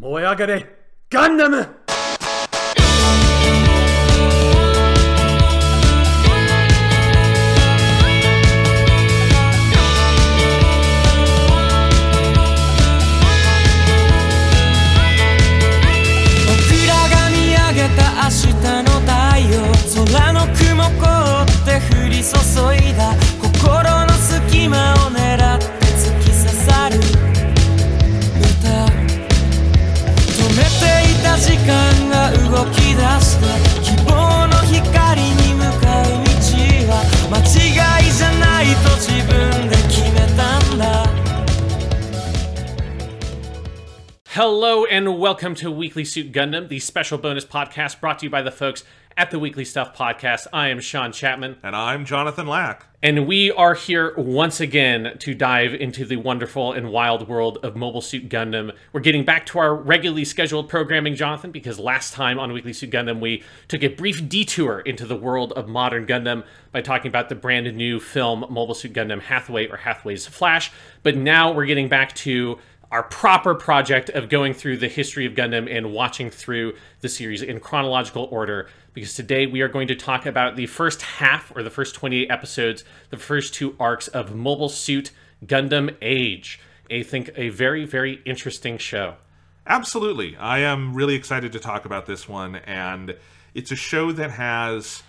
燃え上がれガンダム!僕らが見上げた明日の太陽空の雲凍って降り注いだ Hello and welcome to Weekly Suit Gundam, the special bonus podcast brought to you by the folks at the Weekly Stuff Podcast. I am Sean Chapman, And I'm Jonathan Lack. and we are here once again to dive into the wonderful and wild world of Mobile Suit Gundam. We're getting back to our regularly scheduled programming, Jonathan, because last time on Weekly Suit Gundam we took a brief detour into the world of modern Gundam by talking about the brand new film Mobile Suit Gundam Hathaway or Hathaway's Flash. But now we're getting back to our proper project of going through the history of Gundam and watching through the series in chronological order because today we are going to talk about the first half or the first 28 episodes, the first two arcs of Mobile Suit Gundam Age. I think a very, very interesting show. Absolutely. I am really excited to talk about this one. And it's a show that has,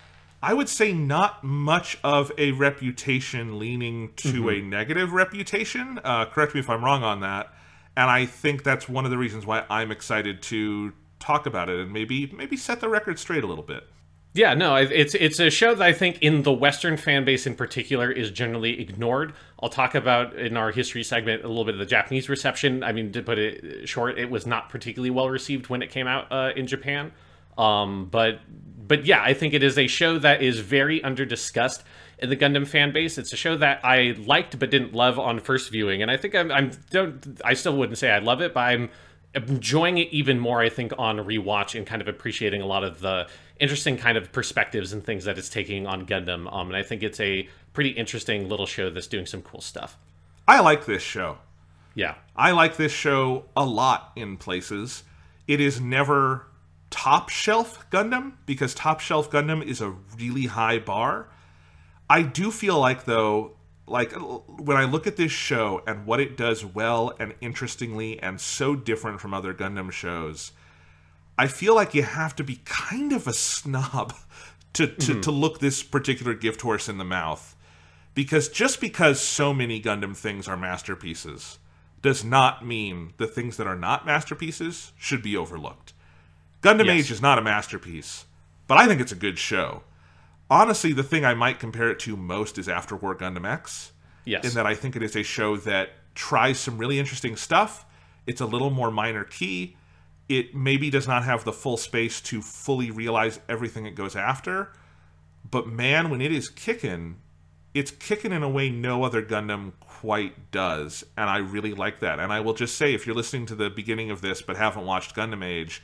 I would say, not much of a reputation leaning to a negative reputation. Uh, correct me if I'm wrong on that. And I think that's one of the reasons why I'm excited to talk about it and maybe maybe set the record straight a little bit. Yeah, no, it's it's a show that I think in the Western fan base in particular is generally ignored. I'll talk about in our history segment a little bit of the Japanese reception. I mean, to put it short, it was not particularly well received when it came out uh, in Japan. Um, but but yeah, I think it is a show that is very under discussed in the Gundam fan base. It's a show that I liked but didn't love on first viewing, and I think I'm, I'm don't I still wouldn't say I love it, but I'm enjoying it even more. I think on rewatch and kind of appreciating a lot of the interesting kind of perspectives and things that it's taking on Gundam. Um, and I think it's a pretty interesting little show that's doing some cool stuff. I like this show. Yeah, I like this show a lot in places. It is never top shelf Gundam because top shelf Gundam is a really high bar. I do feel like though like when I look at this show and what it does well and interestingly and so different from other Gundam shows, I feel like you have to be kind of a snob to to, mm-hmm. to look this particular gift horse in the mouth. Because just because so many Gundam things are masterpieces does not mean the things that are not masterpieces should be overlooked. Gundam Yes. Age is not a masterpiece, but I think it's a good show. Honestly, the thing I might compare it to most is After War Gundam X yes, in that I think it is a show that tries some really interesting stuff. It's a little more minor key. It maybe does not have the full space to fully realize everything it goes after. But man, when it is kicking, it's kicking in a way no other Gundam quite does. And I really like that. And I will just say, if you're listening to the beginning of this but haven't watched Gundam Age,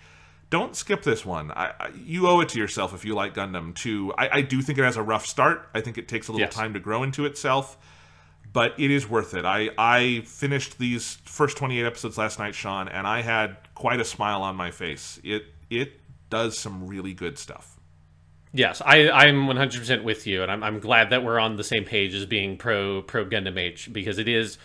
don't skip this one. I, I, you owe it to yourself if you like Gundam. To I, I do think it has a rough start. I think it takes a little Yes. time to grow into itself but it is worth it. I I finished these first 28 episodes last night, Sean, and I had quite a smile on my face. It it does some really good stuff. yes. I I'm 100 percent with you, and I'm I'm glad that we're on the same page as being pro pro Gundam Age because it is.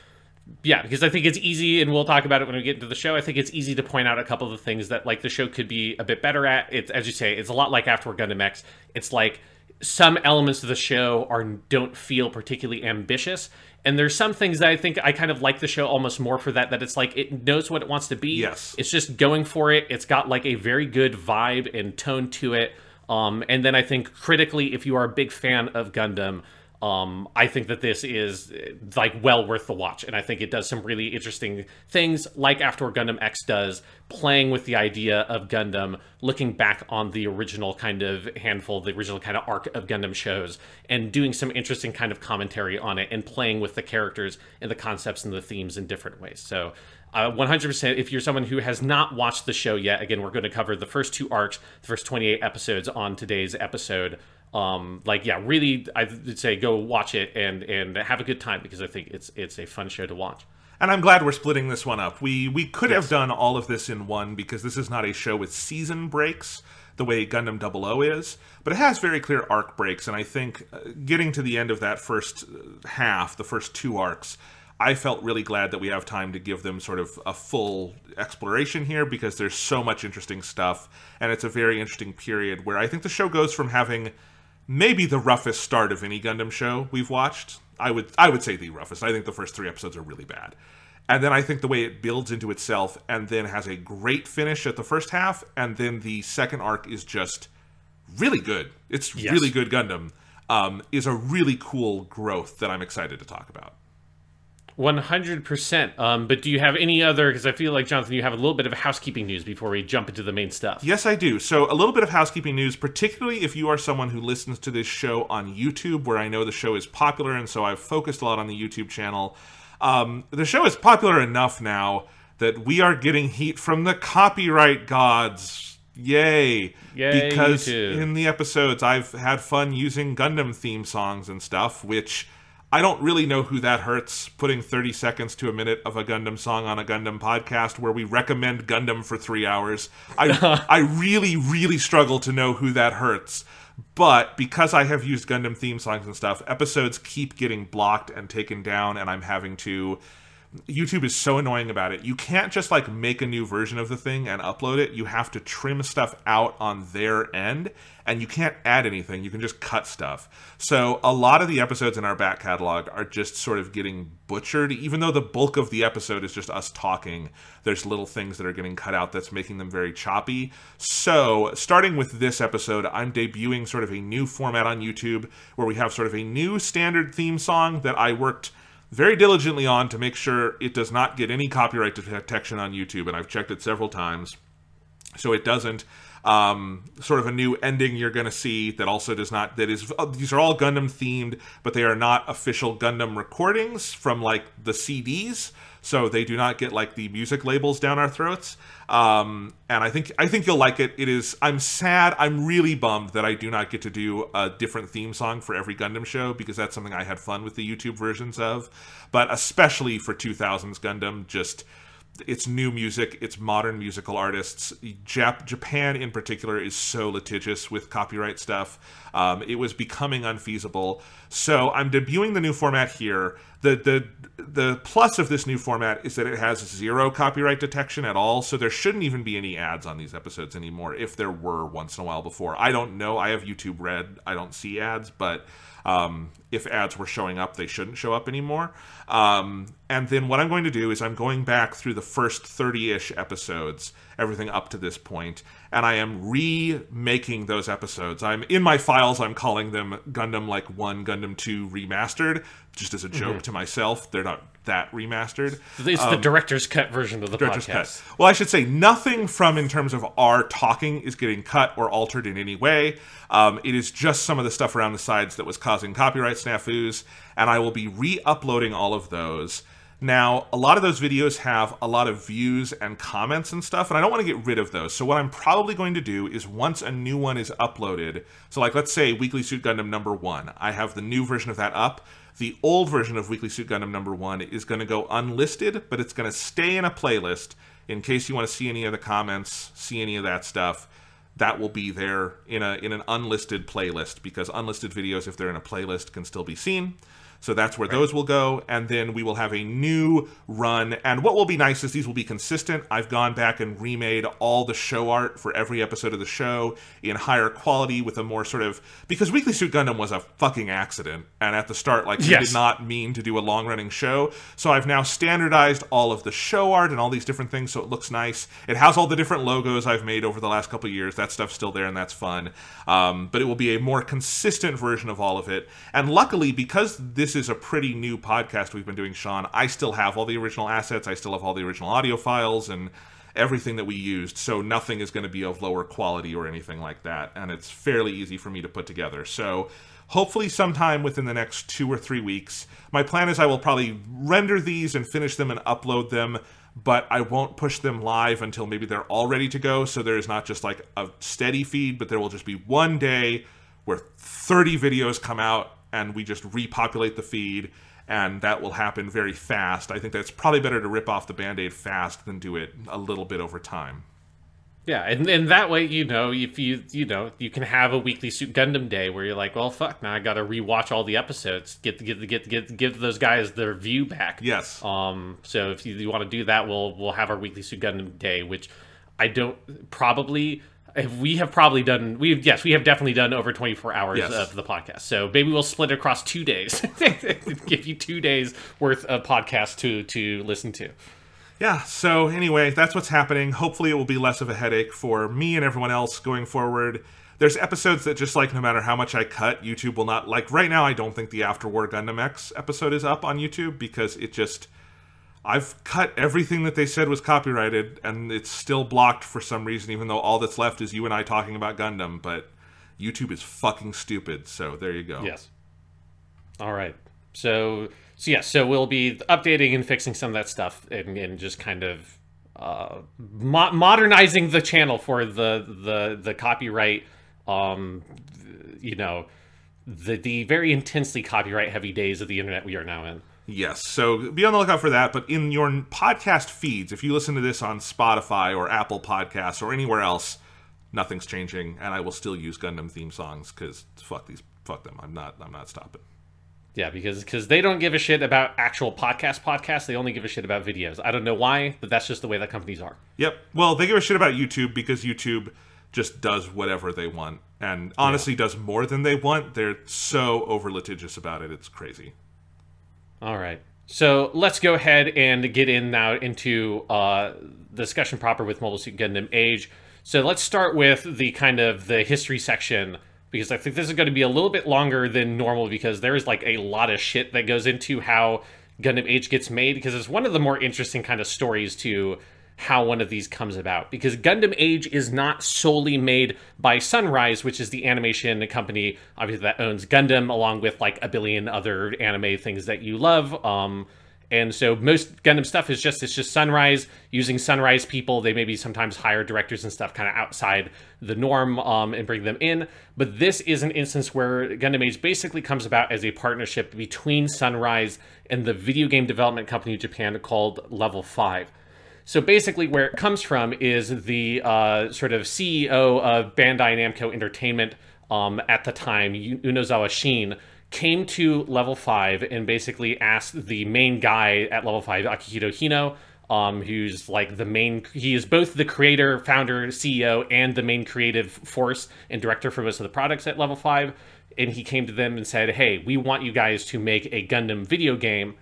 Yeah, because I think it's easy, and we'll talk about it when we get into the show. I think it's easy to point out a couple of the things that like the show could be a bit better at. It's as you say, it's a lot like After Gundam X. It's like some elements of the show are don't feel particularly ambitious, and there's some things that I think I kind of like the show almost more for that. That it's like it knows what it wants to be. Yes. it's just going for it. It's got like a very good vibe and tone to it. Um, and then I think critically, if you are a big fan of Gundam, um, I think that this is uh, like well worth the watch, and I think it does some really interesting things, like After Gundam X does, playing with the idea of Gundam, looking back on the original kind of handful, the original kind of arc of Gundam shows, and doing some interesting kind of commentary on it, and playing with the characters and the concepts and the themes in different ways. So. Uh, 100% if you're someone who has not watched the show yet again we're going to cover the first two arcs the first 28 episodes on today's episode um like yeah really i would say go watch it and and have a good time because i think it's it's a fun show to watch And I'm glad we're splitting this one up. We we could have done all of this in one because this is not a show with season breaks the way Gundam 00 is, but it has very clear arc breaks. And I think uh, getting to the end of that first uh, half, the first two arcs, I felt really glad that we have time to give them sort of a full exploration here because there's so much interesting stuff, and it's a very interesting period where I think the show goes from having maybe the roughest start of any Gundam show we've watched. I would I would say the roughest. I think the first three episodes are really bad. And then I think the way it builds into itself and then has a great finish at the first half, and then the second arc is just really good. It's Yes. really good Gundam. Um, is a really cool growth that I'm excited to talk about. One hundred percent. Um, but do you have any other? Because I feel like Jonathan, you have a little bit of housekeeping news before we jump into the main stuff. Yes, I do. So, a little bit of housekeeping news, particularly if you are someone who listens to this show on YouTube, where I know the show is popular, and so I've focused a lot on the YouTube channel. Um, the show is popular enough now that we are getting heat from the copyright gods. Yay! Yay, because in the episodes, I've had fun using Gundam theme songs and stuff, which I don't really know who that hurts. Putting 30 seconds to a minute of a Gundam song on a Gundam podcast where we recommend Gundam for three hours. I, I really, really struggle to know who that hurts. But because I have used Gundam theme songs and stuff, episodes keep getting blocked and taken down, and I'm having to YouTube is so annoying about it. You can't just like make a new version of the thing and upload it. You have to trim stuff out on their end and you can't add anything. You can just cut stuff. So a lot of the episodes in our back catalog are just sort of getting butchered even though the bulk of the episode is just us talking. There's little things that are getting cut out that's making them very choppy. So, starting with this episode, I'm debuting sort of a new format on YouTube where we have sort of a new standard theme song that I worked very diligently on to make sure it does not get any copyright detection on YouTube, and I've checked it several times, so it doesn't. Um, sort of a new ending you're going to see that also does not that is uh, these are all Gundam themed, but they are not official Gundam recordings from like the CDs, so they do not get like the music labels down our throats. Um, and I think I think you'll like it. It is. I'm sad. I'm really bummed that I do not get to do a different theme song for every Gundam show because that's something I had fun with the YouTube versions of. But especially for 2000s Gundam, just it's new music, it's modern musical artists. Jap- Japan, in particular, is so litigious with copyright stuff. Um, it was becoming unfeasible. So I'm debuting the new format here. The the the plus of this new format is that it has zero copyright detection at all. So there shouldn't even be any ads on these episodes anymore. If there were once in a while before, I don't know. I have YouTube Red. I don't see ads, but um, if ads were showing up, they shouldn't show up anymore. Um, and then what I'm going to do is I'm going back through the first 30 ish episodes, everything up to this point, and I am remaking those episodes. I'm in my files, I'm calling them Gundam like 1, Gundam 2 remastered, just as a joke to myself. They're not that remastered. It's the director's cut version of the Director's podcast. cut. Well, I should say nothing from in terms of our talking is getting cut or altered in any way. Um, it is just some of the stuff around the sides that was causing copyright snafus, and I will be re-uploading all of those. Now, a lot of those videos have a lot of views and comments and stuff, and I don't want to get rid of those. So what I'm probably going to do is once a new one is uploaded, so like let's say Weekly Suit Gundam number one, I have the new version of that up. The old version of Weekly Suit Gundam number one is going to go unlisted, but it's going to stay in a playlist in case you want to see any of the comments, see any of that stuff. That will be there in a in an unlisted playlist because unlisted videos, if they're in a playlist, can still be seen. So that's where those will go, and then we will have a new run. And what will be nice is these will be consistent. I've gone back and remade all the show art for every episode of the show in higher quality with a more sort of because Weekly Suit Gundam was a fucking accident, and at the start, like we did not mean to do a long running show. So I've now standardized all of the show art and all these different things, so it looks nice. It has all the different logos I've made over the last couple of years. That stuff's still there, and that's fun. Um, but it will be a more consistent version of all of it. And luckily, because this is a pretty new podcast we've been doing, Sean, I still have all the original assets. I still have all the original audio files and everything that we used. So nothing is going to be of lower quality or anything like that. And it's fairly easy for me to put together. So hopefully sometime within the next two or three weeks. My plan is I will probably render these and finish them and upload them, but I won't push them live until maybe they're all ready to go. So there is not just like a steady feed, but there will just be one day where 30 videos come out and we just repopulate the feed and that will happen very fast. I think that's probably better to rip off the band aid fast than do it a little bit over time. Yeah, and, and that way, you know, if you you know, you can have a weekly Suit Gundam day where you're like, well, fuck, now I got to rewatch all the episodes, get get get get give those guys their view back. Yes. Um. So if you, you want to do that, we'll we'll have our weekly Suit Gundam day, which I don't probably. If we have probably done, we have, yes, we have definitely done over 24 hours Yes. of the podcast. So maybe we'll split it across two days, give you two days worth of podcast to to listen to. Yeah, so anyway, that's what's happening. Hopefully, it will be less of a headache for me and everyone else going forward. There's episodes that just like no matter how much I cut, YouTube will not like. Right now, I don't think the After War Gundam X episode is up on YouTube because it just. I've cut everything that they said was copyrighted, and it's still blocked for some reason, even though all that's left is you and I talking about Gundam. But YouTube is fucking stupid, so there you go. Yes. All right. So so yeah. So we'll be updating and fixing some of that stuff, and, and just kind of uh, mo- modernizing the channel for the the the copyright. Um, you know, the the very intensely copyright heavy days of the internet we are now in. Yes, so be on the lookout for that. But in your podcast feeds, if you listen to this on Spotify or Apple Podcasts or anywhere else, nothing's changing, and I will still use Gundam theme songs because fuck these, fuck them. I'm not, I'm not stopping. Yeah, because because they don't give a shit about actual podcast podcasts. They only give a shit about videos. I don't know why, but that's just the way that companies are. Yep. Well, they give a shit about YouTube because YouTube just does whatever they want, and honestly does more than they want. They're so over litigious about it. It's crazy. All right. So let's go ahead and get in now into uh, the discussion proper with Mobile Suit Gundam Age. So let's start with the kind of the history section because I think this is going to be a little bit longer than normal because there is like a lot of shit that goes into how Gundam Age gets made because it's one of the more interesting kind of stories to how one of these comes about because Gundam Age is not solely made by Sunrise, which is the animation company obviously that owns Gundam along with like a billion other anime things that you love. Um, and so most Gundam stuff is just it's just Sunrise using Sunrise people. They maybe sometimes hire directors and stuff kind of outside the norm um, and bring them in. But this is an instance where Gundam Age basically comes about as a partnership between Sunrise and the video game development company in Japan called Level Five. So basically, where it comes from is the uh, sort of CEO of Bandai Namco Entertainment um, at the time, Unozawa Shin, came to Level 5 and basically asked the main guy at Level 5, Akihiro Hino, um, who's like the main, he is both the creator, founder, CEO, and the main creative force and director for most of the products at Level 5. And he came to them and said, Hey, we want you guys to make a Gundam video game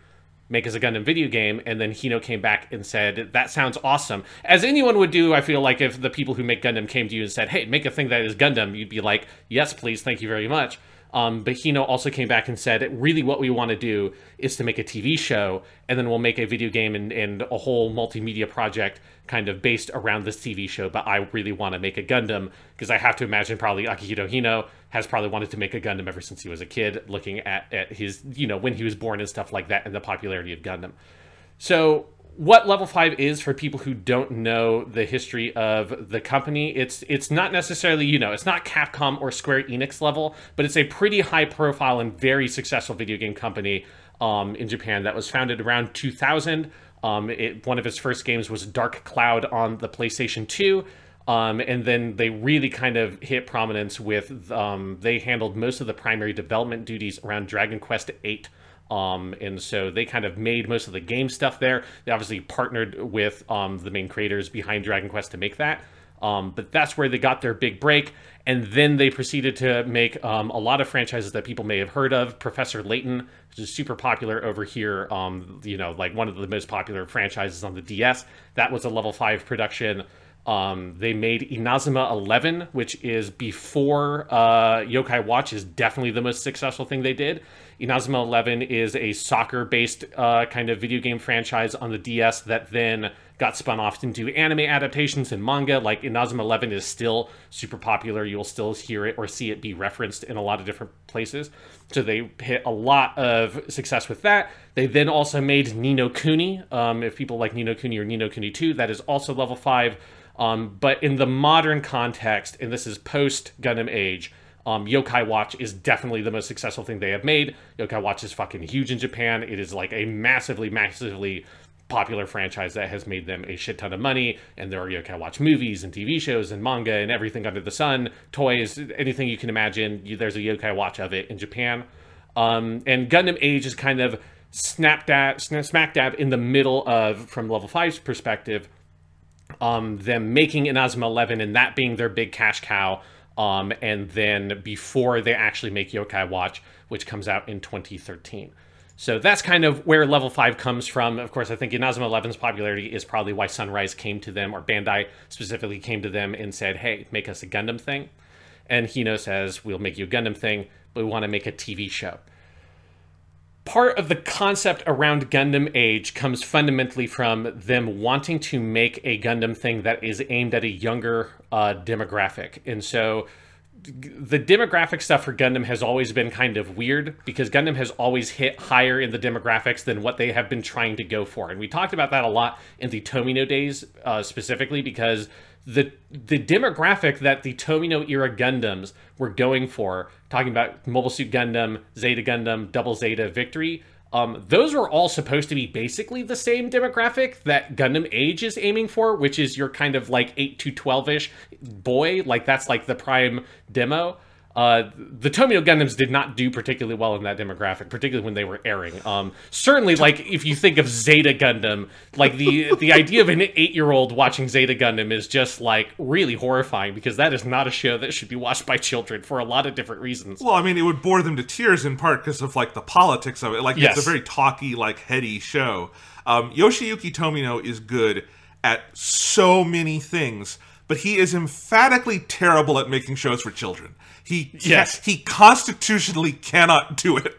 make us a Gundam video game. And then Hino came back and said, That sounds awesome. As anyone would do, I feel like if the people who make Gundam came to you and said, Hey, make a thing that is Gundam, you'd be like, Yes, please, thank you very much. Um, but Hino also came back and said, really, what we want to do is to make a TV show, and then we'll make a video game and, and a whole multimedia project kind of based around this TV show. But I really want to make a Gundam because I have to imagine probably Akihiro Hino has probably wanted to make a Gundam ever since he was a kid, looking at, at his, you know, when he was born and stuff like that, and the popularity of Gundam. So what level 5 is for people who don't know the history of the company it's it's not necessarily you know it's not capcom or square enix level but it's a pretty high profile and very successful video game company um, in japan that was founded around 2000 um, it, one of his first games was dark cloud on the playstation 2 um, and then they really kind of hit prominence with um, they handled most of the primary development duties around dragon quest VIII. um, and so they kind of made most of the game stuff there. They obviously partnered with um, the main creators behind Dragon Quest to make that. Um, but that's where they got their big break. And then they proceeded to make um, a lot of franchises that people may have heard of. Professor Layton, which is super popular over here, um, you know, like one of the most popular franchises on the DS. That was a level 5 production. Um, they made Inazuma 11, which is before uh, Yokai Watch is definitely the most successful thing they did. Inazuma 11 is a soccer based uh, kind of video game franchise on the DS that then got spun off into anime adaptations and manga. Like Inazuma 11 is still super popular. You'll still hear it or see it be referenced in a lot of different places. So they hit a lot of success with that. They then also made Ni no Kuni. Um, if people like Ni no Kuni or Ni no Kuni 2, that is also level 5. Um, but in the modern context, and this is post Gundam Age, Um, Yokai Watch is definitely the most successful thing they have made. Yokai Watch is fucking huge in Japan. It is like a massively, massively popular franchise that has made them a shit ton of money. And there are Yokai Watch movies and TV shows and manga and everything under the sun, toys, anything you can imagine. You, there's a Yokai Watch of it in Japan. Um, and Gundam Age is kind of snap dab, smack dab in the middle of, from Level 5's perspective, um, them making Inazuma 11 and that being their big cash cow. Um, and then before they actually make Yokai Watch, which comes out in 2013. So that's kind of where level 5 comes from. Of course, I think Inazuma 11's popularity is probably why Sunrise came to them, or Bandai specifically came to them and said, hey, make us a Gundam thing. And Hino says, we'll make you a Gundam thing, but we want to make a TV show. Part of the concept around Gundam Age comes fundamentally from them wanting to make a Gundam thing that is aimed at a younger uh, demographic. And so the demographic stuff for Gundam has always been kind of weird because Gundam has always hit higher in the demographics than what they have been trying to go for. And we talked about that a lot in the Tomino days uh, specifically because the the demographic that the Tomino era Gundams were going for, talking about Mobile Suit Gundam, Zeta Gundam, Double Zeta Victory, um, those were all supposed to be basically the same demographic that Gundam Age is aiming for, which is your kind of like 8 to 12 ish boy. Like, that's like the prime demo. Uh, the Tomino Gundams did not do particularly well in that demographic, particularly when they were airing. Um, certainly, like if you think of Zeta Gundam, like the the idea of an eight year old watching Zeta Gundam is just like really horrifying because that is not a show that should be watched by children for a lot of different reasons. Well, I mean, it would bore them to tears in part because of like the politics of it. Like Yes. it's a very talky, like heady show. Um, Yoshiyuki Tomino is good at so many things, but he is emphatically terrible at making shows for children. He Yes. he constitutionally cannot do it.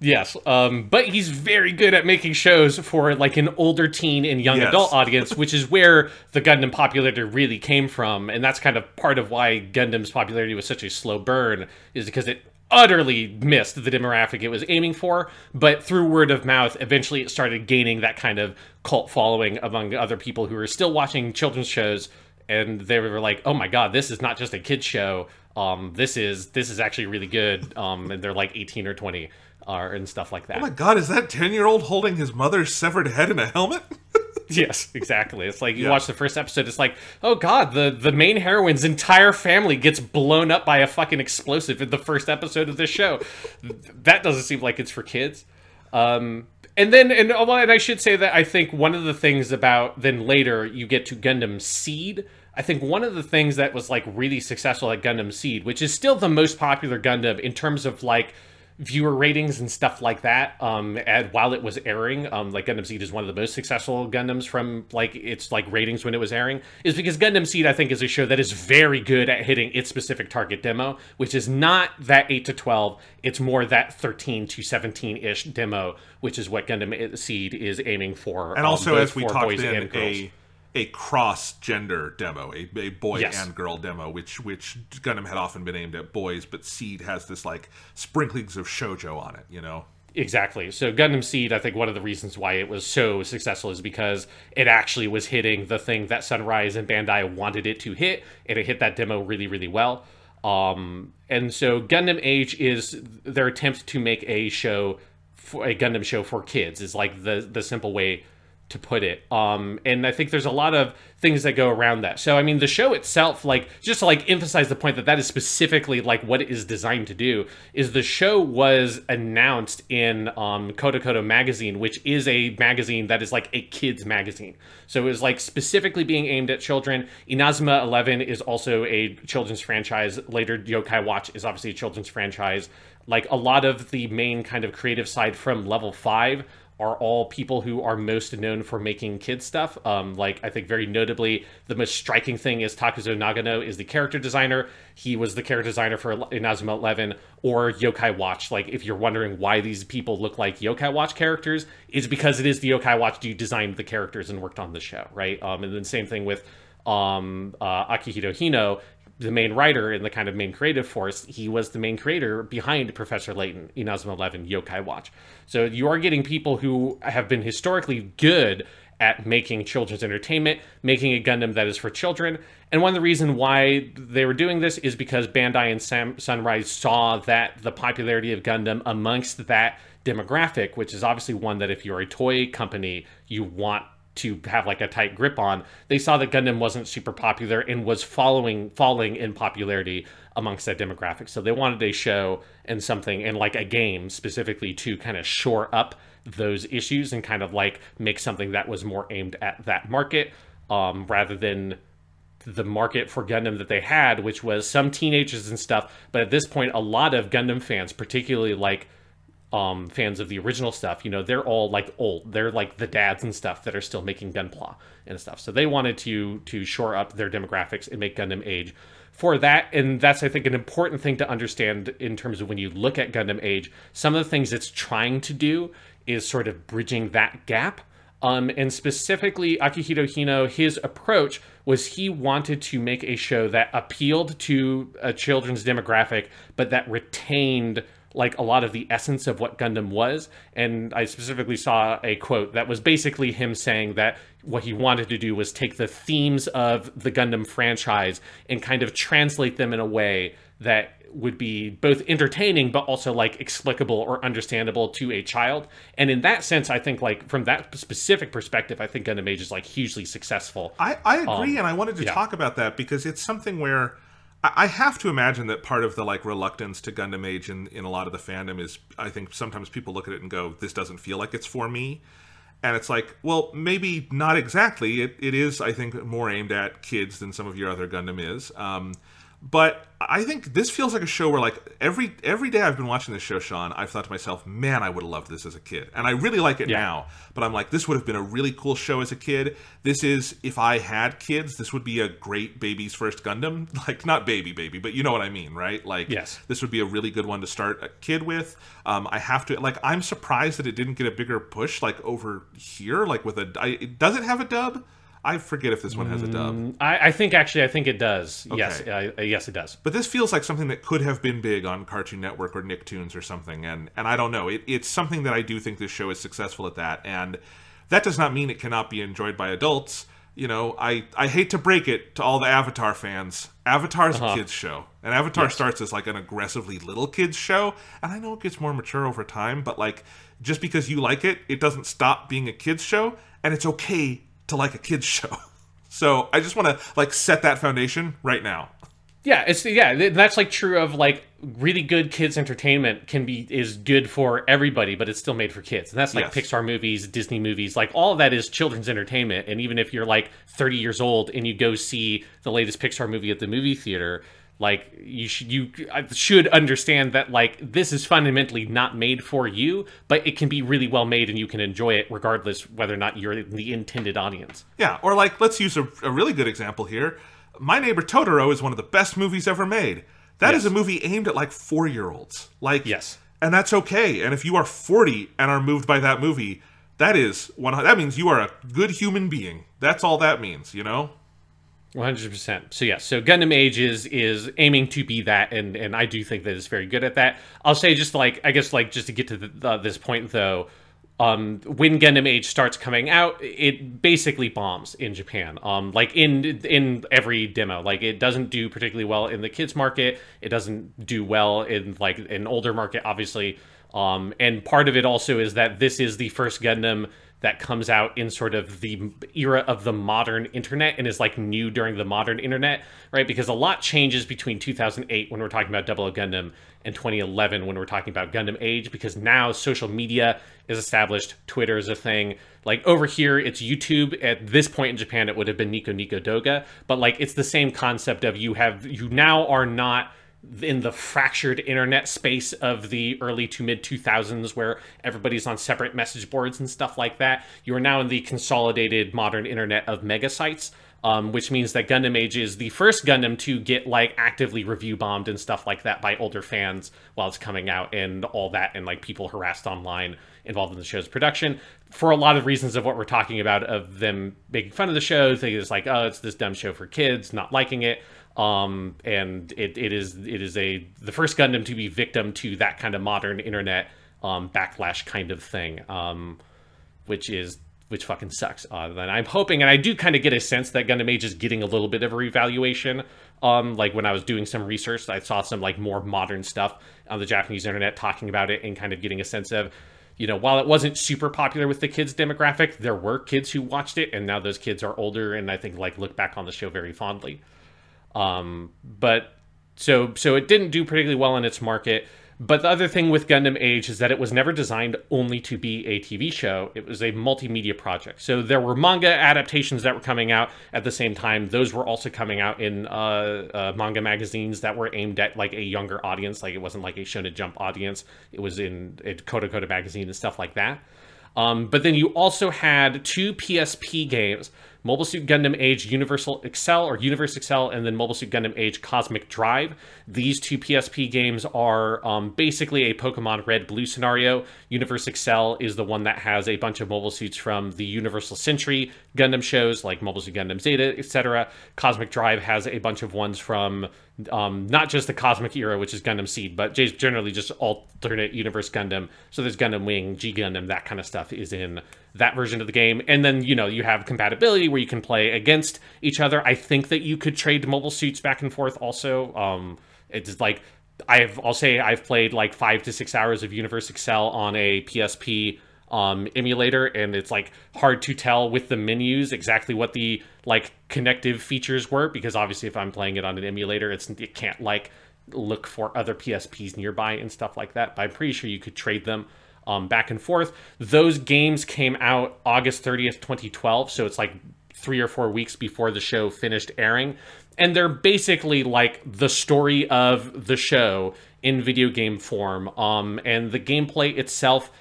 Yes, um, but he's very good at making shows for like an older teen and young Yes. adult audience, which is where the Gundam popularity really came from, and that's kind of part of why Gundam's popularity was such a slow burn, is because it utterly missed the demographic it was aiming for. But through word of mouth, eventually it started gaining that kind of cult following among other people who were still watching children's shows, and they were like, "Oh my god, this is not just a kids show. Um, this is this is actually really good." Um, and they're like eighteen or twenty are and stuff like that. Oh my god, is that ten year old holding his mother's severed head in a helmet? yes, exactly. It's like you Yeah. watch the first episode, it's like, oh god, the the main heroine's entire family gets blown up by a fucking explosive in the first episode of this show. that doesn't seem like it's for kids. Um, and then, and, oh, and I should say that I think one of the things about then later you get to Gundam Seed. I think one of the things that was like really successful at Gundam Seed, which is still the most popular Gundam in terms of like viewer ratings and stuff like that um and while it was airing um like gundam seed is one of the most successful gundams from like its like ratings when it was airing is because gundam seed i think is a show that is very good at hitting its specific target demo which is not that 8 to 12 it's more that 13 to 17-ish demo which is what gundam seed is aiming for And um, also, as we talked in, a a cross gender demo, a, a boy Yes. and girl demo, which which Gundam had often been aimed at boys, but Seed has this like sprinklings of shojo on it, you know. Exactly. So Gundam Seed, I think one of the reasons why it was so successful is because it actually was hitting the thing that Sunrise and Bandai wanted it to hit, and it hit that demo really, really well. Um, and so Gundam Age is their attempt to make a show, for, a Gundam show for kids, is like the the simple way to put it. Um, and I think there's a lot of things that go around that. So I mean, the show itself, like just to like emphasize the point that that is specifically like what it is designed to do, is the show was announced in um, CoroCoro magazine, which is a magazine that is like a kids magazine. So it was like specifically being aimed at children. Inazuma Eleven is also a children's franchise. Later, Yokai Watch is obviously a children's franchise. Like a lot of the main kind of creative side from Level Five are all people who are most known for making kid stuff. Um, like I think very notably, the most striking thing is Takuzo Nagano is the character designer. He was the character designer for Inazuma Eleven or Yokai Watch. Like if you're wondering why these people look like Yokai Watch characters, is because it is the Yokai Watch who designed the characters and worked on the show, right? Um, and then same thing with um, uh, Akihiro Hino the main writer and the kind of main creative force, he was the main creator behind Professor Layton, Inazuma 11, Yokai Watch. So you are getting people who have been historically good at making children's entertainment, making a Gundam that is for children. And one of the reasons why they were doing this is because Bandai and Sam- Sunrise saw that the popularity of Gundam amongst that demographic, which is obviously one that if you're a toy company, you want to have like a tight grip on. They saw that Gundam wasn't super popular and was following falling in popularity amongst that demographic. So they wanted a show and something and like a game specifically to kind of shore up those issues and kind of like make something that was more aimed at that market um, rather than the market for Gundam that they had, which was some teenagers and stuff. But at this point, a lot of Gundam fans, particularly like um, fans of the original stuff, you know, they're all like old. They're like the dads and stuff that are still making Gunpla and stuff. So they wanted to to shore up their demographics and make Gundam age for that. And that's I think an important thing to understand in terms of when you look at Gundam age. Some of the things it's trying to do is sort of bridging that gap. Um, and specifically, Akihiro Hino, his approach was he wanted to make a show that appealed to a children's demographic, but that retained like a lot of the essence of what Gundam was. And I specifically saw a quote that was basically him saying that what he wanted to do was take the themes of the Gundam franchise and kind of translate them in a way that would be both entertaining but also like explicable or understandable to a child. And in that sense, I think like from that specific perspective, I think Gundam Age is like hugely successful. I, I agree, um, and I wanted to yeah. talk about that because it's something where I have to imagine that part of the like reluctance to Gundam Age in, in a lot of the fandom is I think sometimes people look at it and go, This doesn't feel like it's for me. And it's like, well, maybe not exactly. It, it is, I think, more aimed at kids than some of your other Gundam is. Um, but I think this feels like a show where like every every day I've been watching this show, Sean, I've thought to myself, man, I would have loved this as a kid. And I really like it yeah. now. But I'm like, this would have been a really cool show as a kid. This is if I had kids, this would be a great baby's first Gundam. Like not baby baby, but you know what I mean, right? Like yes. this would be a really good one to start a kid with. Um, I have to like I'm surprised that it didn't get a bigger push like over here, like with a I, does it have a dub? I forget if this one has a dub. Mm, I, I think actually, I think it does. Okay. Yes, uh, yes, it does. But this feels like something that could have been big on Cartoon Network or Nicktoons or something, and and I don't know. It, it's something that I do think this show is successful at that, and that does not mean it cannot be enjoyed by adults. You know, I I hate to break it to all the Avatar fans. Avatar's uh-huh. a kids show, and Avatar yes. starts as like an aggressively little kids show, and I know it gets more mature over time, but like just because you like it, it doesn't stop being a kids show, and it's okay to like a kids show. So I just want to like set that foundation right now. Yeah, it's yeah, that's like true of like really good kids entertainment can be is good for everybody, but it's still made for kids. And that's like yes. Pixar movies, Disney movies, like all of that is children's entertainment. And even if you're like 30 years old and you go see the latest Pixar movie at the movie theater, like you should you should understand that like this is fundamentally not made for you but it can be really well made and you can enjoy it regardless whether or not you're the intended audience. Yeah or like let's use a, a really good example here. My neighbor totoro is one of the best movies ever made. That yes. is a movie aimed at like four year olds like yes. and that's okay. And if you are 40 and are moved by that movie that is one that means you are a good human being. That's all that means you know one hundred percent. So yeah, so Gundam Age is is aiming to be that, and and I do think that it's very good at that. I'll say just like I guess like just to get to the, this point though, um, when Gundam Age starts coming out, it basically bombs in Japan. Um, like in in every demo, like it doesn't do particularly well in the kids market. It doesn't do well in like an older market, obviously. Um, and part of it also is that this is the first Gundam that comes out in sort of the era of the modern internet and is like new during the modern internet, right? Because a lot changes between 2008 when we're talking about Double Gundam and 2011 when we're talking about Gundam Age because now social media is established, Twitter is a thing. Like over here, it's YouTube. At this point in Japan, it would have been Nico Nico Douga, but like it's the same concept of you have you now are not in the fractured internet space of the early to mid 2000s where everybody's on separate message boards and stuff like that you are now in the consolidated modern internet of mega sites um, which means that Gundam Age is the first Gundam to get like actively review bombed and stuff like that by older fans while it's coming out and all that, and like people harassed online involved in the show's production for a lot of reasons of what we're talking about of them making fun of the show, thinking it's like, oh, it's this dumb show for kids, not liking it um, and it, it is it is a the first Gundam to be victim to that kind of modern internet um, backlash kind of thing, um, which is which fucking sucks. Uh, and I'm hoping, and I do kind of get a sense that Gundam Age is getting a little bit of a revaluation. Um, like when I was doing some research, I saw some like more modern stuff on the Japanese internet talking about it and kind of getting a sense of, you know, while it wasn't super popular with the kids demographic, there were kids who watched it, and now those kids are older and I think like look back on the show very fondly. Um, but so so it didn't do particularly well in its market. But the other thing with Gundam Age is that it was never designed only to be a TV show. It was a multimedia project. So there were manga adaptations that were coming out at the same time. Those were also coming out in uh, uh, manga magazines that were aimed at like a younger audience. Like it wasn't like a Shonen Jump audience. It was in a CoroCoro magazine and stuff like that. Um, but then you also had two PSP games Mobile Suit Gundam Age Universal Accel or Universe Accel, and then Mobile Suit Gundam Age Cosmic Drive. These two PSP games are um, basically a Pokemon Red Blue scenario. Universe Accel is the one that has a bunch of mobile suits from the Universal Century Gundam shows, like Mobile Suit Gundam Zeta, etc. Cosmic Drive has a bunch of ones from um, not just the Cosmic era, which is Gundam Seed, but generally just alternate universe Gundam. So there's Gundam Wing, G Gundam, that kind of stuff is in that version of the game. And then, you know, you have compatibility where you can play against each other. I think that you could trade mobile suits back and forth also. Um, it's like, I've, I'll say I've played like five to six hours of Universe Accel on a PSP um, emulator, and it's like hard to tell with the menus exactly what the like connective features were because obviously if I'm playing it on an emulator, it's it can't like look for other PSPs nearby and stuff like that. But I'm pretty sure you could trade them um, back and forth. Those games came out August 30th, 2012. So it's like three or four weeks before the show finished airing. And they're basically like the story of the show in video game form. Um, and the gameplay itself,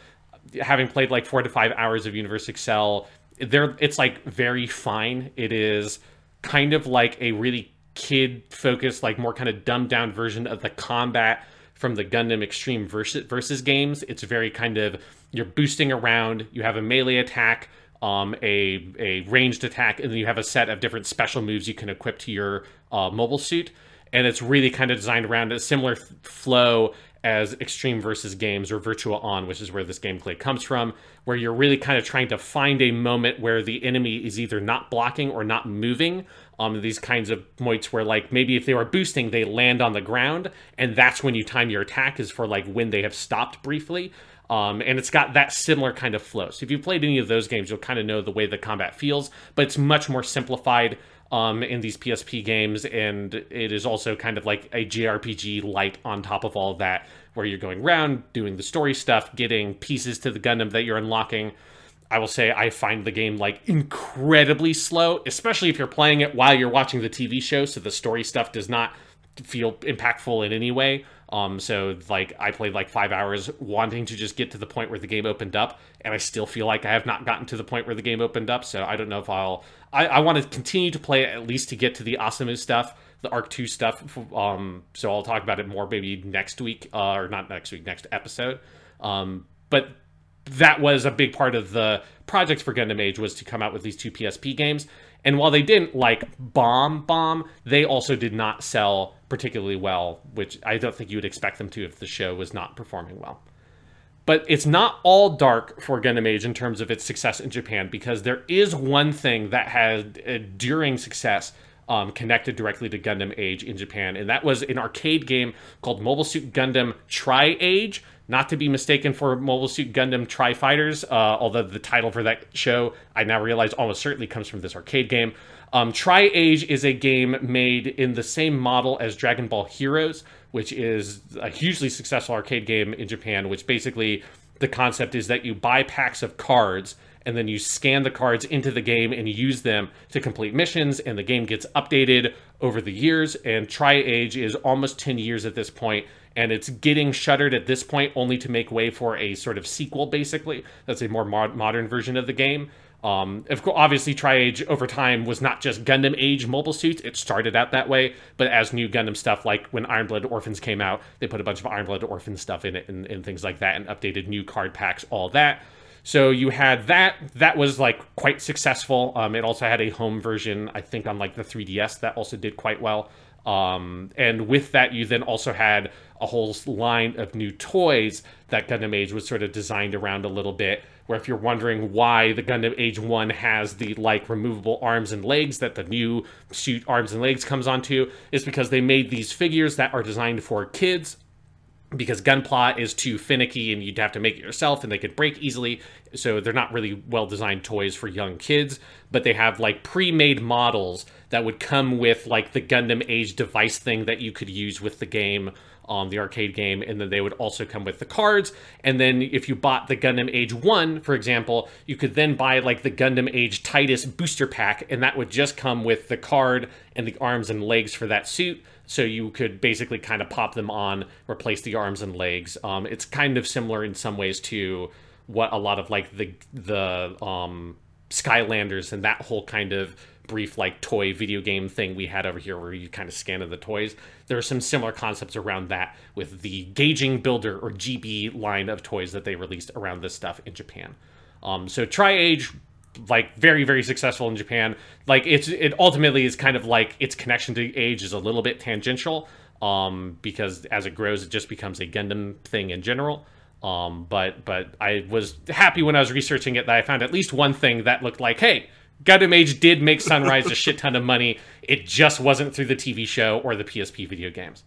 having played like four to five hours of Universe Accel, there it's like very fine. It is kind of like a really kid focused, like more kind of dumbed down version of the combat from the Gundam Extreme versus, versus games. It's very kind of you're boosting around. You have a melee attack, um, a a ranged attack, and then you have a set of different special moves you can equip to your uh, mobile suit. And it's really kind of designed around a similar flow as Extreme versus Games or Virtual-On, which is where this gameplay comes from, where you're really kind of trying to find a moment where the enemy is either not blocking or not moving. Um, these kinds of points where, like, maybe if they were boosting, they land on the ground, and that's when you time your attack is for like when they have stopped briefly. Um, and it's got that similar kind of flow. So if you've played any of those games, you'll kind of know the way the combat feels, but it's much more simplified um, in these PSP games, and it is also kind of like a JRPG light on top of all of that, where you're going around doing the story stuff, getting pieces to the Gundam that you're unlocking. I will say I find the game like incredibly slow, especially if you're playing it while you're watching the TV show, so the story stuff does not feel impactful in any way. Um, so like I played like five hours wanting to just get to the point where the game opened up, and I still feel like I have not gotten to the point where the game opened up. So I don't know if I'll. I, I want to continue to play at least to get to the Asemu stuff, the Arc Two stuff. Um, so I'll talk about it more maybe next week, uh, or not next week, next episode. Um, but that was a big part of the project for Gundam Age was to come out with these two PSP games. And while they didn't like bomb bomb, they also did not sell particularly well, which I don't think you would expect them to if the show was not performing well. But it's not all dark for Gundam Age in terms of its success in Japan because there is one thing that had enduring success um, connected directly to Gundam Age in Japan, and that was an arcade game called Mobile Suit Gundam Tri Age, not to be mistaken for Mobile Suit Gundam Tri Fighters, uh, although the title for that show I now realize almost certainly comes from this arcade game. Um, Try Age is a game made in the same model as Dragon Ball Heroes, which is a hugely successful arcade game in Japan, which basically the concept is that you buy packs of cards and then you scan the cards into the game and use them to complete missions and the game gets updated over the years and tri-age is almost 10 years at this point and it's getting shuttered at this point only to make way for a sort of sequel basically that's a more mod- modern version of the game um, of course, obviously, Tri-Age over time was not just Gundam Age mobile suits. It started out that way, but as new Gundam stuff, like when Iron Blood Orphans came out, they put a bunch of Iron Blood Orphan stuff in it and, and things like that, and updated new card packs, all that. So you had that. That was like quite successful. Um, it also had a home version, I think, on like the 3DS that also did quite well. Um, and with that, you then also had a whole line of new toys that Gundam Age was sort of designed around a little bit. Where if you're wondering why the Gundam Age 1 has the like removable arms and legs that the new suit arms and legs comes onto, is because they made these figures that are designed for kids because gunpla is too finicky and you'd have to make it yourself and they could break easily so they're not really well designed toys for young kids but they have like pre-made models that would come with like the gundam age device thing that you could use with the game um, the arcade game and then they would also come with the cards and then if you bought the gundam age 1 for example you could then buy like the gundam age titus booster pack and that would just come with the card and the arms and legs for that suit so you could basically kind of pop them on, replace the arms and legs. Um, it's kind of similar in some ways to what a lot of like the the um, Skylanders and that whole kind of brief like toy video game thing we had over here where you kind of scan the toys. There are some similar concepts around that with the Gage-ing Builder or GB line of toys that they released around this stuff in Japan. Um, so Try Age like very very successful in Japan. Like it's it ultimately is kind of like its connection to age is a little bit tangential um because as it grows it just becomes a Gundam thing in general. Um but but I was happy when I was researching it that I found at least one thing that looked like hey Gundam Age did make Sunrise a shit ton of money. It just wasn't through the TV show or the PSP video games.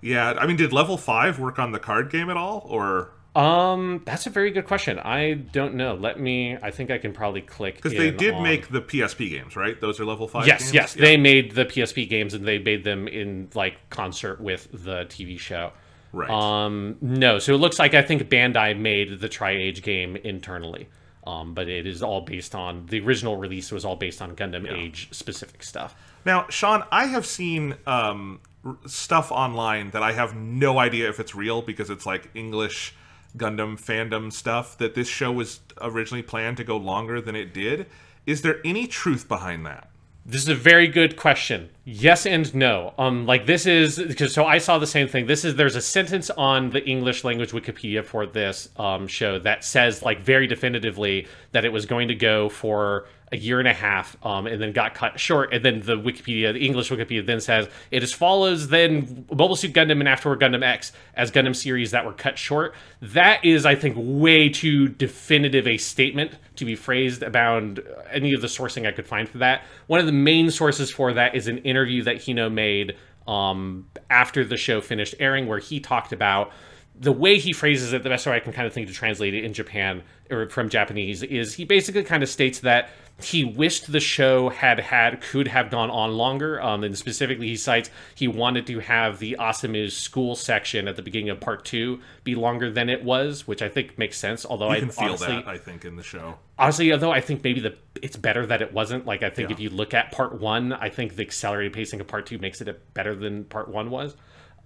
Yeah, I mean, did Level Five work on the card game at all, or um, that's a very good question. I don't know. Let me. I think I can probably click because they did on- make the PSP games, right? Those are level five. Yes, games? yes, Yeah. they made the PSP games and they made them in like concert with the TV show. Right. Um, no, so it looks like I think Bandai made the Try Age game internally. Um, but it is all based on the original release was all based on Gundam Age specific stuff. Now, Sean, I have seen um, r- stuff online that I have no idea if it's real because it's like English Gundam fandom stuff that this show was originally planned to go longer than it did. Is there any truth behind that? This is a very good question. Yes and no. Um, like this is because so I saw the same thing. This is there's a sentence on the English language Wikipedia for this um, show that says like very definitively that it was going to go for a year and a half, um, and then got cut short. And then the Wikipedia, the English Wikipedia, then says it as follows: then Mobile Suit Gundam and After War Gundam X as Gundam series that were cut short. That is, I think, way too definitive a statement to be phrased about any of the sourcing I could find for that. One of the main sources for that is an interview that Hino made um, after the show finished airing, where he talked about the way he phrases it. The best way I can kind of think to translate it in Japan or from Japanese is he basically kind of states that he wished the show had had could have gone on longer. Um, and specifically, he cites he wanted to have the Asamu's school section at the beginning of part two be longer than it was, which I think makes sense. Although You I can feel honestly, that, I think, in the show. honestly, although I think maybe the it's better that it wasn't. Like I think Yeah. if you look at part one, I think the accelerated pacing of part two makes it better than part one was.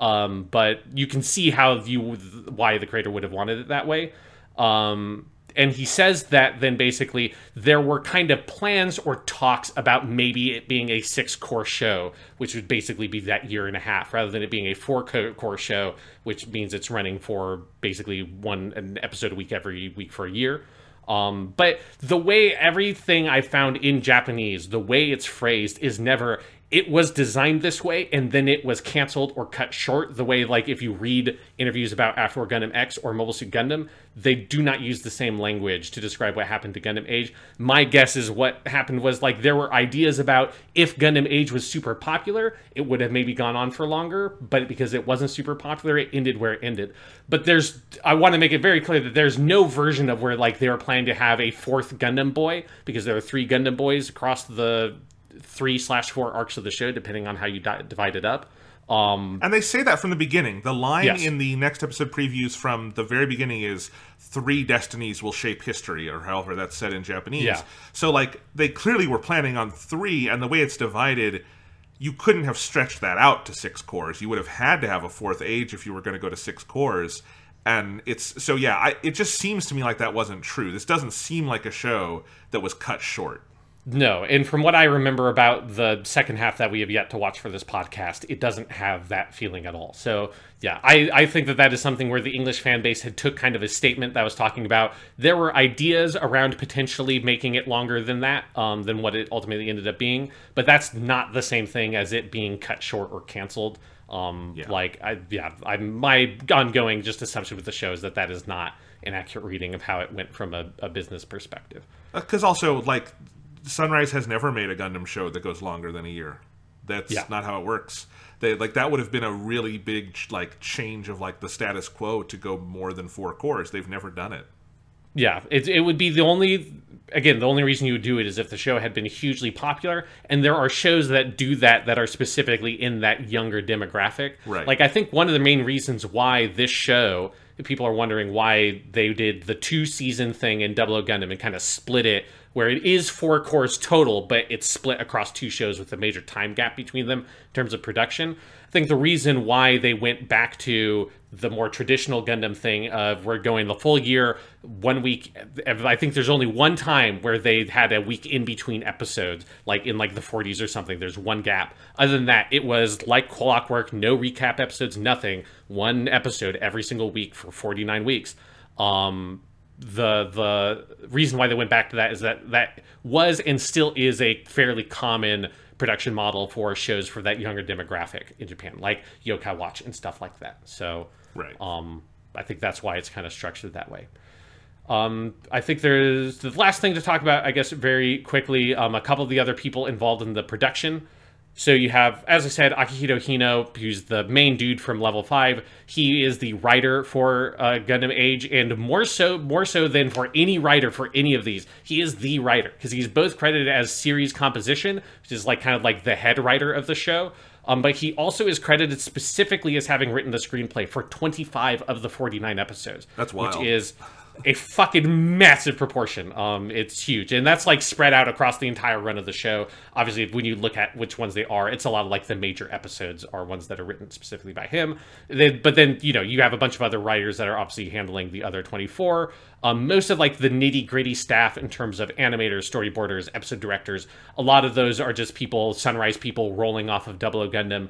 Um, but you can see how you why the creator would have wanted it that way. Um, and he says that then basically there were kind of plans or talks about maybe it being a six cour show, which would basically be that year and a half, rather than it being a four cour show, which means it's running for basically one an episode a week every week for a year. Um, but the way everything I found in Japanese, the way it's phrased is never it was designed this way and then it was canceled or cut short. The way, like, if you read interviews about After Gundam X or Mobile Suit Gundam, they do not use the same language to describe what happened to Gundam Age. My guess is what happened was like there were ideas about if Gundam Age was super popular, it would have maybe gone on for longer, but because it wasn't super popular, it ended where it ended. But there's, I want to make it very clear that there's no version of where like they were planning to have a fourth Gundam boy because there are three Gundam boys across the three slash four arcs of the show, depending on how you di- divide it up. Um, And they say that from the beginning. The line Yes. in the next episode previews from the very beginning is three destinies will shape history, or however that's said in Japanese. Yeah. So, like, they clearly were planning on three, and the way it's divided, you couldn't have stretched that out to six cours. You would have had to have a fourth age if you were going to go to six cours. And it's so, yeah, I, it just seems to me like that wasn't true. This doesn't seem like a show that was cut short. No, and from what I remember about the second half that we have yet to watch for this podcast, it doesn't have that feeling at all. So yeah, I, I think that that is something where the English fan base had took kind of a statement that was talking about there were ideas around potentially making it longer than that, um, than what it ultimately ended up being, but that's not the same thing as it being cut short or canceled. Um, Yeah. like I yeah, I my ongoing just assumption with the show is that that is not an accurate reading of how it went from a, a business perspective. Because also, like, Sunrise has never made a Gundam show that goes longer than a year. That's Yeah. not how it works. They like that would have been a really big like change of like the status quo to go more than four cours. They've never done it. Yeah, it, it would be the only, again, the only reason you would do it is if the show had been hugely popular. And there are shows that do that that are specifically in that younger demographic. Right. Like, I think one of the main reasons why this show, people are wondering why they did the two season thing in Double O Gundam and kind of split it, where it is four cours total, but it's split across two shows with a major time gap between them in terms of production. I think the reason why they went back to the more traditional Gundam thing of we're going the full year, one week. I think there's only one time where they had a week in between episodes, like in like the 40s or something. There's one gap. Other than that, it was like clockwork, no recap episodes, nothing. One episode every single week for 49 weeks. Um, the the reason why they went back to that is that that was and still is a fairly common production model for shows for that younger demographic in Japan, like Yokai Watch and stuff like that. So, Right. um, I think that's why it's kind of structured that way. Um, I think there's the last thing to talk about, I guess, very quickly. Um, a couple of the other people involved in the production. So you have, as I said, Akihiro Hino, who's the main dude from Level Five. He is the writer for uh, Gundam Age, and more so, more so than for any writer for any of these, he is the writer because he's both credited as series composition, which is like kind of like the head writer of the show. Um, but he also is credited specifically as having written the screenplay for 25 of the 49 episodes. That's wild. Which is a fucking massive proportion. Um, it's huge, and that's like spread out across the entire run of the show. Obviously, when you look at which ones they are, it's a lot of like the major episodes are ones that are written specifically by him. Then, but then you know you have a bunch of other writers that are obviously handling the other 24. Um, most of like the nitty gritty staff in terms of animators, storyboarders, episode directors, a lot of those are just people, Sunrise people, rolling off of Double O Gundam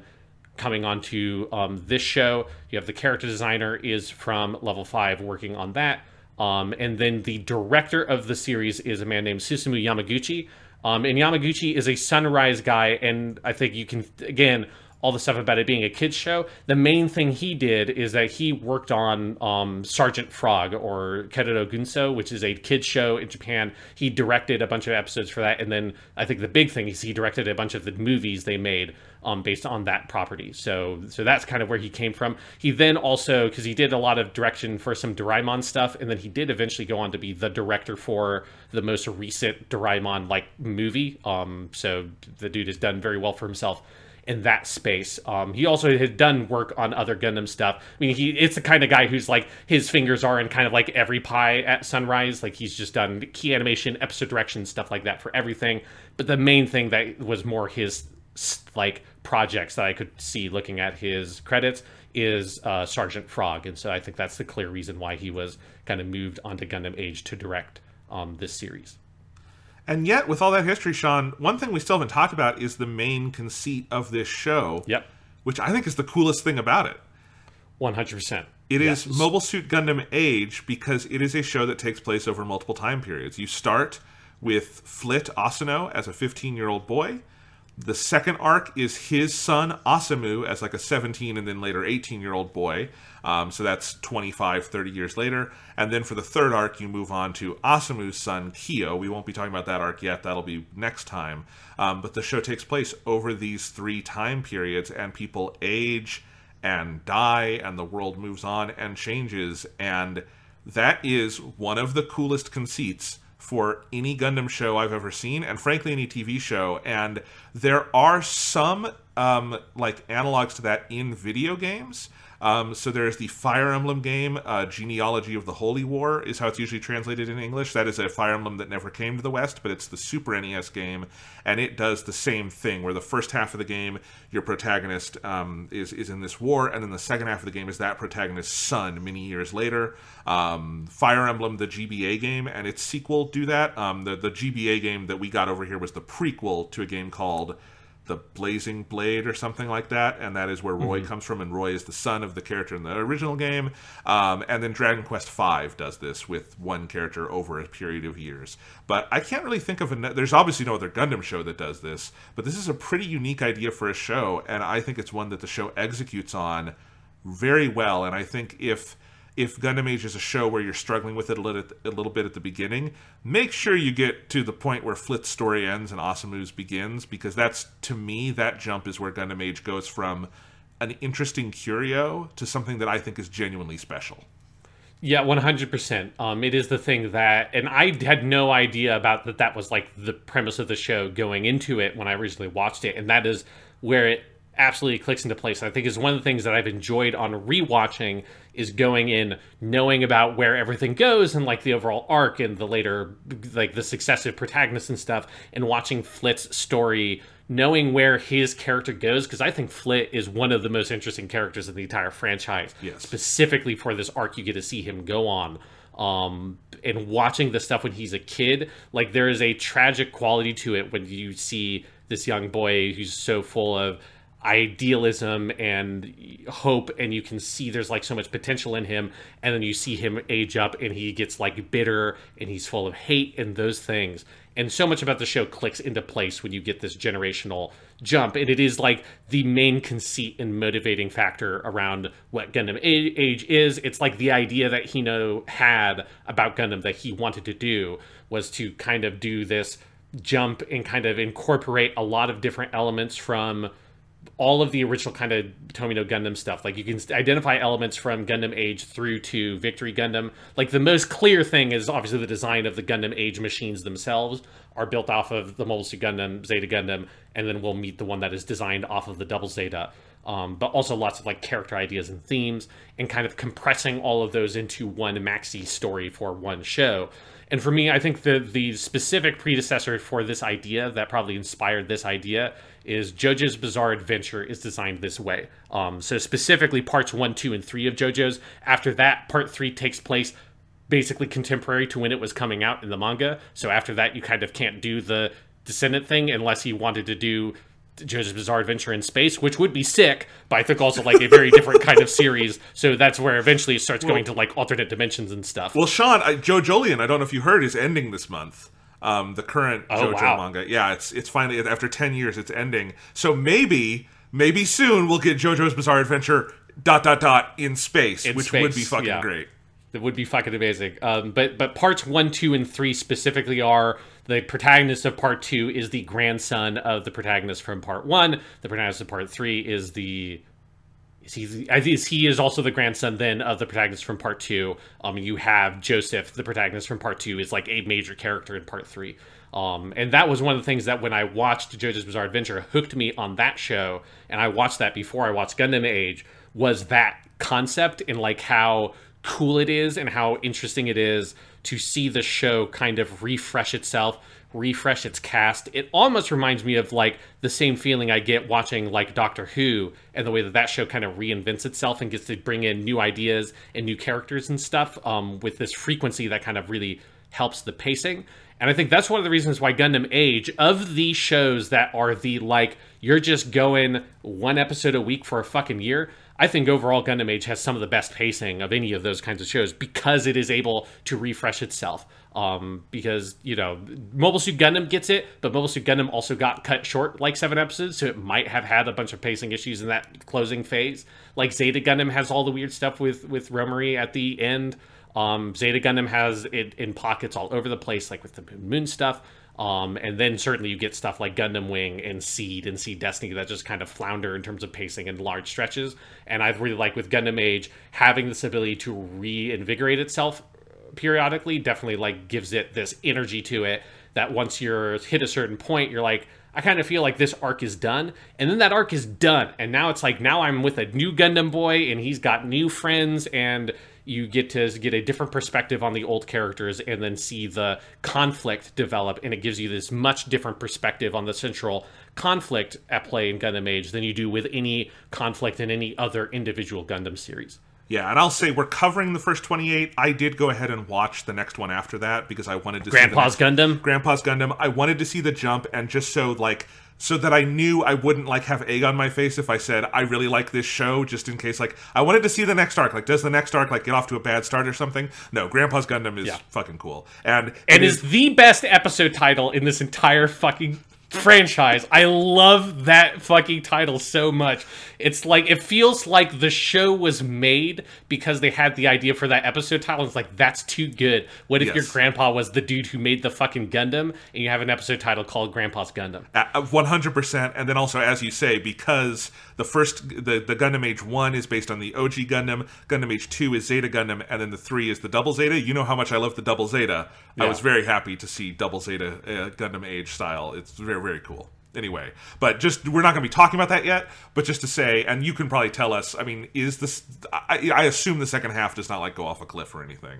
coming onto um, this show. You have the character designer is from Level Five working on that, um, and then the director of the series is a man named Susumu Yamaguchi. Um, and Yamaguchi is a Sunrise guy, and I think you can again all the stuff about it being a kids show. The main thing he did is that he worked on um, Sergeant Frog or Keroro Gunso, which is a kids show in Japan. He directed a bunch of episodes for that, and then I think the big thing is he directed a bunch of the movies they made um, based on that property. So, so that's kind of where he came from. He then also because he did a lot of direction for some Doraemon stuff, and then he did eventually go on to be the director for the most recent Doraemon like movie. Um, so the dude has done very well for himself in that space. Um, he also had done work on other Gundam stuff. I mean, he it's the kind of guy who's like his fingers are in kind of like every pie at Sunrise. Like he's just done key animation, episode direction, stuff like that for everything. But the main thing that was more his like projects that I could see looking at his credits is uh, Sergeant Frog, and so I think that's the clear reason why he was kind of moved onto Gundam Age to direct um, this series. And yet, with all that history, Sean, one thing we still haven't talked about is the main conceit of this show. Yep, Which I think is the coolest thing about it. one hundred percent. It is Mobile Suit Gundam Age because it is a show that takes place over multiple time periods. You start with Flit Asano as a 15 year old boy. The second arc is his son Asamu as like a 17 and then later 18 year old boy. Um, so that's 25, 30 years later. And then for the third arc, you move on to Asamu's son Kyo. We won't be talking about that arc yet. That'll be next time. Um, but the show takes place over these three time periods, and people age and die and the world moves on and changes and that is one of the coolest conceits for any Gundam show I've ever seen and frankly any TV show. And there are some um, like analogs to that in video games Um, so there's the Fire Emblem game, uh, Genealogy of the Holy War, is how it's usually translated in English. That is a Fire Emblem that never came to the West, but it's the Super NES game, and it does the same thing. Where the first half of the game, your protagonist um, is is in this war, and then the second half of the game is that protagonist's son many years later. Um, Fire Emblem, the GBA game, and its sequel do that. Um, the the GBA game that we got over here was the prequel to a game called the Blazing Blade or something like that, and that is where Roy Mm-hmm. comes from, and Roy is the son of the character in the original game. Um, and then Dragon Quest V does this with one character over a period of years. But I can't really think of a. There's obviously no other Gundam show that does this, but this is a pretty unique idea for a show, and I think it's one that the show executes on very well. And I think if if Gundam Age is a show where you're struggling with it a little, a little bit at the beginning, make sure you get to the point where Flit's story ends and Asamu's begins, because that's, to me, that jump is where Gundam Age goes from an interesting curio to something that I think is genuinely special. Yeah, one hundred percent. Um, it is the thing that, and I had no idea about that. That was like the premise of the show going into it when I originally watched it, and that is where it absolutely clicks into place. I think is one of the things that I've enjoyed on rewatching is going in knowing about where everything goes and like the overall arc and the later like the successive protagonists and stuff, and watching Flit's story knowing where his character goes because I think Flit is one of the most interesting characters in the entire franchise. Yes. Specifically for this arc, you get to see him go on. Um, and watching the stuff when he's a kid, like there is a tragic quality to it when you see this young boy who's so full of idealism and hope and you can see there's like so much potential in him and then you see him age up and he gets like bitter and he's full of hate and those things. And so much about the show clicks into place when you get this generational jump. And it is like the main conceit and motivating factor around what gundam age is. It's like the idea that hino had about gundam that he wanted to do was to kind of do this jump and kind of incorporate a lot of different elements from all of the original kind of Tomino Gundam stuff. Like you can identify elements from Gundam Age through to Victory Gundam. Like the most clear thing is obviously the design of the Gundam Age machines themselves are built off of the Mobile Suit Gundam, Zeta Gundam, and then we'll meet the one that is designed off of the Double Zeta. Um, but also lots of like character ideas and themes, and kind of compressing all of those into one maxi story for one show. And for me, I think the the specific predecessor for this idea that probably inspired this idea is JoJo's Bizarre Adventure is designed this way. Um, so specifically, parts one, two, and three of JoJo's. After that, part three takes place basically contemporary to when it was coming out in the manga. So after that, you kind of can't do the descendant thing unless you wanted to do JoJo's Bizarre Adventure in space, which would be sick, but I think also like a very different kind of series. So that's where eventually it starts going to like alternate dimensions and stuff. Well, Sean, I, JoJolion, I don't know if you heard, is ending this month. Um, the current Oh, JoJo wow. manga. Yeah, it's it's finally after ten years, it's ending. So maybe, maybe soon we'll get JoJo's Bizarre Adventure dot dot dot in space, In which would be fucking yeah. great. That would be fucking amazing. Um, but but parts one, two, and three specifically are the protagonist of part two is the grandson of the protagonist from part one. The protagonist of part three is the is he the- I think he is also the grandson then of the protagonist from part two. Um, you have Joseph, the protagonist from part two, is like a major character in part three. Um, and that was one of the things that when I watched JoJo's Bizarre Adventure hooked me on that show, and I watched that before I watched Gundam Age, was that concept and like how cool it is and how interesting it is to see the show kind of refresh itself refresh its cast. It almost reminds me of like the same feeling I get watching like Doctor Who and the way that that show kind of reinvents itself and gets to bring in new ideas and new characters and stuff um, with this frequency that kind of really helps the pacing. And I think that's one of the reasons why Gundam Age, of the shows that are the like, you're just going one episode a week for a fucking year, I think overall Gundam Age has some of the best pacing of any of those kinds of shows because it is able to refresh itself. Um, because you know, Mobile Suit Gundam gets it, but Mobile Suit Gundam also got cut short like seven episodes, so it might have had a bunch of pacing issues in that closing phase. Like Zeta Gundam has all the weird stuff with with Romery at the end. Um, Zeta Gundam has it in pockets all over the place, like with the Moon Moon stuff. Um, and then certainly you get stuff like Gundam Wing and Seed and Seed Destiny that just kind of flounder in terms of pacing and large stretches. And I really like with Gundam Age having this ability to reinvigorate itself periodically definitely like gives it this energy to it that once you're hit a certain point you're like I kind of feel like this arc is done, and then that arc is done, and now it's like now I'm with a new Gundam boy, and he's got new friends, and you get to get a different perspective on the old characters, and then see the conflict develop, and it gives you this much different perspective on the central conflict at play in Gundam Age than you do with any conflict in any other individual Gundam series. Yeah, and I'll say we're covering the first 28. I did go ahead and watch the next one after that because I wanted to Grandpa's see the next, Gundam. Grandpa's Gundam. I wanted to see the jump and just so like so that I knew I wouldn't like have egg on my face if I said I really like this show just in case like I wanted to see the next arc. Like does the next arc like get off to a bad start or something? No, Grandpa's Gundam is Yeah. fucking cool. And and is the best episode title in this entire fucking franchise. I love that fucking title so much. It's like it feels like the show was made because they had the idea for that episode title. It's like that's too good. What if your grandpa was the dude who made the fucking Gundam and you have an episode title called Grandpa's Gundam? One hundred percent, and then also, as you say, because the first the the Gundam Age one is based on the OG Gundam, Gundam Age two is Zeta Gundam, and then the three is the Double Zeta. You know how much I love the Double Zeta. I was very happy to see Double Zeta uh, Gundam Age style. It's very very cool. Anyway, but just we're not going to be talking about that yet. But just to say, and you can probably tell us. I mean, is this? I, I assume the second half does not like go off a cliff or anything.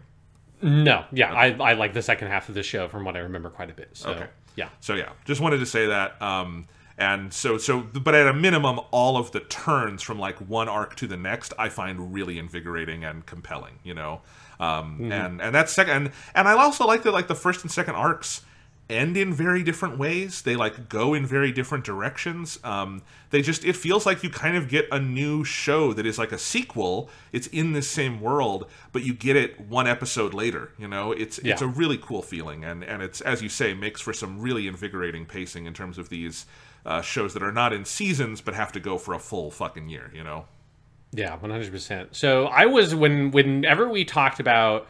No, yeah, I, I like the second half of the show from what I remember quite a bit. So Okay. yeah. So yeah, just wanted to say that. Um, and so so, but at a minimum, all of the turns from like one arc to the next, I find really invigorating and compelling. You know, um, and and that's second. And, and I also like that like the first and second arcs end in very different ways. They like go in very different directions. Um, they just it feels like you kind of get a new show that is like a sequel. It's in this same world, but you get it one episode later. You know, it's it's a really cool feeling, and and it's as you say makes for some really invigorating pacing in terms of these uh, shows that are not in seasons but have to go for a full fucking year. You know. Yeah, one hundred percent. So I was when whenever we talked about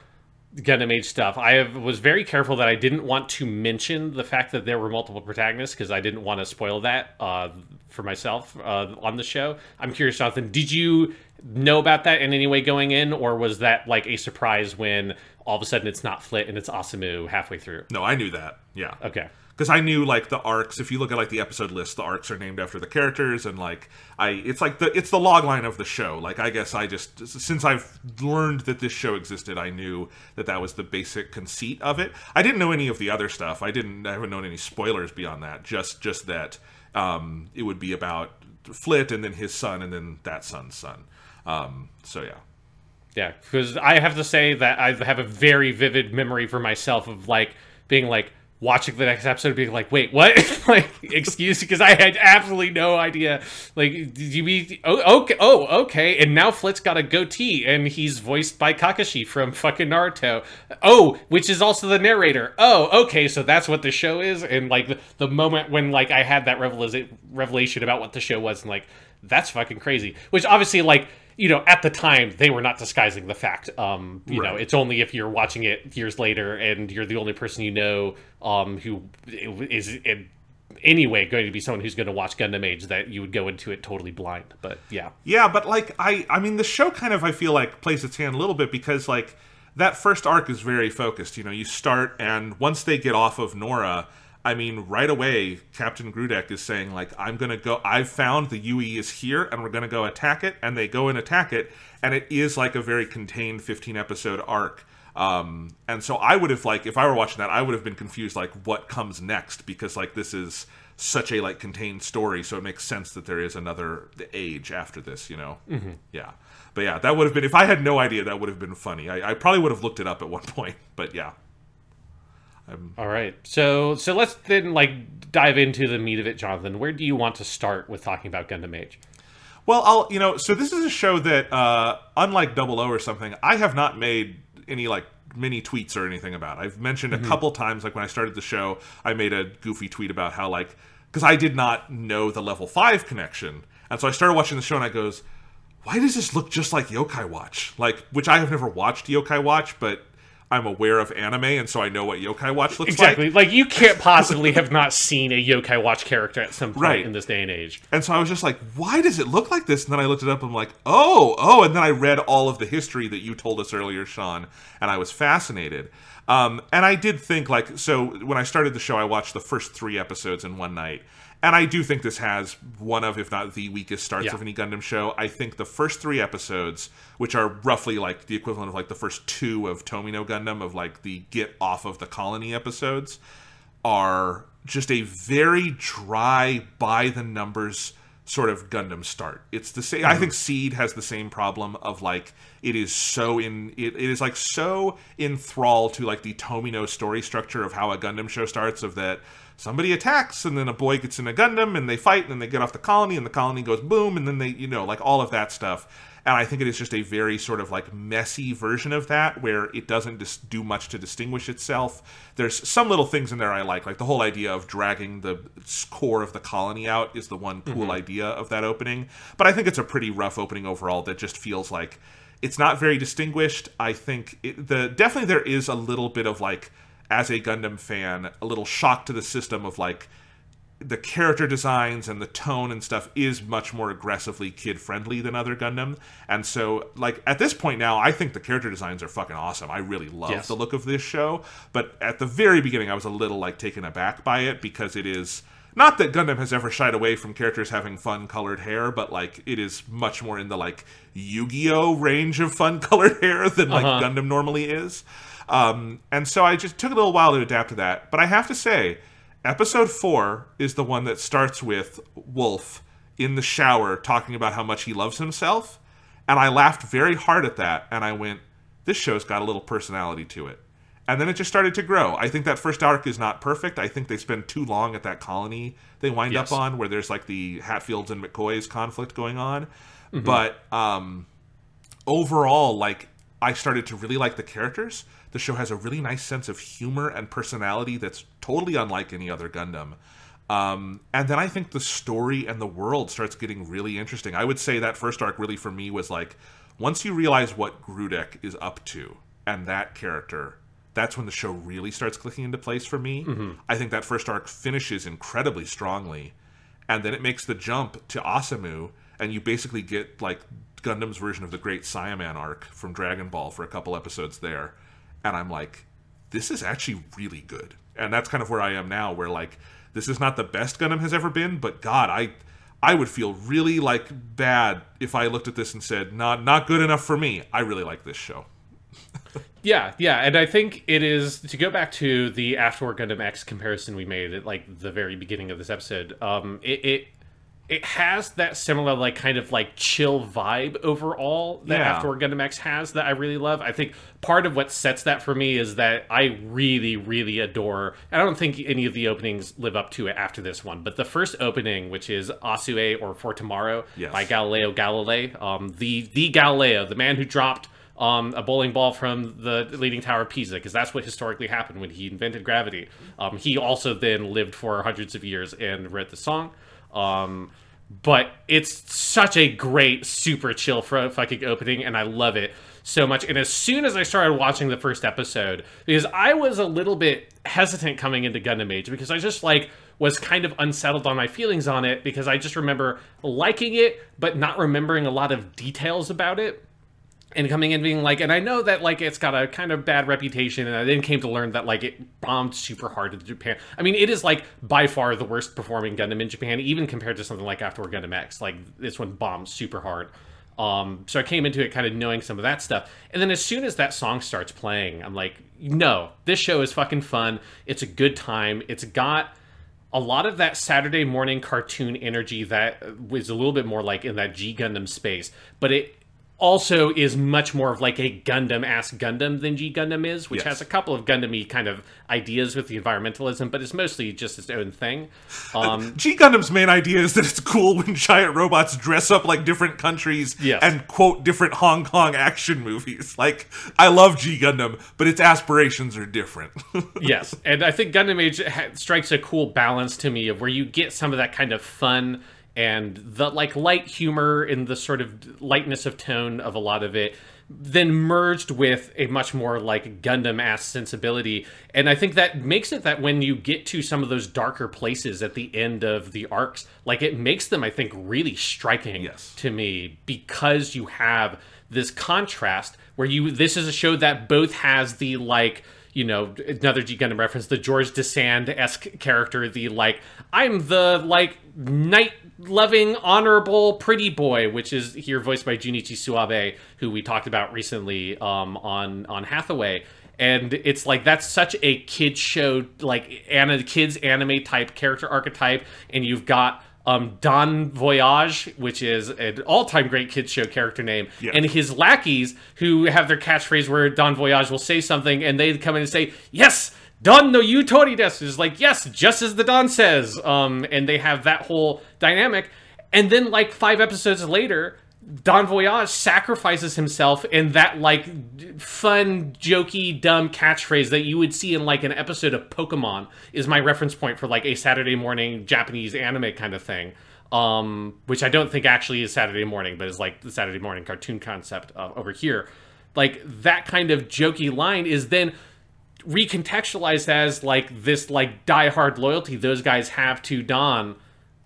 Gundam stuff, I have, was very careful that I didn't want to mention the fact that there were multiple protagonists because I didn't want to spoil that uh, for myself uh, on the show. I'm curious, Jonathan, did you know about that in any way going in, or was that like a surprise when all of a sudden it's not Flit and it's Asamu halfway through? No, I knew that. Yeah. Okay. Because I knew like the arcs. If you look at like the episode list, the arcs are named after the characters, and like I, it's like the it's the log line of the show. Like I guess I just since I've learned that this show existed, I knew that that was the basic conceit of it. I didn't know any of the other stuff. I didn't. I haven't known any spoilers beyond that. Just just that um, it would be about Flit and then his son and then that son's son. Um, so yeah. Yeah, because I have to say that I have a very vivid memory for myself of like being like watching the next episode, being like, "Wait, what?" like, excuse, because I had absolutely no idea. Like, did you mean? Oh, okay, oh, okay. And now Flit's got a goatee, and he's voiced by Kakashi from fucking Naruto. Oh, which is also the narrator. Oh, okay, so that's what the show is. And like the, the moment when like I had that revela- revelation about what the show was, and like that's fucking crazy. Which obviously like you know, at the time they were not disguising the fact. Um, you know, it's only if you're watching it years later and you're the only person you know um, who is in any way going to be someone who's going to watch Gundam Age that you would go into it totally blind. But yeah, Yeah, but like I I mean the show kind of I feel like plays its hand a little bit because like that first arc is very focused. You know, you start and once they get off of Nora, I mean right away Captain Grodek is saying like I'm going to go I've found the UE is here and we're going to go attack it and they go and attack it and it is like a very contained 15 episode arc. Um, and so I would have like if I were watching that, I would have been confused like what comes next because like this is such a like contained story, so it makes sense that there is another age after this, you know. Mm-hmm. Yeah, but yeah, that would have been if I had no idea, that would have been funny. I, I probably would have looked it up at one point, but yeah, all right. So so let's then like dive into the meat of it, Jonathan. Where do you want to start with talking about Gundam Age? Well, I'll you know, so this is a show that uh unlike Double O or something, I have not made any like mini tweets or anything about. I've mentioned a couple times like when I started the show, I made a goofy tweet about how like cuz I did not know the level 5 connection. And so I started watching the show and I goes, "Why does this look just like Yokai Watch?" Like which I have never watched Yokai Watch, but I'm aware of anime and so I know what Yokai Watch looks like. Exactly. Like you can't possibly have not seen a Yokai Watch character at some point Right. in this day and age. And so I was just like, why does it look like this? And then I looked it up and I'm like, oh, oh. And then I read all of the history that you told us earlier, Sean, and I was fascinated. Um, and I did think, like, so when I started the show, I watched the first three episodes in one night. And I do think this has one of, if not the weakest starts Yeah. of any Gundam show. I think the first three episodes, which are roughly like the equivalent of like the first two of Tomino Gundam, of like the get off of the colony episodes, are just a very dry, by the numbers sort of Gundam start. It's the same. I mm-hmm. think Seed has the same problem of like it is so in it, it is like so enthralled to like the Tomino story structure of how a Gundam show starts of that somebody attacks and then a boy gets in a Gundam and they fight and then they get off the colony and the colony goes boom and then they you know like all of that stuff. And I think it is just a very sort of like messy version of that where it doesn't just do much to distinguish itself. There's some little things in there I like, like the whole idea of dragging the core of the colony out is the one cool mm-hmm. idea of that opening. But I think it's a pretty rough opening overall that just feels like it's not very distinguished. I think it, the definitely there is a little bit of like as a Gundam fan, a little shock to the system of like the character designs and the tone and stuff is much more aggressively kid friendly than other Gundam. And so, like, at this point now, I think the character designs are fucking awesome. I really love Yes. the look of this show. But at the very beginning, I was a little, like, taken aback by it because it is. Not that Gundam has ever shied away from characters having fun colored hair, but like it is much more in the like Yu-Gi-Oh range of fun colored hair than like uh-huh. Gundam normally is. Um, and so I just took a little while to adapt to that. But I have to say, episode four is the one that starts with Wolf in the shower talking about how much he loves himself. And I laughed very hard at that. And I went, this show's got a little personality to it. And then it just started to grow. I think that first arc is not perfect. I think they spend too long at that colony they wind Yes. up on, where there's like the Hatfields and McCoys conflict going on. But um, overall, like I started to really like the characters. The show has a really nice sense of humor and personality that's totally unlike any other Gundam. Um, and then I think the story and the world starts getting really interesting. I would say that first arc really for me was like once you realize what Grodek is up to and that character, that's when the show really starts clicking into place for me. I think that first arc finishes incredibly strongly, and then it makes the jump to Asamu, and you basically get like Gundam's version of the Great Saiyaman arc from Dragon Ball for a couple episodes there, and I'm like, this is actually really good, and that's kind of where I am now, where like this is not the best Gundam has ever been, but God, I I would feel really like bad if I looked at this and said, not not good enough for me. I really like this show. Yeah, yeah, and I think it is to go back to the After War Gundam X comparison we made at like the very beginning of this episode. Um, it it, it has that similar like kind of like chill vibe overall that Yeah. Gundam X has that I really love. I think part of what sets that for me is that I really really adore. I don't think any of the openings live up to it after this one, but the first opening, which is Asue or For Tomorrow Yes. by Galileo Galilei, um, the the Galileo, the man who dropped um, a bowling ball from the leaning tower of Pisa, because that's what historically happened when he invented gravity. Um, he also then lived for hundreds of years and wrote the song. Um, but it's such a great, super chill fucking opening, and I love it so much. And as soon as I started watching the first episode, because I was a little bit hesitant coming into Gundam Age, because I just like was kind of unsettled on my feelings on it, because I just remember liking it, but not remembering a lot of details about it and coming in being like, and I know that like it's got a kind of bad reputation, and I then came to learn that like it bombed super hard in Japan. I mean, it is like by far the worst performing Gundam in Japan, even compared to something like After Gundam X. Like this one bombed super hard. Um, so I came into it kind of knowing some of that stuff, and then as soon as that song starts playing, I'm like, no, this show is fucking fun. It's a good time. It's got a lot of that Saturday morning cartoon energy that was a little bit more like in that G Gundam space, but it also is much more of like a Gundam ass Gundam than G Gundam is, which Yes. has a couple of Gundam y kind of ideas with the environmentalism, but it's mostly just its own thing. Um, G Gundam's main idea is that it's cool when giant robots dress up like different countries Yes. and quote different Hong Kong action movies. Like, I love G Gundam, but its aspirations are different. yes, and I think Gundam Age strikes a cool balance to me of where you get some of that kind of fun and the like light humor and the sort of lightness of tone of a lot of it then merged with a much more like Gundam ass sensibility. And I think that makes it that when you get to some of those darker places at the end of the arcs, like it makes them, I think, really striking Yes. to me because you have this contrast where you this is a show that both has the like you know, another G Gundam reference, the George de Sand esque character, the like, I'm the like knight loving, honorable, pretty boy, which is here voiced by Junichi Suwabe, who we talked about recently um, on on Hathaway. And it's like that's such a kid show, like an kids anime type character archetype, and you've got um, Don Voyage, which is an all-time great kids show character name, Yeah. and his lackeys who have their catchphrase where Don Voyage will say something, and they come in and say, "Yes, Don no you tori desu," is like, "Yes, just as the Don says," um, and they have that whole dynamic, and then like five episodes later. Don Voyage sacrifices himself in that like fun, jokey, dumb catchphrase that you would see in like an episode of Pokemon is my reference point for like a Saturday morning Japanese anime kind of thing. Um, which I don't think actually is Saturday morning, but is like the Saturday morning cartoon concept uh, over here. Like that kind of jokey line is then recontextualized as like this like diehard loyalty those guys have to Don,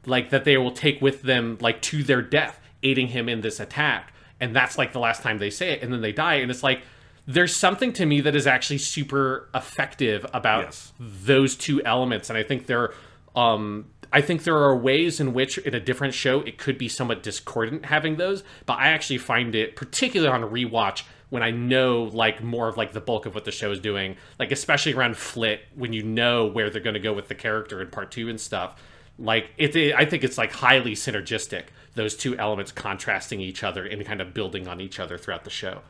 like that they will take with them like to their death, aiding him in this attack. And that's like the last time they say it, and then they die, and it's like there's something to me that is actually super effective about Yes. those two elements, and I think there, um, I think there are ways in which in a different show it could be somewhat discordant having those, but I actually find it particularly on a rewatch when I know like more of like the bulk of what the show is doing, like especially around Flit when you know where they're going to go with the character in part two and stuff. Like it, it, I think it's like highly synergistic. Those two elements contrasting each other and kind of building on each other throughout the show.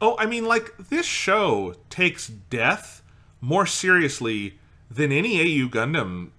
Oh, I mean, like this show takes death more seriously than any AU Gundam.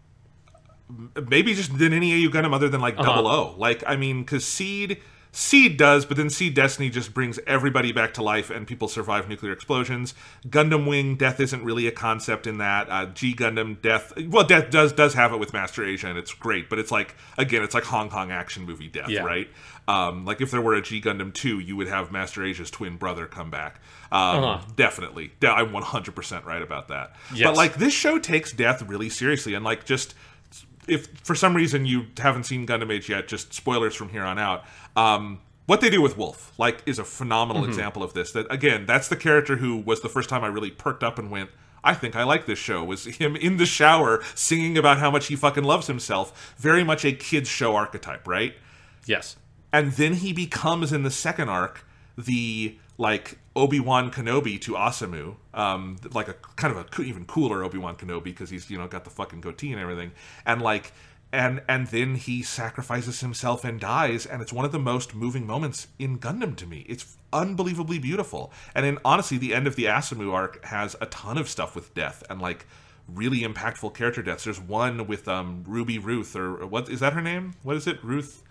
Maybe just than any AU Gundam other than like uh-huh. Double O. Like, I mean, because Seed, Seed does, but then Seed Destiny just brings everybody back to life and people survive nuclear explosions. Gundam Wing, death isn't really a concept in that. Uh, G Gundam, death, well, death does does have it with Master Asia and it's great, but it's like again, it's like Hong Kong action movie death, Yeah. right? Um, like if there were a G Gundam 2, you would have Master Asia's twin brother come back. Um, Uh-huh. Definitely. De- I'm 100% right about that. Yes. But like this show takes death really seriously and like just if for some reason you haven't seen Gundam Age yet, just spoilers from here on out. Um, what they do with Wolf, like, is a phenomenal example of this. That again, that's the character who was the first time I really perked up and went, I think I like this show. Was him in the shower singing about how much he fucking loves himself. Very much a kids show archetype, right? Yes. and then he becomes in the second arc the like Obi-Wan Kenobi to Asamu, um, like a kind of a even cooler Obi-Wan Kenobi because he's you know got the fucking goatee and everything, and like and and then he sacrifices himself and dies, and it's one of the most moving moments in Gundam to me. It's unbelievably beautiful, and in honestly, the end of the Asamu arc has a ton of stuff with death and like really impactful character deaths. There's one with um, Ruby Ruth or what is that her name? What is it? Ruth?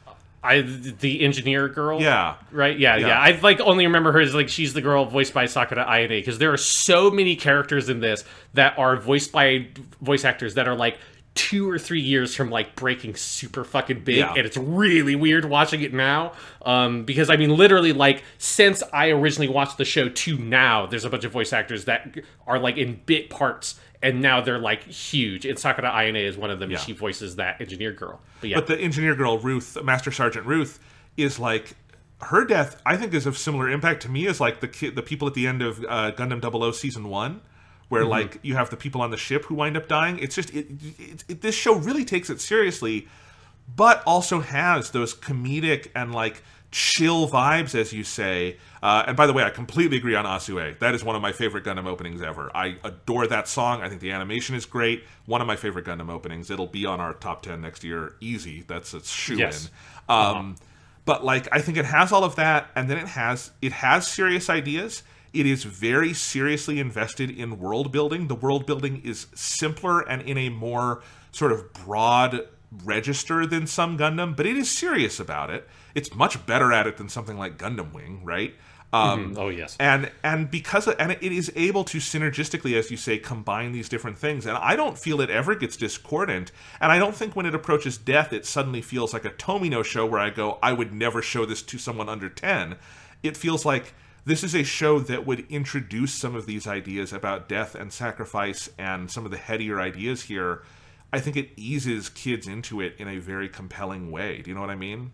I the engineer girl. Yeah. Right. Yeah, yeah. Yeah. I like only remember her as like she's the girl voiced by Sakura Ayane because there are so many characters in this that are voiced by voice actors that are like two or three years from like breaking super fucking big, Yeah. and it's really weird watching it now. Um, because I mean, literally, like since I originally watched the show to now, there's a bunch of voice actors that are like in bit parts. And now they're like huge. And Sakura Ayane is one of them. Yeah. She voices that engineer girl. But yeah, But the engineer girl Ruth, Master Sergeant Ruth, is like her death. I think is of similar impact to me as like the ki- the people at the end of uh, Gundam 00 season one, where Mm-hmm. like you have the people on the ship who wind up dying. It's just it, it, it, this show really takes it seriously, but also has those comedic and like chill vibes, as you say. Uh, and by the way, I completely agree on Asue. That is one of my favorite Gundam openings ever. I adore that song. I think the animation is great. One of my favorite Gundam openings. It'll be on our top ten next year, easy. That's a shoe Yes. in. Um, But like, I think it has all of that, and then it has it has serious ideas. It is very seriously invested in world building. The world building is simpler and in a more sort of broad register than some Gundam, but it is serious about it. It's much better at it than something like Gundam Wing, right? Um, oh yes. and and because of, and it is able to synergistically as you say combine these different things. And i don't feel it ever gets discordant. And i don't think when it approaches death it suddenly feels like a tomino show where i go i would never show this to someone under 10 it feels like this is a show that would introduce some of these ideas about death and sacrifice and some of the headier ideas here. I think it eases kids into it in a very compelling way. Do you know what i mean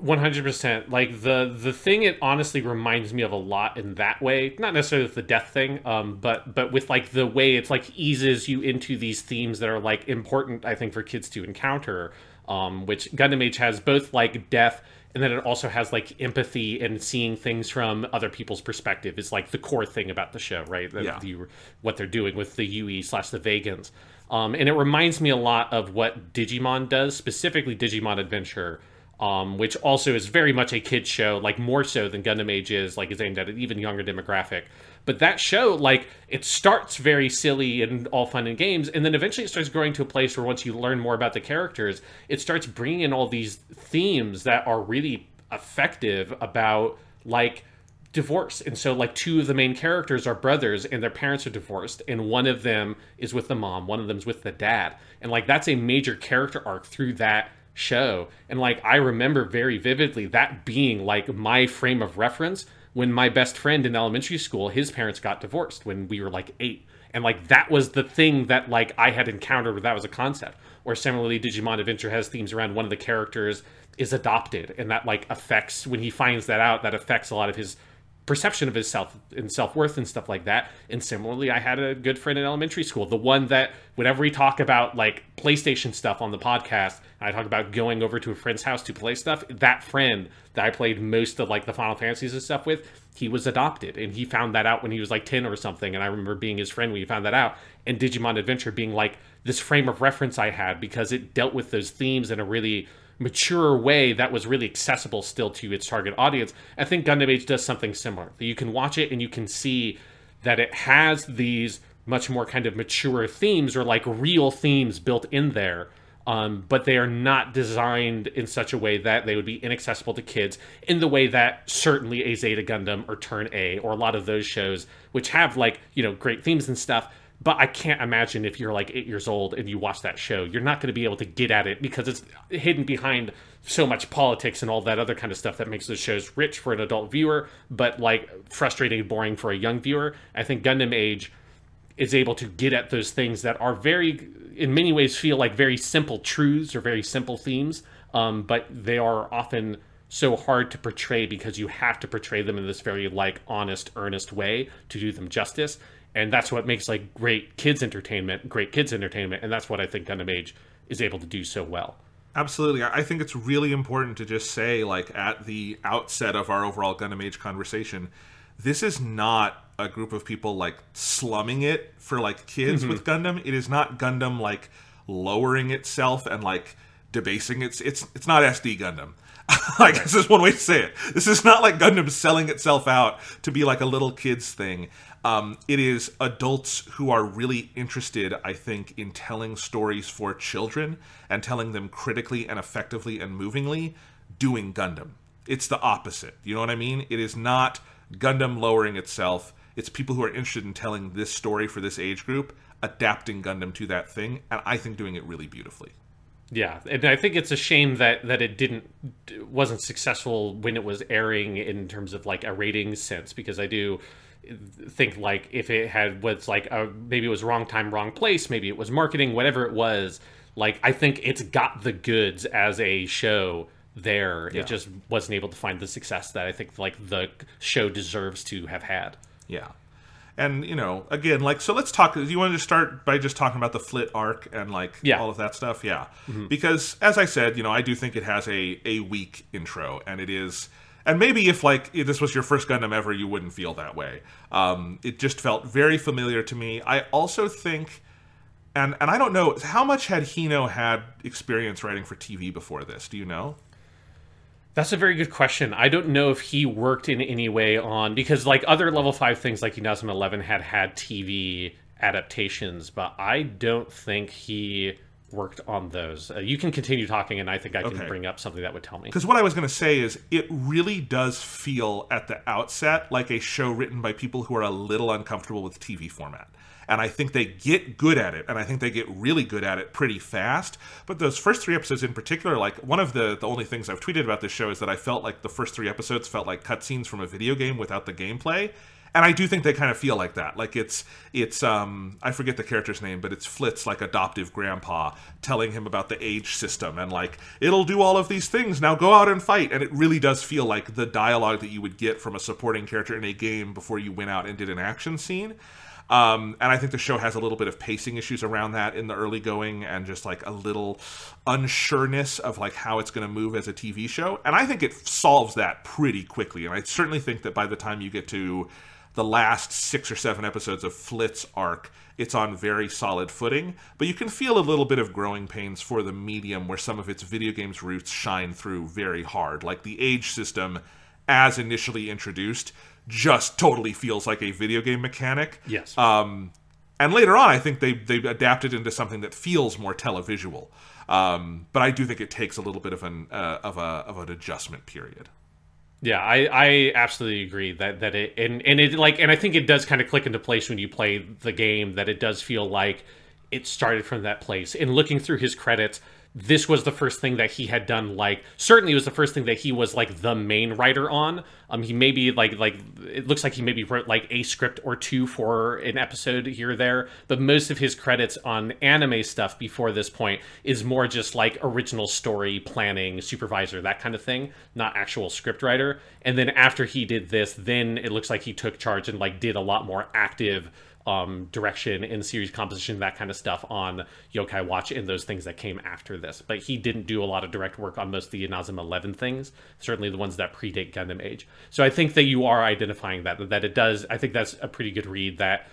One hundred percent. Like the the thing it honestly reminds me of a lot in that way. Not necessarily with the death thing, um, but but with like the way it's like eases you into these themes that are like important. I think for kids to encounter. Um, which Gundam Age has both like death and then it also has like empathy and seeing things from other people's perspective is like the core thing about the show, right? That Yeah. the- what they're doing with the UE slash the Vagans. Um, and it reminds me a lot of what Digimon does, specifically Digimon Adventure, um, which also is very much a kid's show, like more so than Gundam Age is, like is aimed at an even younger demographic. But that show, like, it starts very silly and all fun and games, and then eventually it starts growing to a place where once you learn more about the characters, it starts bringing in all these themes that are really effective about, like, divorce. And so, like, two of the main characters are brothers and their parents are divorced, and one of them is with the mom, one of them's with the dad. And, like, that's a major character arc through that show. And, like, I remember very vividly that being, like, my frame of reference when my best friend in elementary school, his parents got divorced when we were, like, eight. And, like, that was the thing that, like, I had encountered that was a concept. Or similarly, Digimon Adventure has themes around one of the characters is adopted, and that, like, affects, when he finds that out, that affects a lot of his perception of his self and self worth and stuff like that. And similarly, I had a good friend in elementary school, the one that whenever we talk about like PlayStation stuff on the podcast, I talk about going over to a friend's house to play stuff. That friend that I played most of like the Final Fantasies and stuff with, he was adopted, and he found that out when he was like ten or something. And I remember being his friend when he found that out, and Digimon Adventure being like this frame of reference I had because it dealt with those themes in a really mature way that was really accessible still to its target audience. I think Gundam Age does something similar. You can watch it and you can see that it has these much more kind of mature themes or like real themes built in there. Um, but they are not designed in such a way that they would be inaccessible to kids in the way that certainly a Zeta Gundam or Turn A or a lot of those shows, which have like, you know, great themes and stuff, but I can't imagine if you're like eight years old and you watch that show, you're not going to be able to get at it because it's hidden behind so much politics and all that other kind of stuff that makes those shows rich for an adult viewer, but like frustrating and boring for a young viewer. I think Gundam Age is able to get at those things that are very, in many ways, feel like very simple truths or very simple themes, um, but they are often so hard to portray because you have to portray them in this very like honest, earnest way to do them justice. And that's what makes like great kids entertainment, great kids entertainment, and that's what I think Gundam Age is able to do so well. Absolutely. I think it's really important to just say, like, at the outset of our overall Gundam Age conversation, this is not a group of people, like, slumming it for, like, kids with mm-hmm. Gundam. It is not Gundam, like, lowering itself and, like, debasing its. It's, it's not SD Gundam. I guess is one way to say it. This is not like Gundam selling itself out to be like a little kids thing. Um, it is adults who are really interested, I think, in telling stories for children and telling them critically and effectively and movingly, doing Gundam. It's the opposite. You know what I mean? It is not Gundam lowering itself. It's people who are interested in telling this story for this age group, adapting Gundam to that thing, and I think doing it really beautifully. Yeah, and I think it's a shame that that it didn't wasn't successful when it was airing in terms of like a rating sense because I do think like if it had was like a, maybe it was wrong time wrong place maybe it was marketing whatever it was like I think it's got the goods as a show there it just wasn't able to find the success that I think like the show deserves to have had Yeah. And, you know, again, like, so let's talk. You want to start by just talking about the Flit arc and, like, Yeah. all of that stuff? Yeah. Mm-hmm. Because, as I said, you know, I do think it has a, a weak intro, and it is. And maybe if, like, if this was your first Gundam ever, you wouldn't feel that way. Um, it just felt very familiar to me. I also think. And, and I don't know how much had Hino had experience writing for TV before this. Do you know? That's a very good question. I don't know if he worked in any way on because like other level five things like Inazuma Eleven had had TV adaptations, but I don't think he worked on those. Uh, you can continue talking, and I think I can Okay. bring up something that would tell me. Because what I was going to say is, it really does feel at the outset like a show written by people who are a little uncomfortable with TV format. And I think they get good at it, and I think they get really good at it pretty fast. But those first three episodes in particular, like one of the the only things I've tweeted about this show is that I felt like the first three episodes felt like cutscenes from a video game without the gameplay. And I do think they kind of feel like that. Like it's it's um I forget the character's name, but it's Flit's like adoptive grandpa telling him about the age system and like it'll do all of these things. Now go out and fight. And it really does feel like the dialogue that you would get from a supporting character in a game before you went out and did an action scene. Um, and I think the show has a little bit of pacing issues around that in the early going and just like a little unsureness of like how it's going to move as a TV show. And I think it solves that pretty quickly. And I certainly think that by the time you get to the last six or seven episodes of Flit's arc, it's on very solid footing. But you can feel a little bit of growing pains for the medium where some of its video games roots shine through very hard. Like the age system, as initially introduced, just totally feels like a video game mechanic. Yes. Um, and later on, I think they they adapted into something that feels more televisual. Um, but I do think it takes a little bit of an uh, of a of an adjustment period. Yeah, I, I absolutely agree that that it and and it like and I think it does kind of click into place when you play the game that it does feel like it started from that place. And looking through his credits, this was the first thing that he had done like certainly it was the first thing that he was like the main writer on. Um he maybe like like it looks like he maybe wrote like a script or two for an episode here or there but most of his credits on anime stuff before this point is more just like original story planning supervisor that kind of thing not actual script writer. And then after he did this then it looks like he took charge and like did a lot more active um, direction and series composition, that kind of stuff on Yokai Watch and those things that came after this. But he didn't do a lot of direct work on most of the Inazuma 11 things, certainly the ones that predate Gundam Age. So I think that you are identifying that, that it does, I think that's a pretty good read that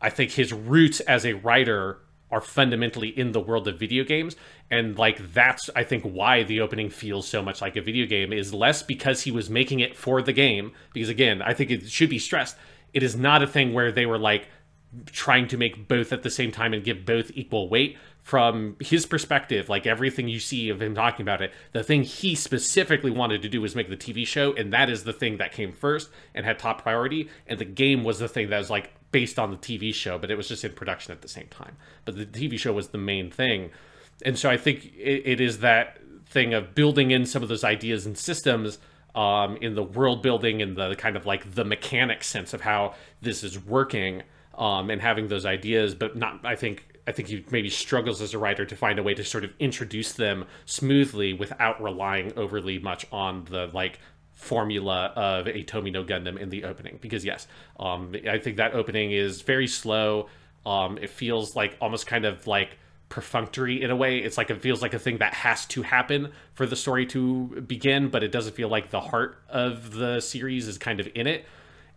I think his roots as a writer are fundamentally in the world of video games and like that's i think why the opening feels so much like a video game is less because he was making it for the game because again i think it should be stressed it is not a thing where they were like trying to make both at the same time and give both equal weight from his perspective like everything you see of him talking about it the thing he specifically wanted to do was make the tv show and that is the thing that came first and had top priority and the game was the thing that was like based on the tv show but it was just in production at the same time. But the tv show was the main thing. And so i think it, it is that thing of building in some of those ideas and systems um, in the world building and the kind of like the mechanic sense of how this is working um, and having those ideas, but not. I think I think he maybe struggles as a writer to find a way to sort of introduce them smoothly without relying overly much on the like formula of a Tomino Gundam in the opening. Because yes, um, I think that opening is very slow. Um, it feels like almost kind of like perfunctory in a way. It's like it feels like a thing that has to happen for the story to begin, but it doesn't feel like the heart of the series is kind of in it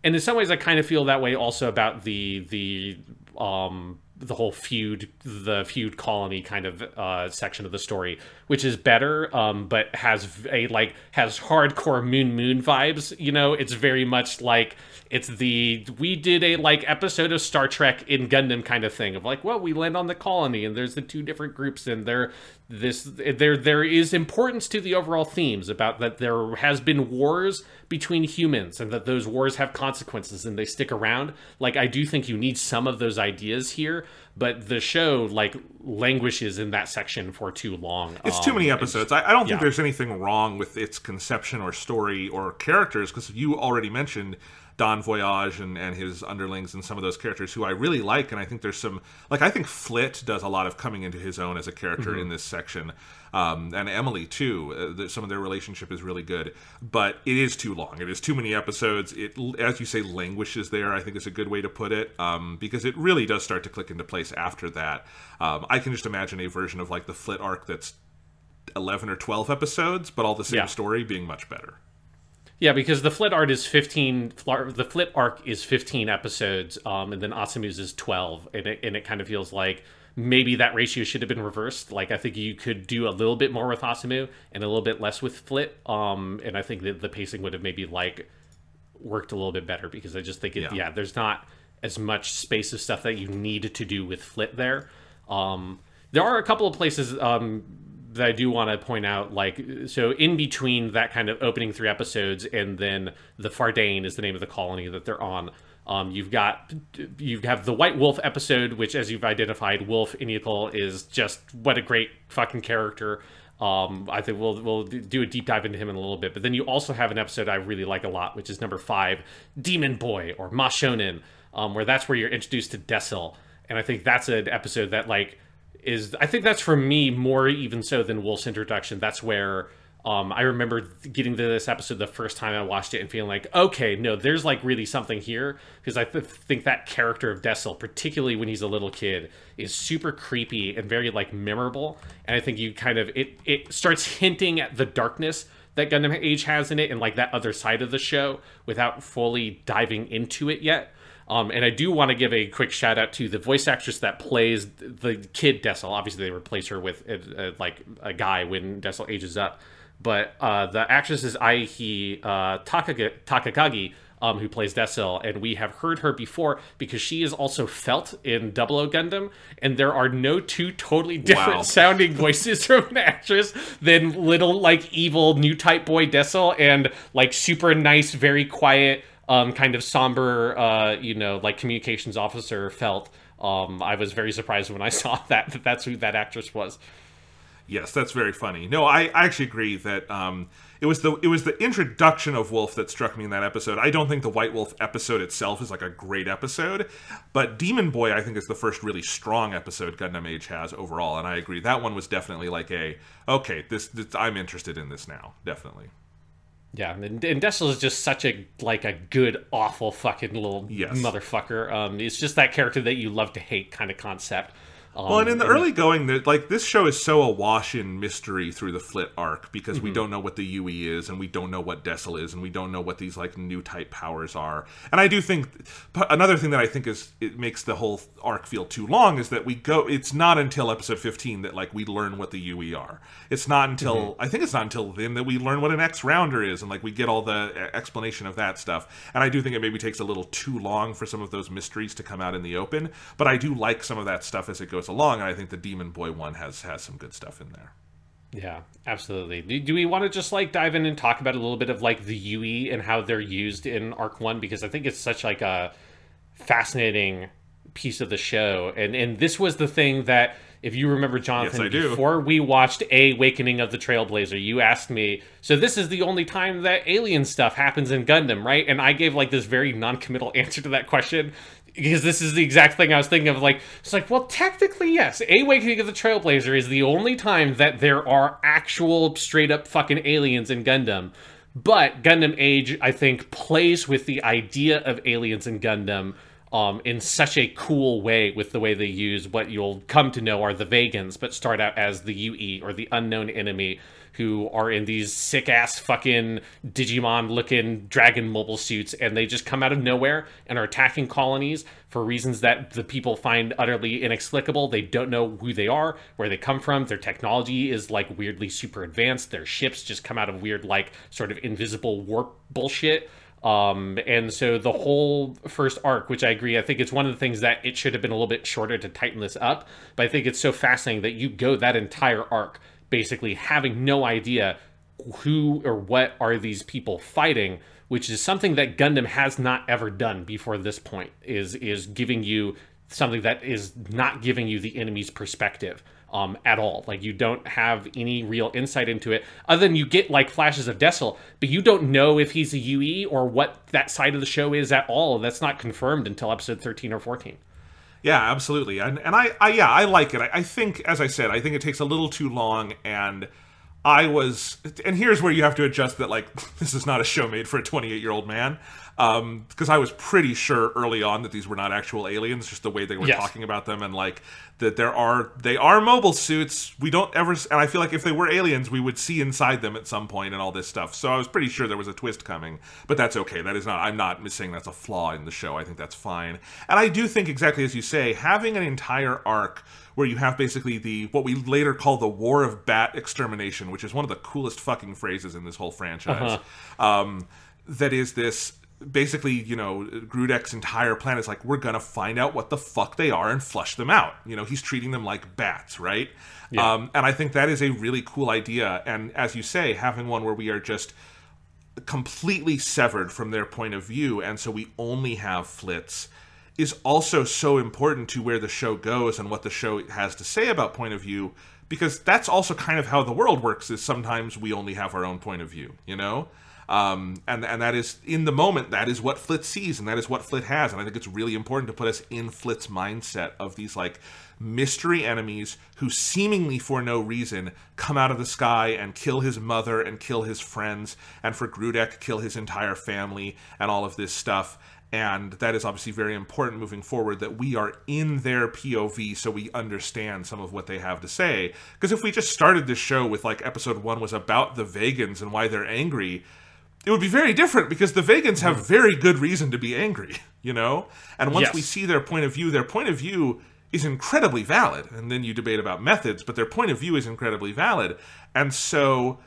and in some ways, I kind of feel that way also about the the um, the whole feud, the feud colony kind of uh, section of the story, which is better, um, but has a like has hardcore Moon Moon vibes. You know, it's very much like it's the we did a like episode of Star Trek in Gundam kind of thing of like, well, we land on the colony and there's the two different groups and there this there there is importance to the overall themes about that there has been wars between humans and that those wars have consequences and they stick around. Like I do think you need some of those ideas here, but the show like languishes in that section for too long. It's too many Um, episodes. I, I don't think yeah. there's anything wrong with its conception or story or characters because you already mentioned Don Voyage and, and his underlings and some of those characters who I really like. And I think there's some, like, I think Flit does a lot of coming into his own as a character Mm-hmm. in this section. Um, and Emily, too. Uh, the, some of their relationship is really good. But it is too long. It is too many episodes. It, as you say, languishes there, I think is a good way to put it um, because it really does start to click into place after that. Um, I can just imagine a version of, like, the Flit arc that's 11 or 12 episodes, but all the same Yeah. story being much better. Yeah, because the Flit art is fifteen. The Flit arc is fifteen episodes, um, and then Asamu's is twelve, and it and it kind of feels like maybe that ratio should have been reversed. Like I think you could do a little bit more with Asamu and a little bit less with Flit, um, and I think that the pacing would have maybe like worked a little bit better because I just think it, Yeah. yeah. there's not as much space of stuff that you need to do with Flit there. Um, there are a couple of places um, that I do want to point out, like so in between that kind of opening three episodes and then the Fardain is the name of the colony that they're on. Um, you've got you have the White Wolf episode, which, as you've identified, Wolf Enneacle is just what a great fucking character. Um, I think we'll we'll do a deep dive into him in a little bit. But then you also have an episode I really like a lot, which is number five, Demon Boy or Mashonen, um, where that's where you're introduced to Desil, and I think that's an episode that like is I think that's for me more even so than Wolf's introduction. That's where um, I remember getting to this episode the first time I watched it and feeling like, okay, no, there's like really something here because I th- think that character of Desil, particularly when he's a little kid, is super creepy and very like memorable. And I think you kind of it it starts hinting at the darkness that Gundam Age has in it and like that other side of the show without fully diving into it yet. Um, and I do want to give a quick shout out to the voice actress that plays the kid Desil. Obviously, they replace her with a, a, like a guy when Desil ages up but uh, the actress is Aihi uh, Takagi, um, who plays Desil, and we have heard her before because she is also Feldt in Double O Gundam, and there are no two totally different Wow. sounding voices from an actress than little like evil new type boy Desil and like super nice, very quiet, um, kind of somber, uh, you know, like communications officer Feldt. Um, I was very surprised when I saw that that that's who that actress was. Yes, that's very funny. No, I, I actually agree that um, it was the it was the introduction of Wolf that struck me in that episode. I don't think the White Wolf episode itself is like a great episode, but Demon Boy I think is the first really strong episode Gundam Age has overall, and I agree that one was definitely like a okay, this, this I'm interested in this now, definitely. Yeah, and, and Desil is just such a like a good, awful fucking little Yes. motherfucker. Um, it's just that character that you love to hate kind of concept. Um, Well, and in the early going, like this show is so awash in mystery through the Flit arc because Mm-hmm. we don't know what the UE is, and we don't know what Desil is, and we don't know what these like new type powers are. And I do think another thing that I think is it makes the whole arc feel too long is that we go. It's not until episode fifteen that like we learn what the UE are. It's not until Mm-hmm. I think it's not until then that we learn what an X rounder is, and like we get all the uh, explanation of that stuff. And I do think it maybe takes a little too long for some of those mysteries to come out in the open. But I do like some of that stuff as it goes along, and I think the Demon Boy one has has some good stuff in there. Yeah, absolutely. Do, do we want to just like dive in and talk about a little bit of like the UE and how they're used in Arc One because I think it's such like a fascinating piece of the show, and and this was the thing that if you remember Jonathan Yes, before we watched a Awakening of the Trailblazer, you asked me, so this is the only time that alien stuff happens in Gundam, right? And I gave like this very non-committal answer to that question because this is the exact thing I was thinking of. Like, it's like, well, technically, yes. Awakening of the Trailblazer is the only time that there are actual straight up fucking aliens in Gundam. But Gundam Age, I think, plays with the idea of aliens in Gundam um, in such a cool way with the way they use what you'll come to know are the Vagans, but start out as the UE or the unknown enemy who are in these sick ass fucking Digimon looking dragon mobile suits and they just come out of nowhere and are attacking colonies for reasons that the people find utterly inexplicable. They don't know who they are, where they come from. Their technology is like weirdly super advanced. Their ships just come out of weird, like, sort of invisible warp bullshit. Um, and so the whole first arc, which I agree, I think it's one of the things that it should have been a little bit shorter to tighten this up. But I think it's so fascinating that you go that entire arc basically having no idea who or what are these people fighting, which is something that Gundam has not ever done before this point. Is is giving you something that is not giving you the enemy's perspective um, at all. Like you don't have any real insight into it, other than you get like flashes of Desil, but you don't know if he's a UE or what that side of the show is at all. That's not confirmed until episode thirteen or fourteen. Yeah, absolutely. And and I, I yeah, I like it. I, I think, as I said, I think it takes a little too long. And I was, and here's where you have to adjust that. Like, this is not a show made for a 28 year old man. Um, because I was pretty sure early on that these were not actual aliens, just the way they were Yes. talking about them, and like that there are they are mobile suits. We don't ever, and I feel like if they were aliens, we would see inside them at some point and all this stuff. So I was pretty sure there was a twist coming, but that's okay. That is not. I'm not saying that's a flaw in the show. I think that's fine, and I do think exactly as you say, having an entire arc where you have basically the what we later call the War of Bat Extermination, which is one of the coolest fucking phrases in this whole franchise. Um, that is this basically, you know, Grodek's entire plan is like, we're gonna find out what the fuck they are and flush them out. You know, he's treating them like bats, right? Um, and I think that is a really cool idea. And as you say, having one where we are just completely severed from their point of view, and so we only have flits, is also so important to where the show goes and what the show has to say about point of view because that's also kind of how the world works is sometimes we only have our own point of view you know um, and and that is in the moment that is what Flit sees and that is what Flit has and I think it's really important to put us in Flit's mindset of these like mystery enemies who seemingly for no reason come out of the sky and kill his mother and kill his friends and for Grodek kill his entire family and all of this stuff and that is obviously very important moving forward that we are in their POV so we understand some of what they have to say. Because if we just started this show with like episode one was about the Vagans and why they're angry, it would be very different because the Vagans have very good reason to be angry, you know? And once Yes. we see their point of view, their point of view is incredibly valid. And then you debate about methods, but their point of view is incredibly valid. And so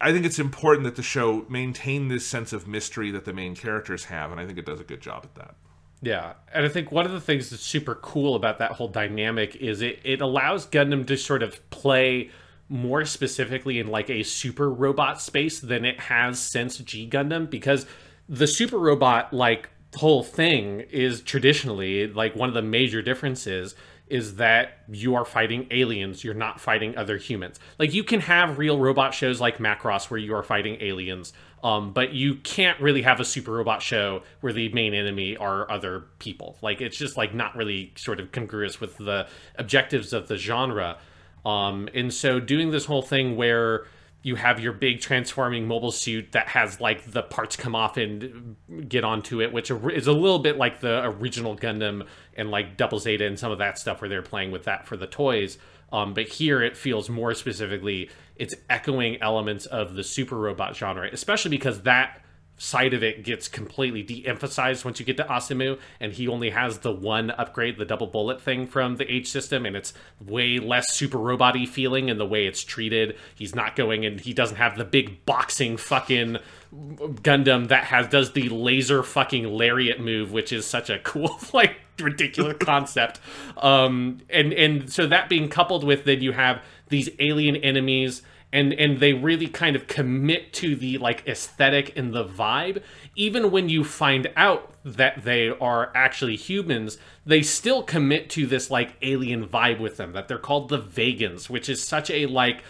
I think it's important that the show maintain this sense of mystery that the main characters have, and I think it does a good job at that. Yeah, and I think one of the things that's super cool about that whole dynamic is it it allows Gundam to sort of play more specifically in like a super robot space than it has since G Gundam because the super robot like whole thing is traditionally like one of the major differences is that you are fighting aliens you're not fighting other humans. Like you can have real robot shows like macross where you are fighting aliens um, but you can't really have a super robot show where the main enemy are other people. Like it's just like not really sort of congruous with the objectives of the genre um, and so doing this whole thing where you have your big transforming mobile suit that has like the parts come off and get onto it, which is a little bit like the original Gundam and like Double Zeta and some of that stuff where they're playing with that for the toys. Um, but here it feels more specifically, it's echoing elements of the super robot genre, especially because that side of it gets completely de-emphasized once you get to Asamu, and he only has the one upgrade, the double bullet thing from the Age system, and it's way less super robot-y feeling in the way it's treated. He's not going and he doesn't have the big boxing fucking Gundam that has does the laser fucking lariat move, which is such a cool like ridiculous concept. Um and and so that being coupled with then you have these alien enemies and and they really kind of commit to the like aesthetic and the vibe even when you find out that they are actually humans they still commit to this like alien vibe with them that they're called the Vagans which is such a like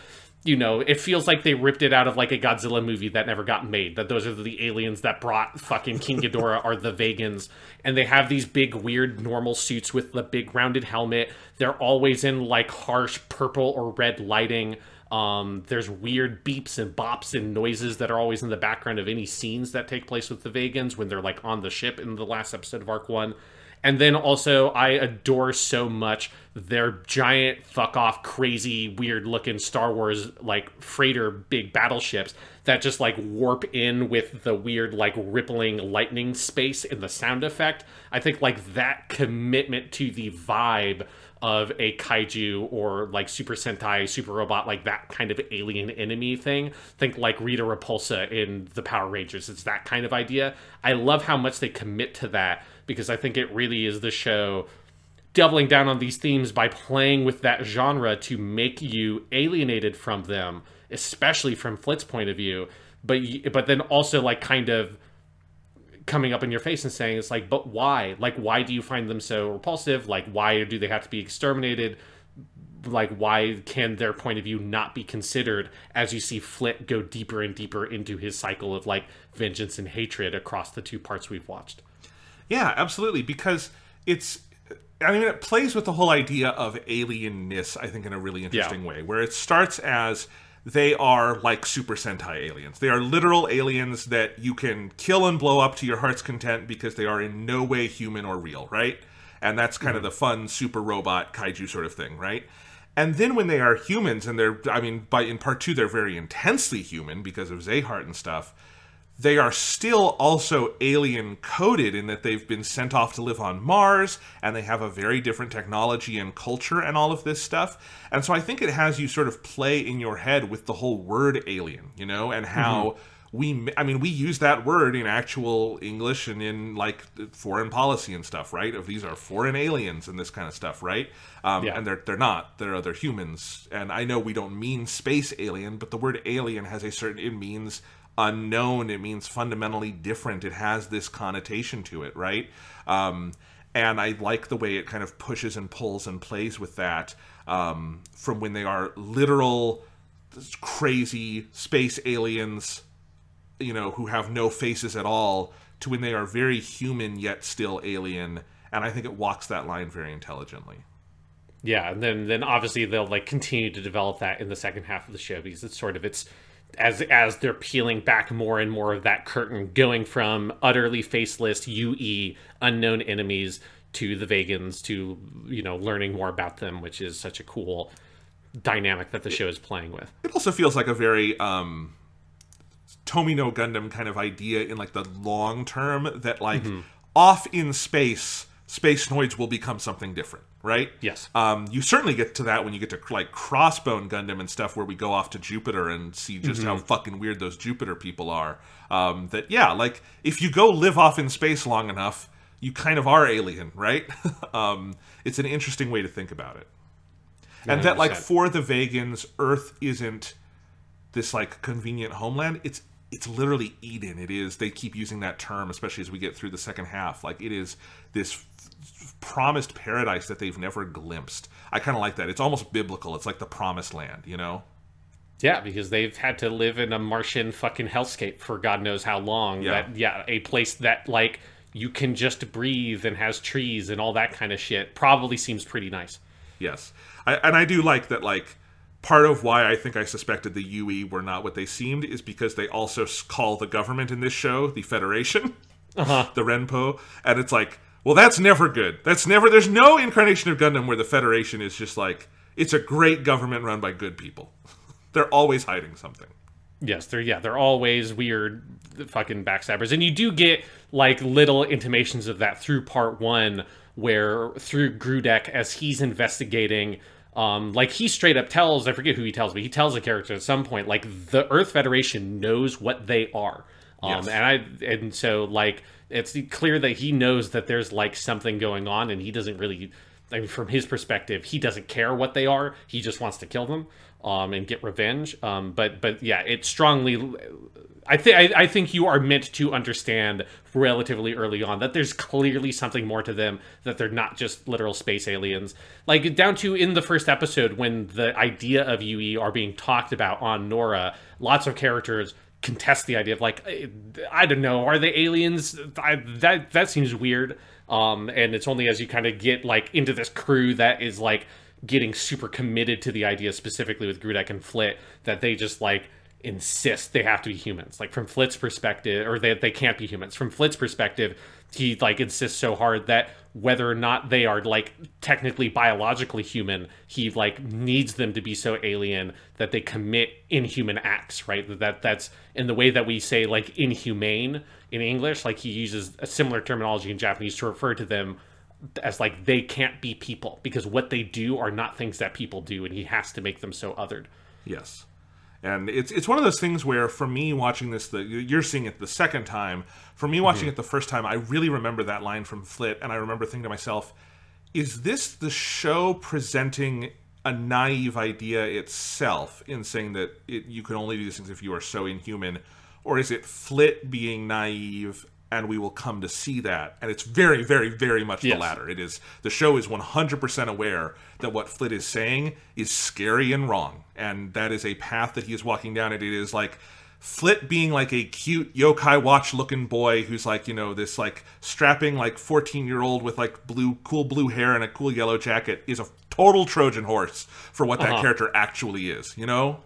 you know, it feels like they ripped it out of like a Godzilla movie that never got made. That those are the aliens that brought fucking King Ghidorah are the Vagans, and they have these big weird normal suits with the big rounded helmet. They're always in like harsh purple or red lighting. Um, there's weird beeps and bops and noises that are always in the background of any scenes that take place with the Vagans when they're like on the ship in the last episode of Arc One. And then also, I adore so much their giant, fuck off, crazy, weird looking Star Wars like freighter big battleships that just like warp in with the weird, like rippling lightning space in the sound effect. I think like that commitment to the vibe of a kaiju or like Super Sentai, Super Robot, like that kind of alien enemy thing. Think like Rita Repulsa in the Power Rangers. It's that kind of idea. I love how much they commit to that because I think it really is the show doubling down on these themes by playing with that genre to make you alienated from them, especially from Flit's point of view. But but then also like kind of coming up in your face and saying it's like, but why? Like, why do you find them so repulsive? Like, why do they have to be exterminated? Like, why can their point of view not be considered as you see Flit go deeper and deeper into his cycle of like vengeance and hatred across the two parts we've watched? Yeah, absolutely. Because it's, I mean, it plays with the whole idea of alienness, I think, in a really interesting way, where it starts as they are like Super Sentai aliens. They are literal aliens that you can kill and blow up to your heart's content because they are in no way human or real, right? And that's kind of the fun super robot kaiju sort of thing, right? And then when they are humans, and they're, I mean, by in part two, they're very intensely human because of Zeheart and stuff they are still also alien coded in that they've been sent off to live on Mars and they have a very different technology and culture and all of this stuff. And so I think it has you sort of play in your head with the whole word alien, you know, and how we I mean we use that word in actual English and in like foreign policy and stuff, right? Of these are foreign aliens and this kind of stuff, right? Um, Yeah. and they're they're not. They're other humans. And I know we don't mean space alien, but the word alien has a certain it means unknown it means fundamentally different it has this connotation to it right um, and i like the way it kind of pushes and pulls and plays with that um, from when they are literal crazy space aliens, you know, who have no faces at all, to when they are very human yet still alien. And I think it walks that line very intelligently. Yeah, and then then obviously they'll like continue to develop that in the second half of the show because it's sort of it's as as they're peeling back more and more of that curtain, going from utterly faceless UE unknown enemies to the Vagans to you know learning more about them, which is such a cool dynamic that the show is playing with. It also feels like a very um Tomino Gundam kind of idea in like the long term that like off in space, space noids will become something different, right? Yes. Um, you certainly get to that when you get to like Crossbone Gundam and stuff, where we go off to Jupiter and see just how fucking weird those Jupiter people are. Um, that yeah, like if you go live off in space long enough, you kind of are alien, right? um, it's an interesting way to think about it, and that like for the Vagans, Earth isn't this like convenient homeland. It's it's literally Eden. It is. They keep using that term, especially as we get through the second half. Like it is this promised paradise that they've never glimpsed. I kind of like that. It's almost biblical. It's like the promised land, you know? Yeah, because they've had to live in a Martian fucking hellscape for God knows how long. Yeah. That yeah, a place that like you can just breathe and has trees and all that kind of shit probably seems pretty nice. Yes. I, and I do like that, like, part of why I think I suspected the UE were not what they seemed is because they also call the government in this show the Federation, Uh-huh. the Renpo. And it's like, well, that's never good. That's never, there's no incarnation of Gundam where the Federation is just like, it's a great government run by good people. They're always hiding something. Yes, they're yeah, they're always weird fucking backstabbers. And you do get like little intimations of that through part 1 where through Grodek as he's investigating um like he straight up tells I forget who he tells but he tells the character at some point like the Earth Federation knows what they are. Um Yes. and I and so like it's clear that he knows that there's like something going on and he doesn't really I mean, from his perspective, he doesn't care what they are. He just wants to kill them um, and get revenge. Um, but but yeah, it strongly. I think I think you are meant to understand relatively early on that there's clearly something more to them. That they're not just literal space aliens. Like down to in the first episode when the idea of UE are being talked about on Nora, lots of characters contest the idea of like I- I don't know, are they aliens? I, that that seems weird. Um, and it's only as you kind of get like into this crew that is like getting super committed to the idea, specifically with Grodek and Flit, that they just like insist they have to be humans. Like from Flit's perspective, or they they can't be humans. From Flit's perspective, he like insists so hard that whether or not they are like technically biologically human, he like needs them to be so alien that they commit inhuman acts, right? That, that that's in the way that we say like inhumane in English, like he uses a similar terminology in Japanese to refer to them as like they can't be people because what they do are not things that people do and he has to make them so othered. Yes. And it's it's one of those things where for me watching this the you're seeing it the second time. For me watching it the first time, I really remember that line from Flit and I remember thinking to myself, is this the show presenting a naive idea itself in saying that it, you can only do these things if you are so inhuman? Or is it Flit being naive and we will come to see that? And it's very very very much Yes. the latter. It is the show is 100% aware that what Flit is saying is scary and wrong. And that is a path that he is walking down and it is like Flit being like a cute yokai watch looking boy who's like, you know, this like strapping like 14 year old with like blue, cool blue hair and a cool yellow jacket is a total Trojan horse for what that Uh-huh. character actually is, you know?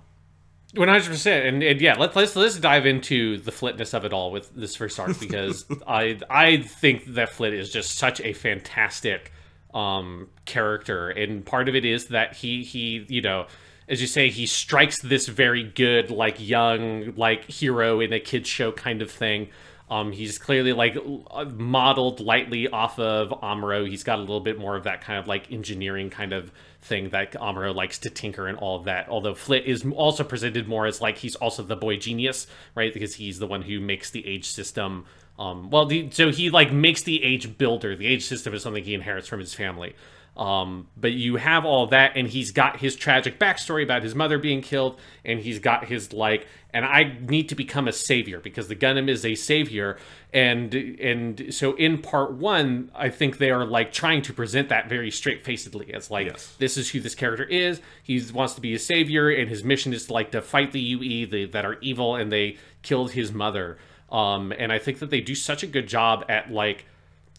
One hundred percent, and and yeah, let's let's let's dive into the flitness of it all with this first arc because I I think that Flit is just such a fantastic um character, and part of it is that he he you know as you say he strikes this very good like young like hero in a kids show kind of thing. Um, he's clearly like uh, modeled lightly off of Amuro. He's got a little bit more of that kind of like engineering kind of thing that Amuro likes to tinker and all of that. Although Flit is also presented more as like he's also the boy genius, right? Because he's the one who makes the age system. Um, well, the, so he like makes the age builder. The age system is something he inherits from his family. Um, but you have all that, and he's got his tragic backstory about his mother being killed, and he's got his like, and I need to become a savior because the Gundam is a savior, and and so in part one, I think they are like trying to present that very straight facedly as like Yes. this is who this character is. He wants to be a savior, and his mission is to like to fight the UE the, that are evil, and they killed his mother. Um, and I think that they do such a good job at like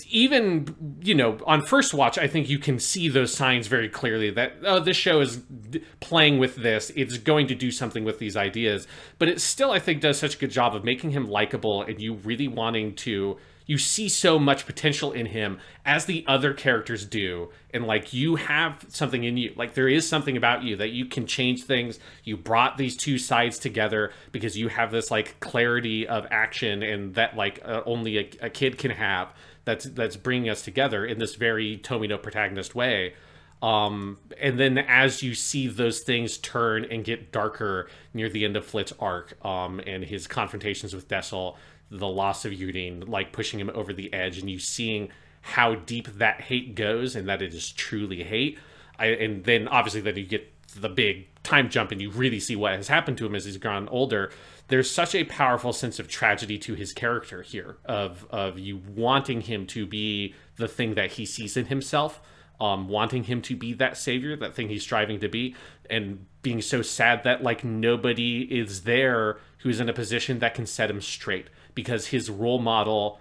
even you know on first watch i think you can see those signs very clearly that oh this show is d- playing with this. It's going to do something with these ideas. But it still i think does such a good job of making him likable and you really wanting to you see so much potential in him as the other characters do. And like you have something in you like there is something about you that you can change things. You brought these two sides together because you have this like clarity of action and that like uh, only a, a kid can have that's that's bringing us together in this very Tomino protagonist way. Um, and then as you see those things turn and get darker near the end of Flit's arc, um, and his confrontations with Desil, the loss of Yurin, like pushing him over the edge, and you seeing how deep that hate goes and that it is truly hate. I, and then obviously then you get the big time jump and you really see what has happened to him as he's grown older there's such a powerful sense of tragedy to his character here of of you wanting him to be the thing that he sees in himself um wanting him to be that savior that thing he's striving to be and being so sad that like nobody is there who's in a position that can set him straight because his role model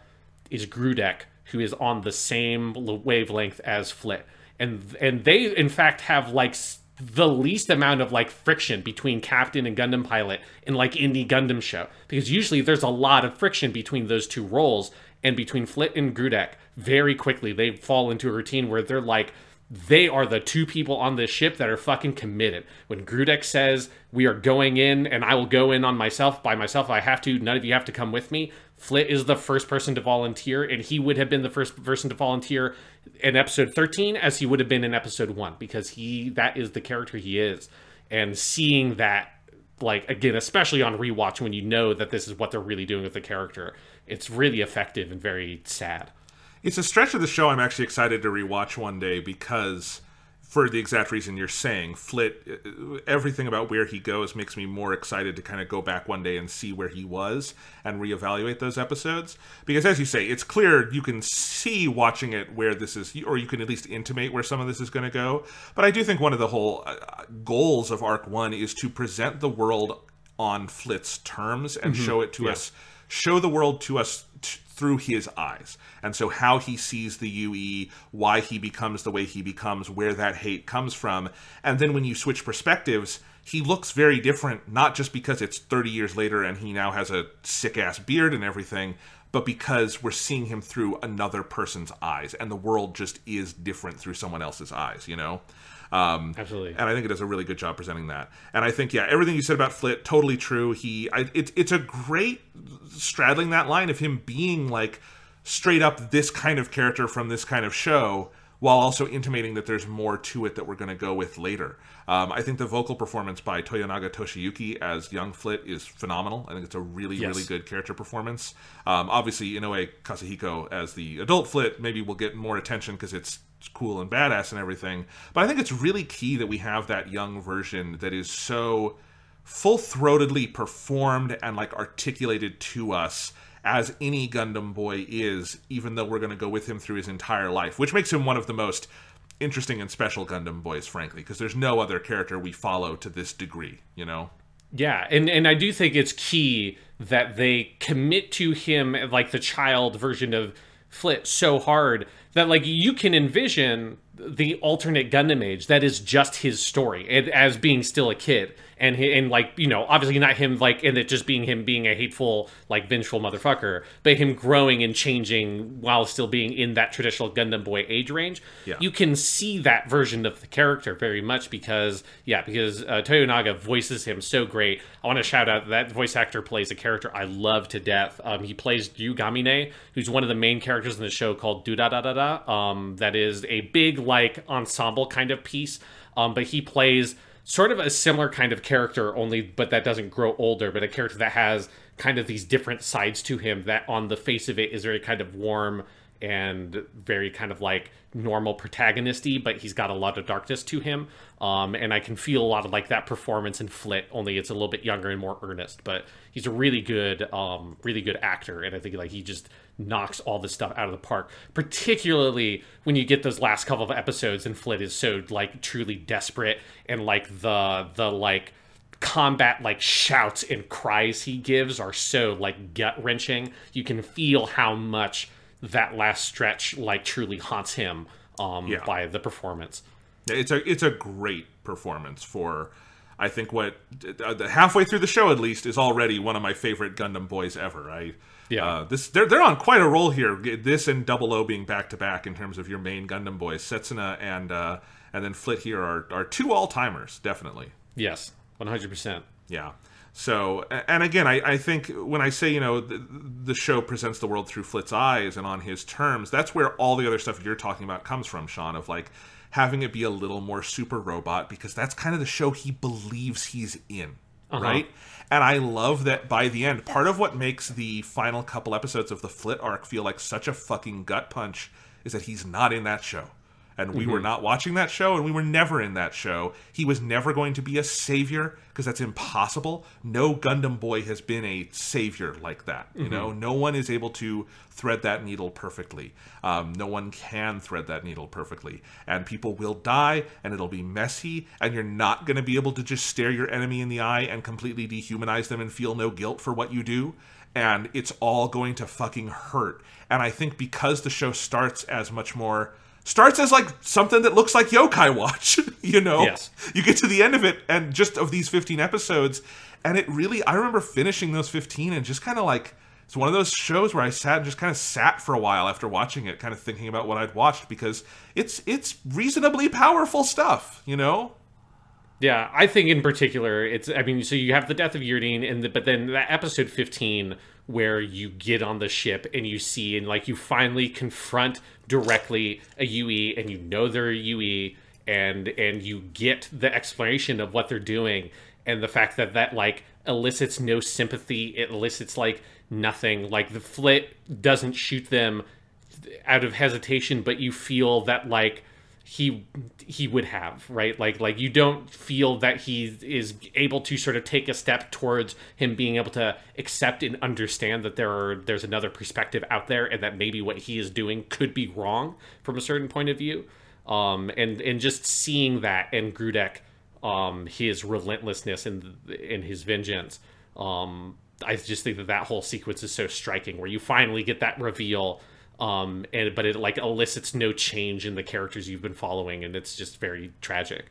is Grodek, who is on the same wavelength as Flit, and and they in fact have like the least amount of like friction between captain and Gundam pilot in like indie Gundam show because usually there's a lot of friction between those two roles and between Flit and Grodek. Very quickly they fall into a routine where they're like they are the two people on this ship that are fucking committed. When Grodek says, We are going in and I will go in on myself by myself, I have to, none of you have to come with me. Flit is the first person to volunteer, and he would have been the first person to volunteer in episode 13 as he would have been in episode 1, because he that is the character he is. And seeing that like again, especially on rewatch when you know that this is what they're really doing with the character, it's really effective and very sad. It's a stretch of the show I'm actually excited to rewatch one day because, for the exact reason you're saying, Flit, uh, everything about where he goes makes me more excited to kind of go back one day and see where he was and reevaluate those episodes. Because, as you say, it's clear you can see watching it where this is, or you can at least intimate where some of this is going to go. But I do think one of the whole uh, goals of Arc 1 is to present the world on Flit's terms and show it to us, show the world to us through his eyes. And so, how he sees the UE, why he becomes the way he becomes, where that hate comes from. And then, when you switch perspectives, he looks very different, not just because it's 30 years later and he now has a sick ass beard and everything, but because we're seeing him through another person's eyes. And the world just is different through someone else's eyes, you know? Um, Absolutely. and I think it does a really good job presenting that. And I think, yeah, everything you said about Flit, totally true. He, I, it, it's a great straddling that line of him being like straight up this kind of character from this kind of show, while also intimating that there's more to it that we're going to go with later. Um, I think the vocal performance by Toyonaga Toshiyuki as young Flit is phenomenal. I think it's a really, Yes. really good character performance. Um, obviously, Inoue Kazuhiko as the adult Flit maybe will get more attention because it's cool and badass and everything. But I think it's really key that we have that young version that is so full throatedly performed and like articulated to us as any Gundam boy is, even though we're going to go with him through his entire life, which makes him one of the most interesting and special Gundam boys, frankly, because there's no other character we follow to this degree, you know? Yeah, and and I do think it's key that they commit to him like the child version of Flit so hard that like you can envision the alternate Gundam age that is just his story as being still a kid and and like you know obviously not him like and it just being him being a hateful like vengeful motherfucker but him growing and changing while still being in that traditional Gundam boy age range. Yeah. you can see that version of the character very much because yeah because uh, Toyonaga voices him so great. I want to shout out that voice actor plays a character I love to death. Um, he plays Ryugamine who's one of the main characters in the show called Durarara um, that is a big like ensemble kind of piece. Um, but he plays sort of a similar kind of character only but that doesn't grow older but a character that has kind of these different sides to him that on the face of it is very kind of warm and very kind of like normal protagonisty, but he's got a lot of darkness to him. Um, and I can feel a lot of like that performance in Flit, only it's a little bit younger and more earnest. But he's a really good, um, really good actor, and I think like he just knocks all this stuff out of the park. Particularly when you get those last couple of episodes, and Flit is so like truly desperate, and like the the like combat like shouts and cries he gives are so like gut wrenching. You can feel how much that last stretch like truly haunts him um, Yeah. by the performance. It's a it's a great performance for I think what uh, halfway through the show at least is already one of my favorite Gundam boys ever. I Yeah. uh, this they're they're on quite a roll here. This and Double O being back to back in terms of your main Gundam boys. Setsuna and uh, and then Flit here are are two all timers definitely. Yes, one hundred percent. Yeah. So, and again, I, I think when I say, you know, the, the show presents the world through Flit's eyes and on his terms, that's where all the other stuff you're talking about comes from, Sean, of like having it be a little more super robot because that's kind of the show he believes he's in, right? And I love that by the end, part of what makes the final couple episodes of the Flit arc feel like such a fucking gut punch is that he's not in that show and we were not watching that show and we were never in that show. He was never going to be a savior because that's impossible. No gundam boy has been a savior like that you know? No one is able to thread that needle perfectly. Um, no one can thread that needle perfectly. And people will die and it'll be messy and you're not going to be able to just stare your enemy in the eye and completely dehumanize them and feel no guilt for what you do. And it's all going to fucking hurt. And i think because the show starts as much more starts as like something that looks like yokai watch you know Yes. you get to the end of it and just of these 15 episodes and it really i remember finishing those 15 and just kind of like it's one of those shows where i sat and just kind of sat for a while after watching it kind of thinking about what i'd watched because it's it's reasonably powerful stuff you know Yeah, I think in particular, it's. I mean, so you have the death of Yurin, and the, but then that episode fifteen where you get on the ship and you see and like you finally confront directly a UE, and you know they're a UE, and and you get the explanation of what they're doing, and the fact that that like elicits no sympathy, it elicits like nothing. Like the flit doesn't shoot them out of hesitation, but you feel that like he he would have right? Like like you don't feel that he is able to sort of take a step towards him being able to accept and understand that there are there's another perspective out there and that maybe what he is doing could be wrong from a certain point of view. Um and and just seeing that and Grodek um his relentlessness and and his vengeance um I just think that that whole sequence is so striking where you finally get that reveal um and but it like elicits no change in the characters you've been following and it's just very tragic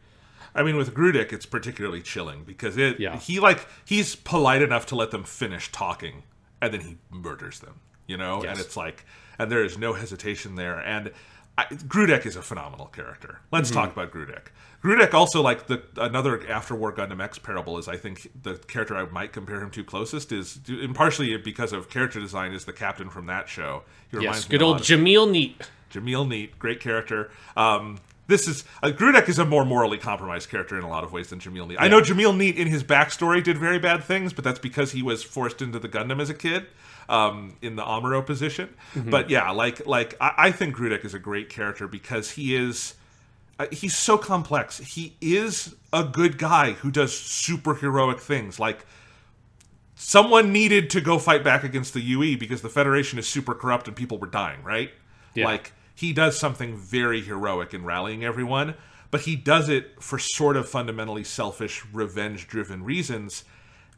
I mean, with Grodek, it's particularly chilling because it Yeah. he like he's polite enough to let them finish talking, and then he murders them. You know, and it's like, and there is no hesitation there. And I, Grodek is a phenomenal character. Let's talk about Grodek. Grodek also like the another after War Gundam X parable is I think the character I might compare him to closest is and partially because of character design is the captain from that show. He yes good old Jamil Neate Jamil Neate, great character. Um, this is uh, Grodek is a more morally compromised character in a lot of ways than Jamil Neate. I know Jamil Neate in his backstory did very bad things, but that's because he was forced into the Gundam as a kid um, in the Amuro position. But yeah, like like I, I think Grodek is a great character because he is. Uh, he's so complex. He is a good guy who does super heroic things. Like someone needed to go fight back against the UE because the Federation is super corrupt and people were dying, right? Yeah. Like he does something very heroic in rallying everyone, but he does it for sort of fundamentally selfish, revenge-driven reasons.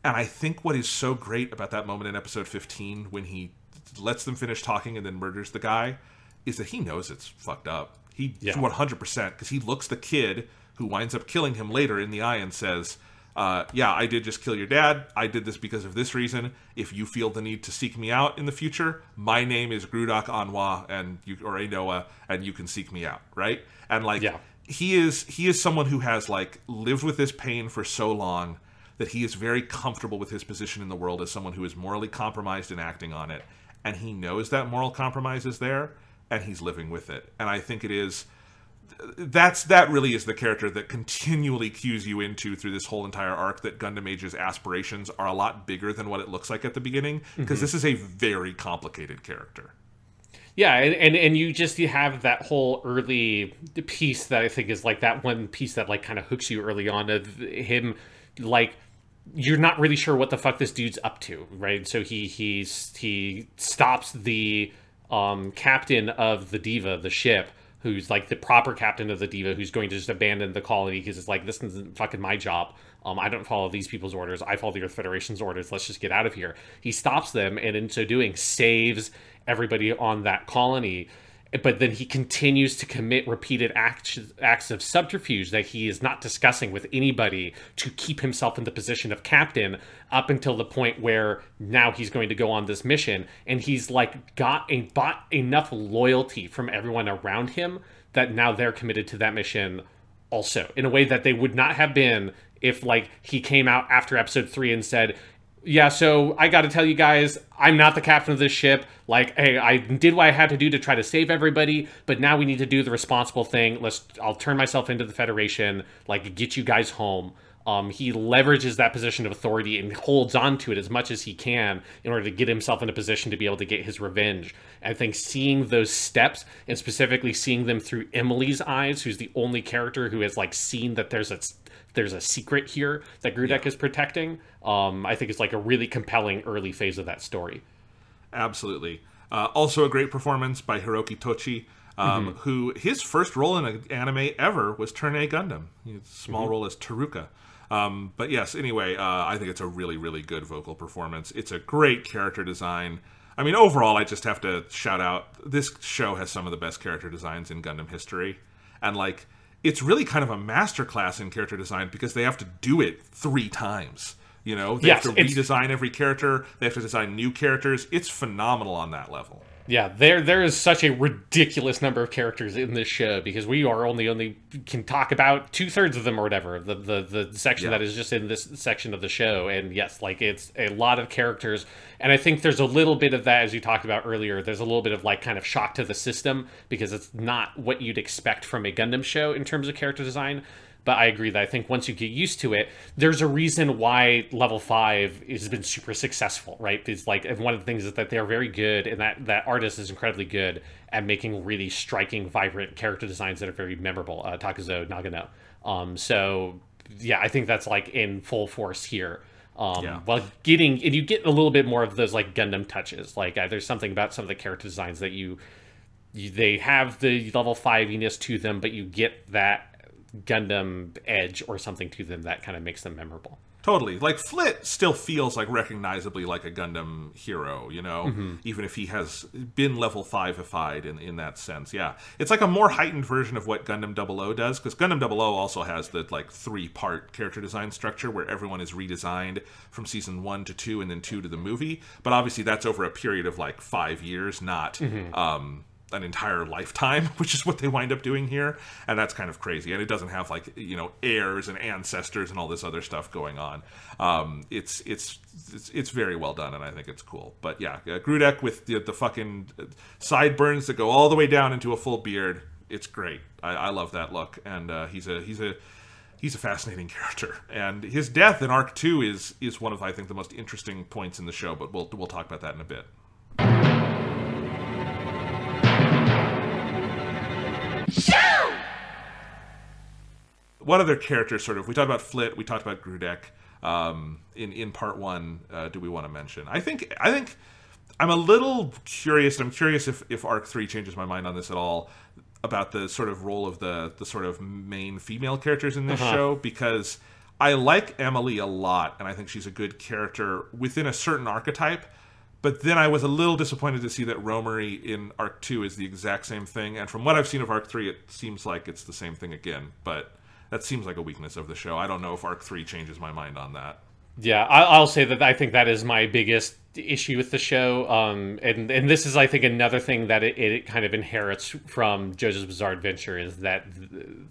And I think what is so great about that moment in episode 15 when he lets them finish talking and then murders the guy is that he knows it's fucked up. He Yeah. 100% because he looks the kid who winds up killing him later in the eye and says, uh, "Yeah, I did just kill your dad. I did this because of this reason. If you feel the need to seek me out in the future, my name is Grodek Anwa and you or Anoa, and you can seek me out." Right? And like, Yeah. he is he is someone who has like lived with this pain for so long that he is very comfortable with his position in the world as someone who is morally compromised and acting on it. And he knows that moral compromise is there and he's living with it. And i think it is that's that really is the character that continually cues you into through this whole entire arc that Gundam Age's aspirations are a lot bigger than what it looks like at the beginning because mm-hmm. this is a very complicated character. Yeah, and, and and you just you have that whole early piece that I think is like that one piece that like kind of hooks you early on of him like you're not really sure what the fuck this dude's up to, right? So he he's he stops the um captain of the diva, the ship, who's like the proper captain of the diva, who's going to just abandon the colony because it's like this isn't fucking my job. Um, I don't follow these people's orders. I follow the Earth Federation's orders. Let's just get out of here. He stops them, and in so doing, saves everybody on that colony. But then he continues to commit repeated acts, acts of subterfuge that he is not discussing with anybody to keep himself in the position of captain up until the point where now he's going to go on this mission. And he's like got a bought enough loyalty from everyone around him that now they're committed to that mission also in a way that they would not have been if like he came out after episode three and said yeah so i gotta tell you guys i'm not the captain of this ship. Like hey i did what i had to do to try to save everybody but now we need to do the responsible thing. Let's i'll turn myself into the federation like get you guys home. Um, he leverages that position of authority and holds on to it as much as he can in order to get himself in a position to be able to get his revenge. I think seeing those steps and specifically seeing them through Emily's eyes, who's the only character who has like seen that there's a there's a secret here that Grodek yeah. is protecting. Um, I think it's like a really compelling early phase of that story. Absolutely. Uh, also, a great performance by Hiroki Tochi, um, mm-hmm. who his first role in an anime ever was Turn A Gundam. small mm-hmm. role as Taruka. Um, but yes, anyway, uh, I think it's a really, really good vocal performance. It's a great character design. I mean, overall, I just have to shout out this show has some of the best character designs in Gundam history. And like, it's really kind of a masterclass in character design because they have to do it three times. You know, they yes, have to redesign every character. They have to design new characters. It's phenomenal on that level. Yeah, there there is such a ridiculous number of characters in this show because we are only only can talk about two thirds of them or whatever the the the section yeah. that is just in this section of the show. And yes like it's a lot of characters. And I think there's a little bit of that as you talked about earlier there's a little bit of like kind of shock to the system because it's not what you'd expect from a Gundam show in terms of character design but I agree that I think once you get used to it, there's a reason why level five has been super successful, right? It's like and one of the things is that they're very good, and that that artist is incredibly good at making really striking, vibrant character designs that are very memorable. Uh, Takuzo Nagano. Um, so yeah, I think that's like in full force here. Um, yeah. While getting and you get a little bit more of those like Gundam touches. Like uh, there's something about some of the character designs that you, you they have the level five-iness to them, but you get that Gundam edge or something to them that kind of makes them memorable. Totally. Like Flit still feels like recognizably like a Gundam hero, you know, mm-hmm. even if he has been level 5ified in, in that sense. Yeah. It's like a more heightened version of what Gundam 00 does because Gundam 00 also has the like three-part character design structure where everyone is redesigned from season 1 to 2 and then 2 to the movie, but obviously that's over a period of like 5 years, not mm-hmm. um an entire lifetime, which is what they wind up doing here, and that's kind of crazy. And it doesn't have like you know heirs and ancestors and all this other stuff going on. Um, it's, it's it's it's very well done, and I think it's cool. But yeah, uh, Grodek with the, the fucking sideburns that go all the way down into a full beard. It's great. I, I love that look, and uh, he's a he's a he's a fascinating character, and his death in Arc Two is is one of I think the most interesting points in the show. But we'll we'll talk about that in a bit. What other characters sort of we talked about Flit, we talked about Grodek. um, in in part one. Uh, do we want to mention? I think I think I'm a little curious. I'm curious if if Arc three changes my mind on this at all about the sort of role of the the sort of main female characters in this uh-huh. show because I like Emily a lot and I think she's a good character within a certain archetype but then I was a little disappointed to see that Romary in Arc 2 is the exact same thing. And from what I've seen of Arc 3, it seems like it's the same thing again. But that seems like a weakness of the show. I don't know if Arc 3 changes my mind on that. Yeah, I'll say that I think that is my biggest issue with the show. Um, and, and this is, I think, another thing that it, it kind of inherits from JoJo's Bizarre Adventure is that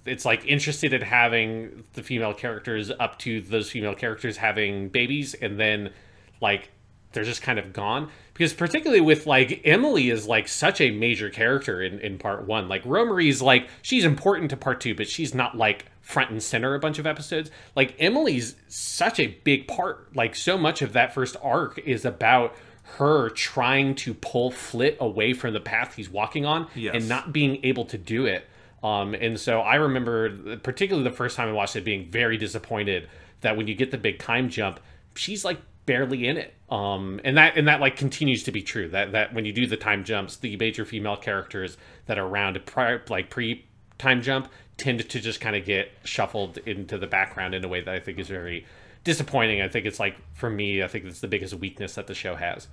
it's like interested in having the female characters up to those female characters having babies and then like they're just kind of gone because particularly with like emily is like such a major character in, in part one like Romary's like she's important to part two but she's not like front and center a bunch of episodes like emily's such a big part like so much of that first arc is about her trying to pull Flit away from the path he's walking on Yes. and not being able to do it. Um, and so I remember, particularly the first time I watched it, being very disappointed that when you get the big time jump, she's like barely in it. Um, and that and that like continues to be true. That that when you do the time jumps, the major female characters that are around prior, like pre time jump tend to just kind of get shuffled into the background in a way that I think is very disappointing. I think it's like for me, I think it's the biggest weakness that the show has.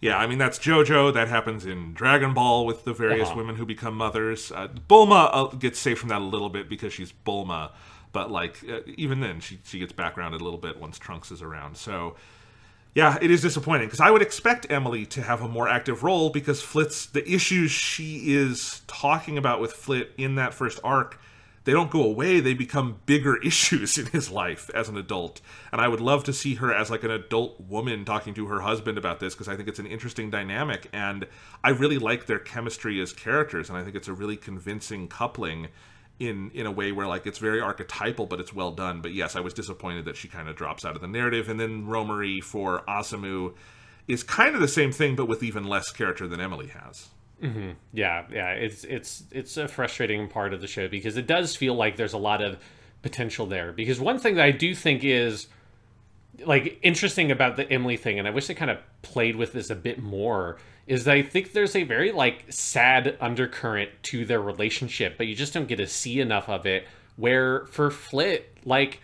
Yeah, I mean that's JoJo. That happens in Dragon Ball with the various Uh-huh. women who become mothers. Uh, Bulma uh, gets saved from that a little bit because she's Bulma, but like uh, even then, she she gets backgrounded a little bit once Trunks is around. So yeah, it is disappointing because I would expect Emily to have a more active role because Flit's the issues she is talking about with Flit in that first arc. They don't go away, they become bigger issues in his life as an adult. And I would love to see her as like an adult woman talking to her husband about this because I think it's an interesting dynamic and I really like their chemistry as characters and I think it's a really convincing coupling in in a way where like it's very archetypal but it's well done. But yes, I was disappointed that she kind of drops out of the narrative and then Romary for Asamu is kind of the same thing but with even less character than Emily has. Mm-hmm. Yeah, yeah, it's it's it's a frustrating part of the show because it does feel like there's a lot of potential there. Because one thing that I do think is like interesting about the Emily thing, and I wish they kind of played with this a bit more, is that I think there's a very like sad undercurrent to their relationship, but you just don't get to see enough of it. Where for Flit, like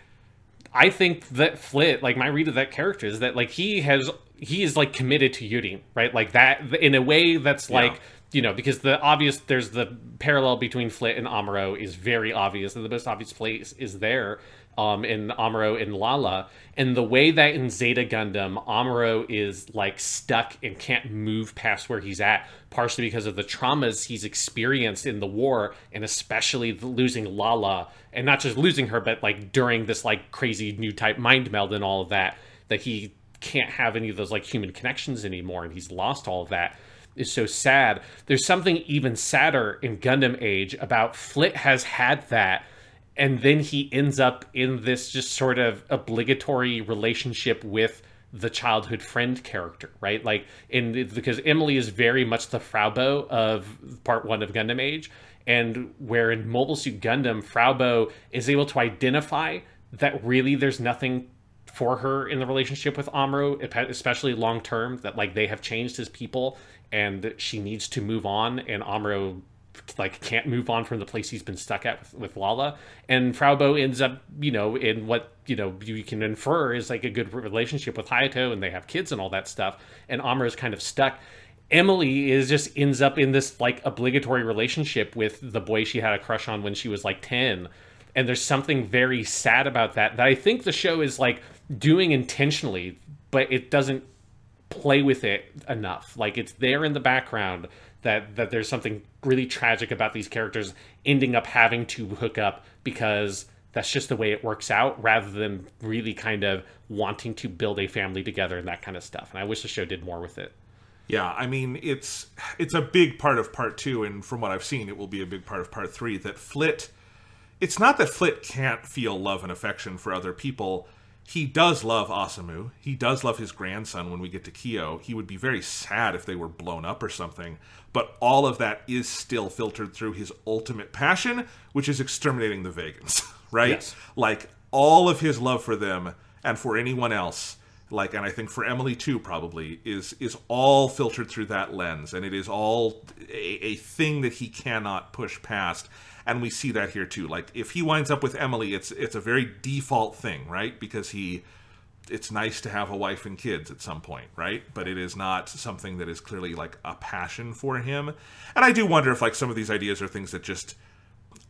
I think that Flit, like my read of that character is that like he has he is like committed to Yurin, right? Like that in a way that's like you know because the obvious there's the parallel between Flit and Amuro is very obvious, and the most obvious place is there um in Amuro and Lala, and the way that in Zeta Gundam Amuro is like stuck and can't move past where he's at, partially because of the traumas he's experienced in the war, and especially losing Lala, and not just losing her, but like during this like crazy new type mind meld and all of that, that he can't have any of those like human connections anymore, and he's lost all of that. Is so sad. There's something even sadder in Gundam Age about Flit has had that and then he ends up in this just sort of obligatory relationship with the childhood friend character, right? Like in because Emily is very much the Fraw Bow of part one of Gundam Age, and where in Mobile Suit Gundam, Fraw Bow is able to identify that really there's nothing for her in the relationship with Amuro, especially long term, that like they have changed as people and she needs to move on, and Amuro like can't move on from the place he's been stuck at with, with Lala, and Fraw Bow ends up, you know, in what you know you can infer is like a good relationship with Hayato, and they have kids and all that stuff, and Amuro's kind of stuck. Emily is just ends up in this like obligatory relationship with the boy she had a crush on when she was like 10 and there's something very sad about that that I think the show is like doing intentionally but it doesn't play with it enough. Like it's there in the background that that there's something really tragic about these characters ending up having to hook up because that's just the way it works out rather than really kind of wanting to build a family together and that kind of stuff and I wish the show did more with it Yeah, I mean it's it's a big part of part two, and from what I've seen, it will be a big part of part three. That Flit, it's not that Flit can't feel love and affection for other people. He does love Asamu. He does love his grandson. When we get to Kio, he would be very sad if they were blown up or something. But all of that is still filtered through his ultimate passion, which is exterminating the Vagans. Right? Yes. Like all of his love for them and for anyone else like and i think for emily too probably is is all filtered through that lens and it is all a, a thing that he cannot push past and we see that here too. Like if he winds up with emily it's it's a very default thing right? Because he it's nice to have a wife and kids at some point right? But it is not something that is clearly like a passion for him. And i do wonder if like some of these ideas are things that just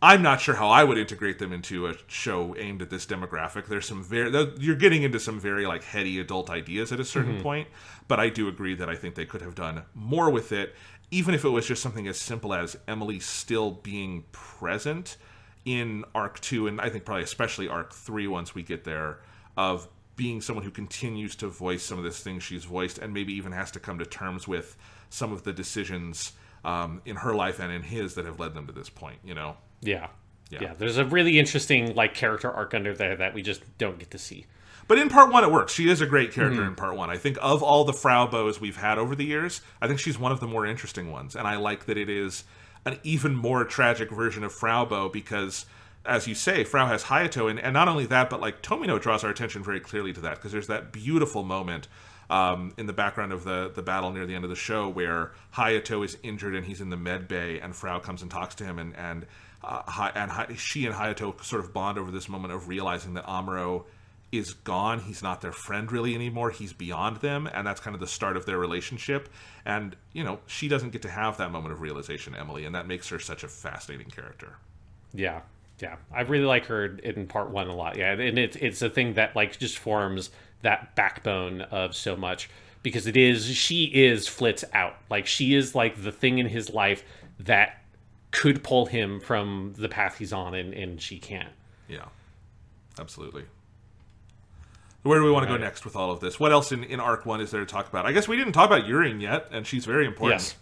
I'm not sure how I would integrate them into a show aimed at this demographic. There's some very you're getting into some very like heady adult ideas at a certain mm-hmm. point, but I do agree that I think they could have done more with it, even if it was just something as simple as Emily still being present in arc 2 and I think probably especially arc 3 once we get there of being someone who continues to voice some of this things she's voiced and maybe even has to come to terms with some of the decisions um, in her life and in his that have led them to this point, you know. Yeah. Yeah. yeah. There's a really interesting like character arc under there that we just don't get to see. But in part one, it works. She is a great character in part one. I think of all the Fraw bows we've had over the years, I think she's one of the more interesting ones. And I like that it is an even more tragic version of Fraw bow because, as you say, Fraw has Hayato. And, and not only that, but like Tomino draws our attention very clearly to that because there's that beautiful moment um, in the background of the, the battle near the end of the show where Hayato is injured and he's in the med bay and Fraw comes and talks to him and, and, uh, Hi- and Hi- she and Hayato sort of bond over this moment of realizing that Amuro is gone. He's not their friend really anymore. He's beyond them, and that's kind of the start of their relationship. And you know, she doesn't get to have that moment of realization, Emily, and that makes her such a fascinating character. Yeah, yeah. I really like her in part one a lot. Yeah, and it's it's a thing that like just forms that backbone of so much because it is she is Flit's out. Like she is like the thing in his life that could pull him from the path he's on, and and she can't. Yeah, absolutely. Where do we want to go next with all of this? What else in, in Arc 1 is there to talk about? I guess we didn't talk about Yurin yet, and she's very important. Yes.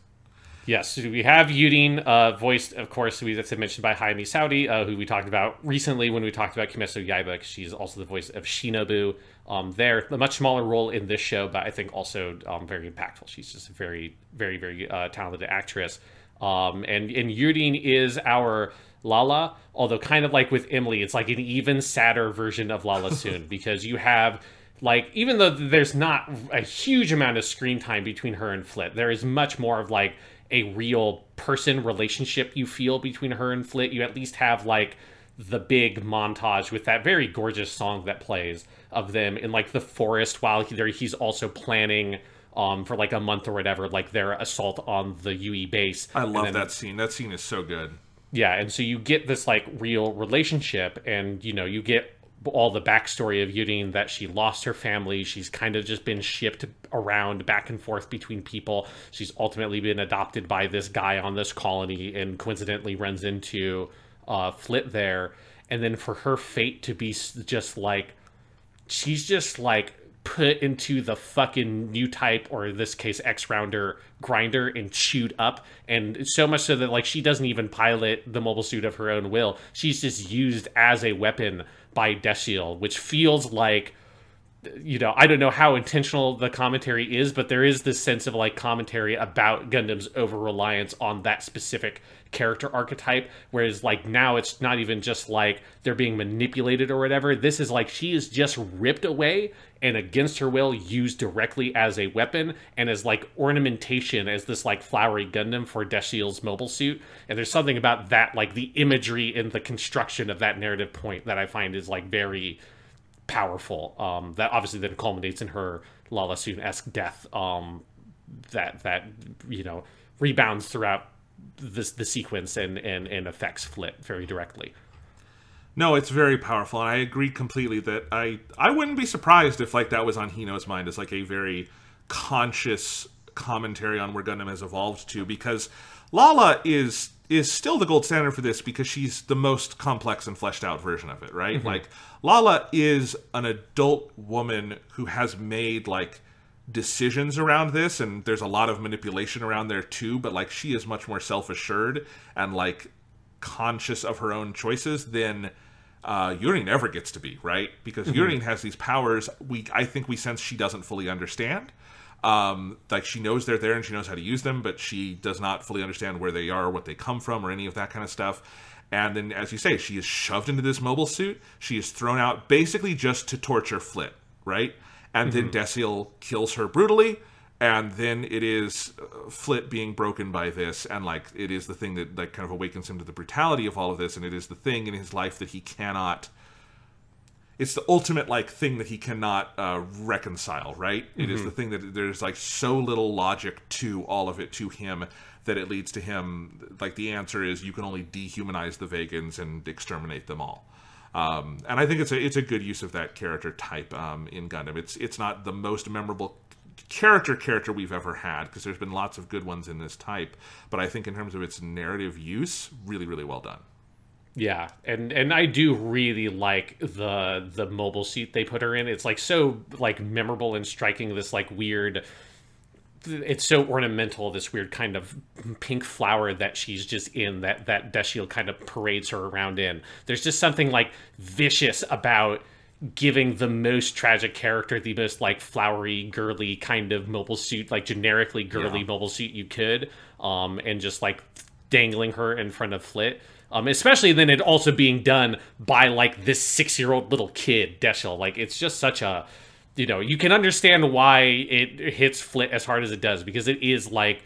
Yes, so we have Yurin, uh, voiced, of course, we that's mentioned by Hayami Saori, uh, who we talked about recently when we talked about Kimetsu Yaiba. She's also the voice of Shinobu. Um, there, a much smaller role in this show, but I think also um, very impactful. She's just a very, very, very uh, talented actress. Um, and and Yurin is our Lala, although kind of like with Emily, it's like an even sadder version of Lala Soon because you have like even though there's not a huge amount of screen time between her and Flit, there is much more of like a real person relationship you feel between her and Flit. You at least have like the big montage with that very gorgeous song that plays of them in like the forest while he, there he's also planning um for like a month or whatever like their assault on the UE base. I love then- that scene. That scene is so good. Yeah, and so you get this like real relationship, and you know you get all the backstory of Yurin that she lost her family. She's kind of just been shipped around back and forth between people. She's ultimately been adopted by this guy on this colony, and coincidentally runs into uh, Flit there. And then for her fate to be just like she's just like put into the fucking new type or in this case X rounder grinder and chewed up. And so much so that like she doesn't even pilot the mobile suit of her own will. She's just used as a weapon by Desil which feels like you know, I don't know how intentional the commentary is, but there is this sense of like commentary about Gundam's over reliance on that specific character archetype. Whereas, like, now it's not even just like they're being manipulated or whatever. This is like she is just ripped away and against her will used directly as a weapon and as like ornamentation as this like flowery Gundam for Desil's mobile suit. And there's something about that, like the imagery and the construction of that narrative point that I find is like very powerful. Um, that obviously then culminates in her Lala Soon esque death. Um, that that you know rebounds throughout this the sequence and and and affects Flit very directly. No, it's very powerful, and I agree completely that I I wouldn't be surprised if like that was on Hino's mind as like a very conscious commentary on where Gundam has evolved to because Lala is is still the gold standard for this because she's the most complex and fleshed out version of it, right? Like Lala is an adult woman who has made like decisions around this and there's a lot of manipulation around there too, but like she is much more self-assured and like conscious of her own choices than uh, Yurin ever gets to be, right? Because Yurin has these powers we I think we sense she doesn't fully understand. Um, like she knows they're there and she knows how to use them, but she does not fully understand where they are, what they come from, or any of that kind of stuff. And then, as you say, she is shoved into this mobile suit. She is thrown out basically just to torture Flit, right? And then Desil kills her brutally, and then it is uh, Flit being broken by this, and like it is the thing that like kind of awakens him to the brutality of all of this, and it is the thing in his life that he cannot it's the ultimate like thing that he cannot uh, reconcile right? It is the thing that there's like so little logic to all of it to him that it leads to him like the answer is you can only dehumanize the Vagans and exterminate them all. Um, and i think it's a it's a good use of that character type um, in gundam. It's it's not the most memorable character character we've ever had because there's been lots of good ones in this type but i think in terms of its narrative use really really well done Yeah, and and I do really like the the mobile suit they put her in. It's like so like memorable and striking. This like weird. It's so ornamental. This weird kind of pink flower that she's just in. That that Desil kind of parades her around in. There's just something like vicious about giving the most tragic character the most like flowery, girly kind of mobile suit, like generically girly Yeah. mobile suit you could, um, and just like dangling her in front of Flit. Um, especially then it also being done by like this six year old little kid, Desil. Like it's just such a you know, you can understand why it hits Flit as hard as it does because it is like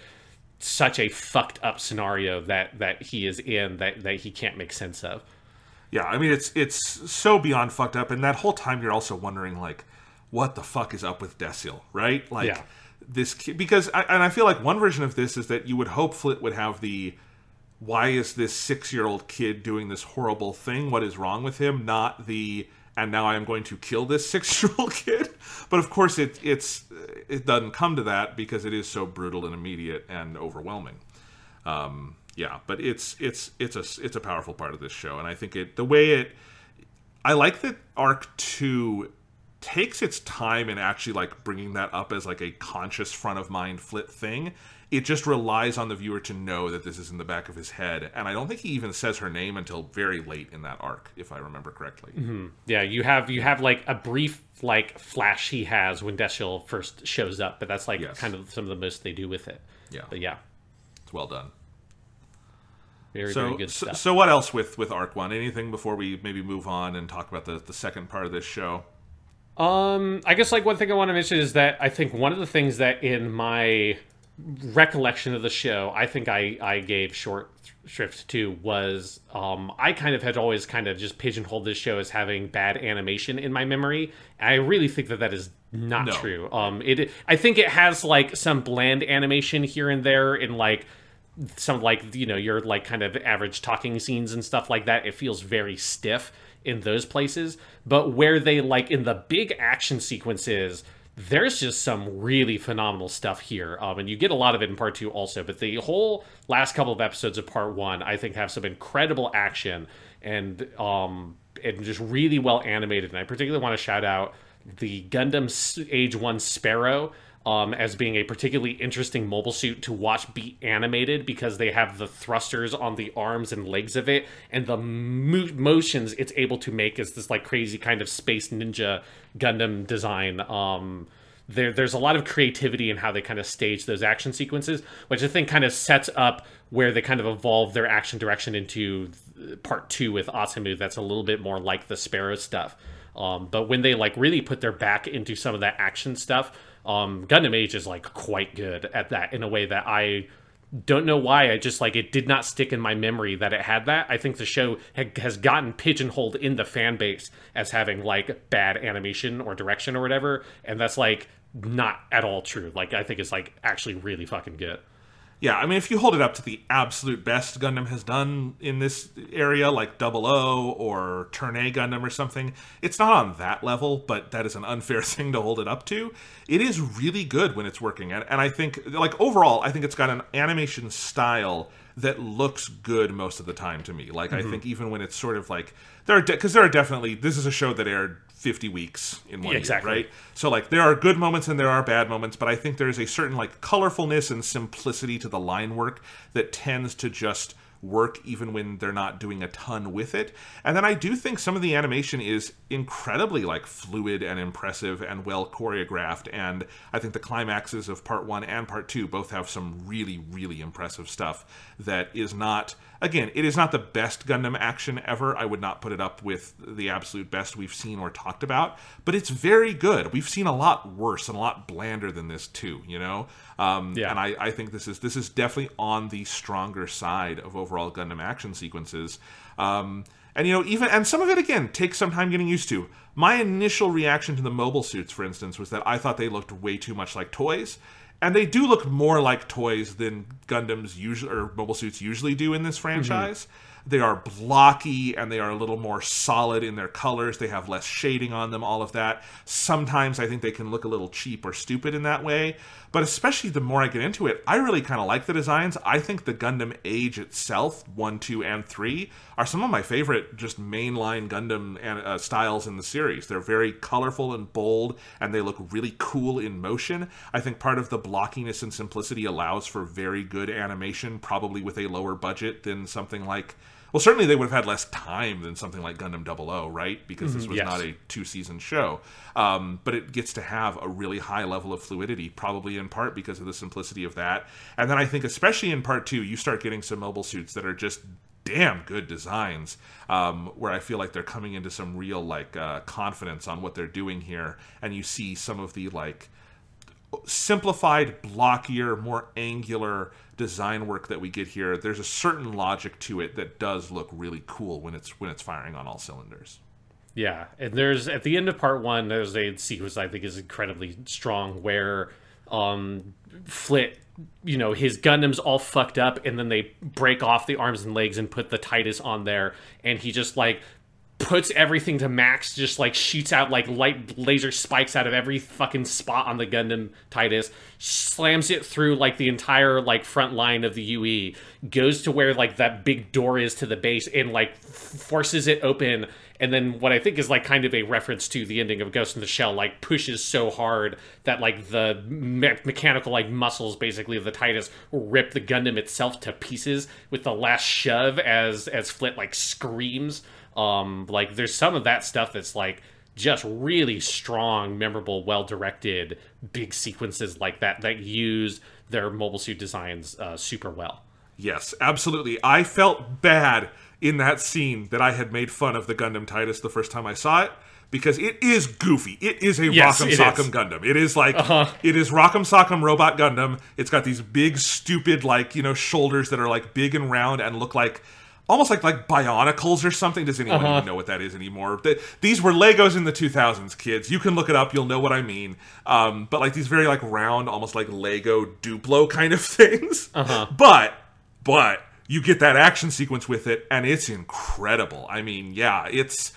such a fucked up scenario that that he is in that that he can't make sense of. Yeah, I mean it's it's so beyond fucked up, and that whole time you're also wondering like, what the fuck is up with Desil, right? Like Yeah. this kid, because I, and I feel like one version of this is that you would hope Flit would have the why is this six year old kid doing this horrible thing? What is wrong with him? Not the and now I am going to kill this six year old kid. But of course, it it's it doesn't come to that because it is so brutal and immediate and overwhelming. Um, yeah, but it's it's it's a it's a powerful part of this show, and I think it the way it I like that arc two takes its time in actually like bringing that up as like a conscious front of mind flit thing. It just relies on the viewer to know that this is in the back of his head, and I don't think he even says her name until very late in that arc, if I remember correctly. Yeah, you have you have like a brief like flash he has when Desil first shows up, but that's like Yes. kind of some of the most they do with it. Yeah, But yeah, it's well done. very So, very good so, stuff. so what else with with arc one? Anything before we maybe move on and talk about the the second part of this show? Um, I guess like one thing I want to mention is that I think one of the things that in my recollection of the show, I think I I gave short shrift to was um I kind of had always kind of just pigeonholed this show as having bad animation in my memory. I really think that that is not No. true. Um, it I think it has like some bland animation here and there in like some like you know your like kind of average talking scenes and stuff like that it feels very stiff in those places but where they like in the big action sequences there's just some really phenomenal stuff here um, and you get a lot of it in part two also but the whole last couple of episodes of part one i think have some incredible action and um and just really well animated and i particularly want to shout out the gundam age one sparrow um, as being a particularly interesting mobile suit to watch be animated because they have the thrusters on the arms and legs of it and the mo- motions it's able to make is this like crazy kind of space ninja Gundam design. Um, there, there's a lot of creativity in how they kind of stage those action sequences, which I think kind of sets up where they kind of evolve their action direction into part two with Asamu. That's a little bit more like the Sparrow stuff. Um, but when they like really put their back into some of that action stuff, um, Gundam Age is like quite good at that in a way that I don't know why. I just like it did not stick in my memory that it had that. I think the show ha- has gotten pigeonholed in the fan base as having like bad animation or direction or whatever, and that's like not at all true. Like I think it's like actually really fucking good. Yeah, I mean, if you hold it up to the absolute best Gundam has done in this area, like Double O or Turn A Gundam or something, it's not on that level, but that is an unfair thing to hold it up to. It is really good when it's working, and, and I think, like overall, I think it's got an animation style that looks good most of the time to me. Like I mm-hmm. think even when it's sort of like there are because there are definitely this is a show that aired 50 weeks in one Exactly. year, right? So like there are good moments and there are bad moments, but I think there's a certain like colorfulness and simplicity to the line work that tends to just work even when they're not doing a ton with it. And then I do think some of the animation is incredibly like fluid and impressive and well choreographed and I think the climaxes of part 1 and part 2 both have some really really impressive stuff that is not again, it is not the best Gundam action ever. I would not put it up with the absolute best we've seen or talked about, but it's very good. We've seen a lot worse and a lot blander than this too, you know. Um, Yeah. And I, I think this is this is definitely on the stronger side of overall Gundam action sequences. Um, and you know, even and some of it again takes some time getting used to. My initial reaction to the mobile suits, for instance, was that I thought they looked way too much like toys. And they do look more like toys than Gundams usually or mobile suits usually do in this mm-hmm. franchise. They are blocky and they are a little more solid in their colors. They have less shading on them, all of that. Sometimes I think they can look a little cheap or stupid in that way. But especially the more I get into it, I really kind of like the designs. I think the Gundam Age itself, 1, 2, and 3, are some of my favorite just mainline Gundam uh, styles in the series. They're very colorful and bold, and they look really cool in motion. I think part of the blockiness and simplicity allows for very good animation, probably with a lower budget than something like well, certainly they would have had less time than something like Gundam 00, right? Because this was yes. not a two season show. Um, but it gets to have a really high level of fluidity, probably in part because of the simplicity of that. And then I think, especially in part two, you start getting some mobile suits that are just damn good designs um, where i feel like they're coming into some real like uh, confidence on what they're doing here and you see some of the like simplified, blockier, more angular design work that we get here, there's a certain logic to it that does look really cool when it's when it's firing on all cylinders. Yeah, and there's at the end of part one, there's a sequence I think is incredibly strong where um Flit, you know, his Gundam's all fucked up, and then they break off the arms and legs and put the Titus on there, and he just like puts everything to max, just like shoots out like light laser spikes out of every fucking spot on the Gundam Titus, slams it through like the entire like front line of the UE, goes to where like that big door is to the base and like forces it open. And then what I think is like kind of a reference to the ending of Ghost in the Shell, like pushes so hard that like the me- mechanical like muscles basically of the Titus rip the Gundam itself to pieces with the last shove as as Flit like screams. Um, like there's some of that stuff that's like just really strong, memorable, well directed, big sequences like that that use their mobile suit designs uh, super well. Yes, absolutely. I felt bad in that scene that I had made fun of the Gundam Titus the first time I saw it because it is goofy. It is a Yes, Rock'em Sock'em. Gundam. It is like it is Rock'em Sock'em Robot Gundam. It's got these big, stupid, like you know, shoulders that are like big and round and look like almost like like bionicles or something. Does anyone even know what that is anymore? Th- These were Legos in the 2000s, kids. You can look it up. You'll know what I mean. Um, but like these very like round, almost like Lego Duplo kind of things. But but you get that action sequence with it, and it's incredible. I mean, yeah, it's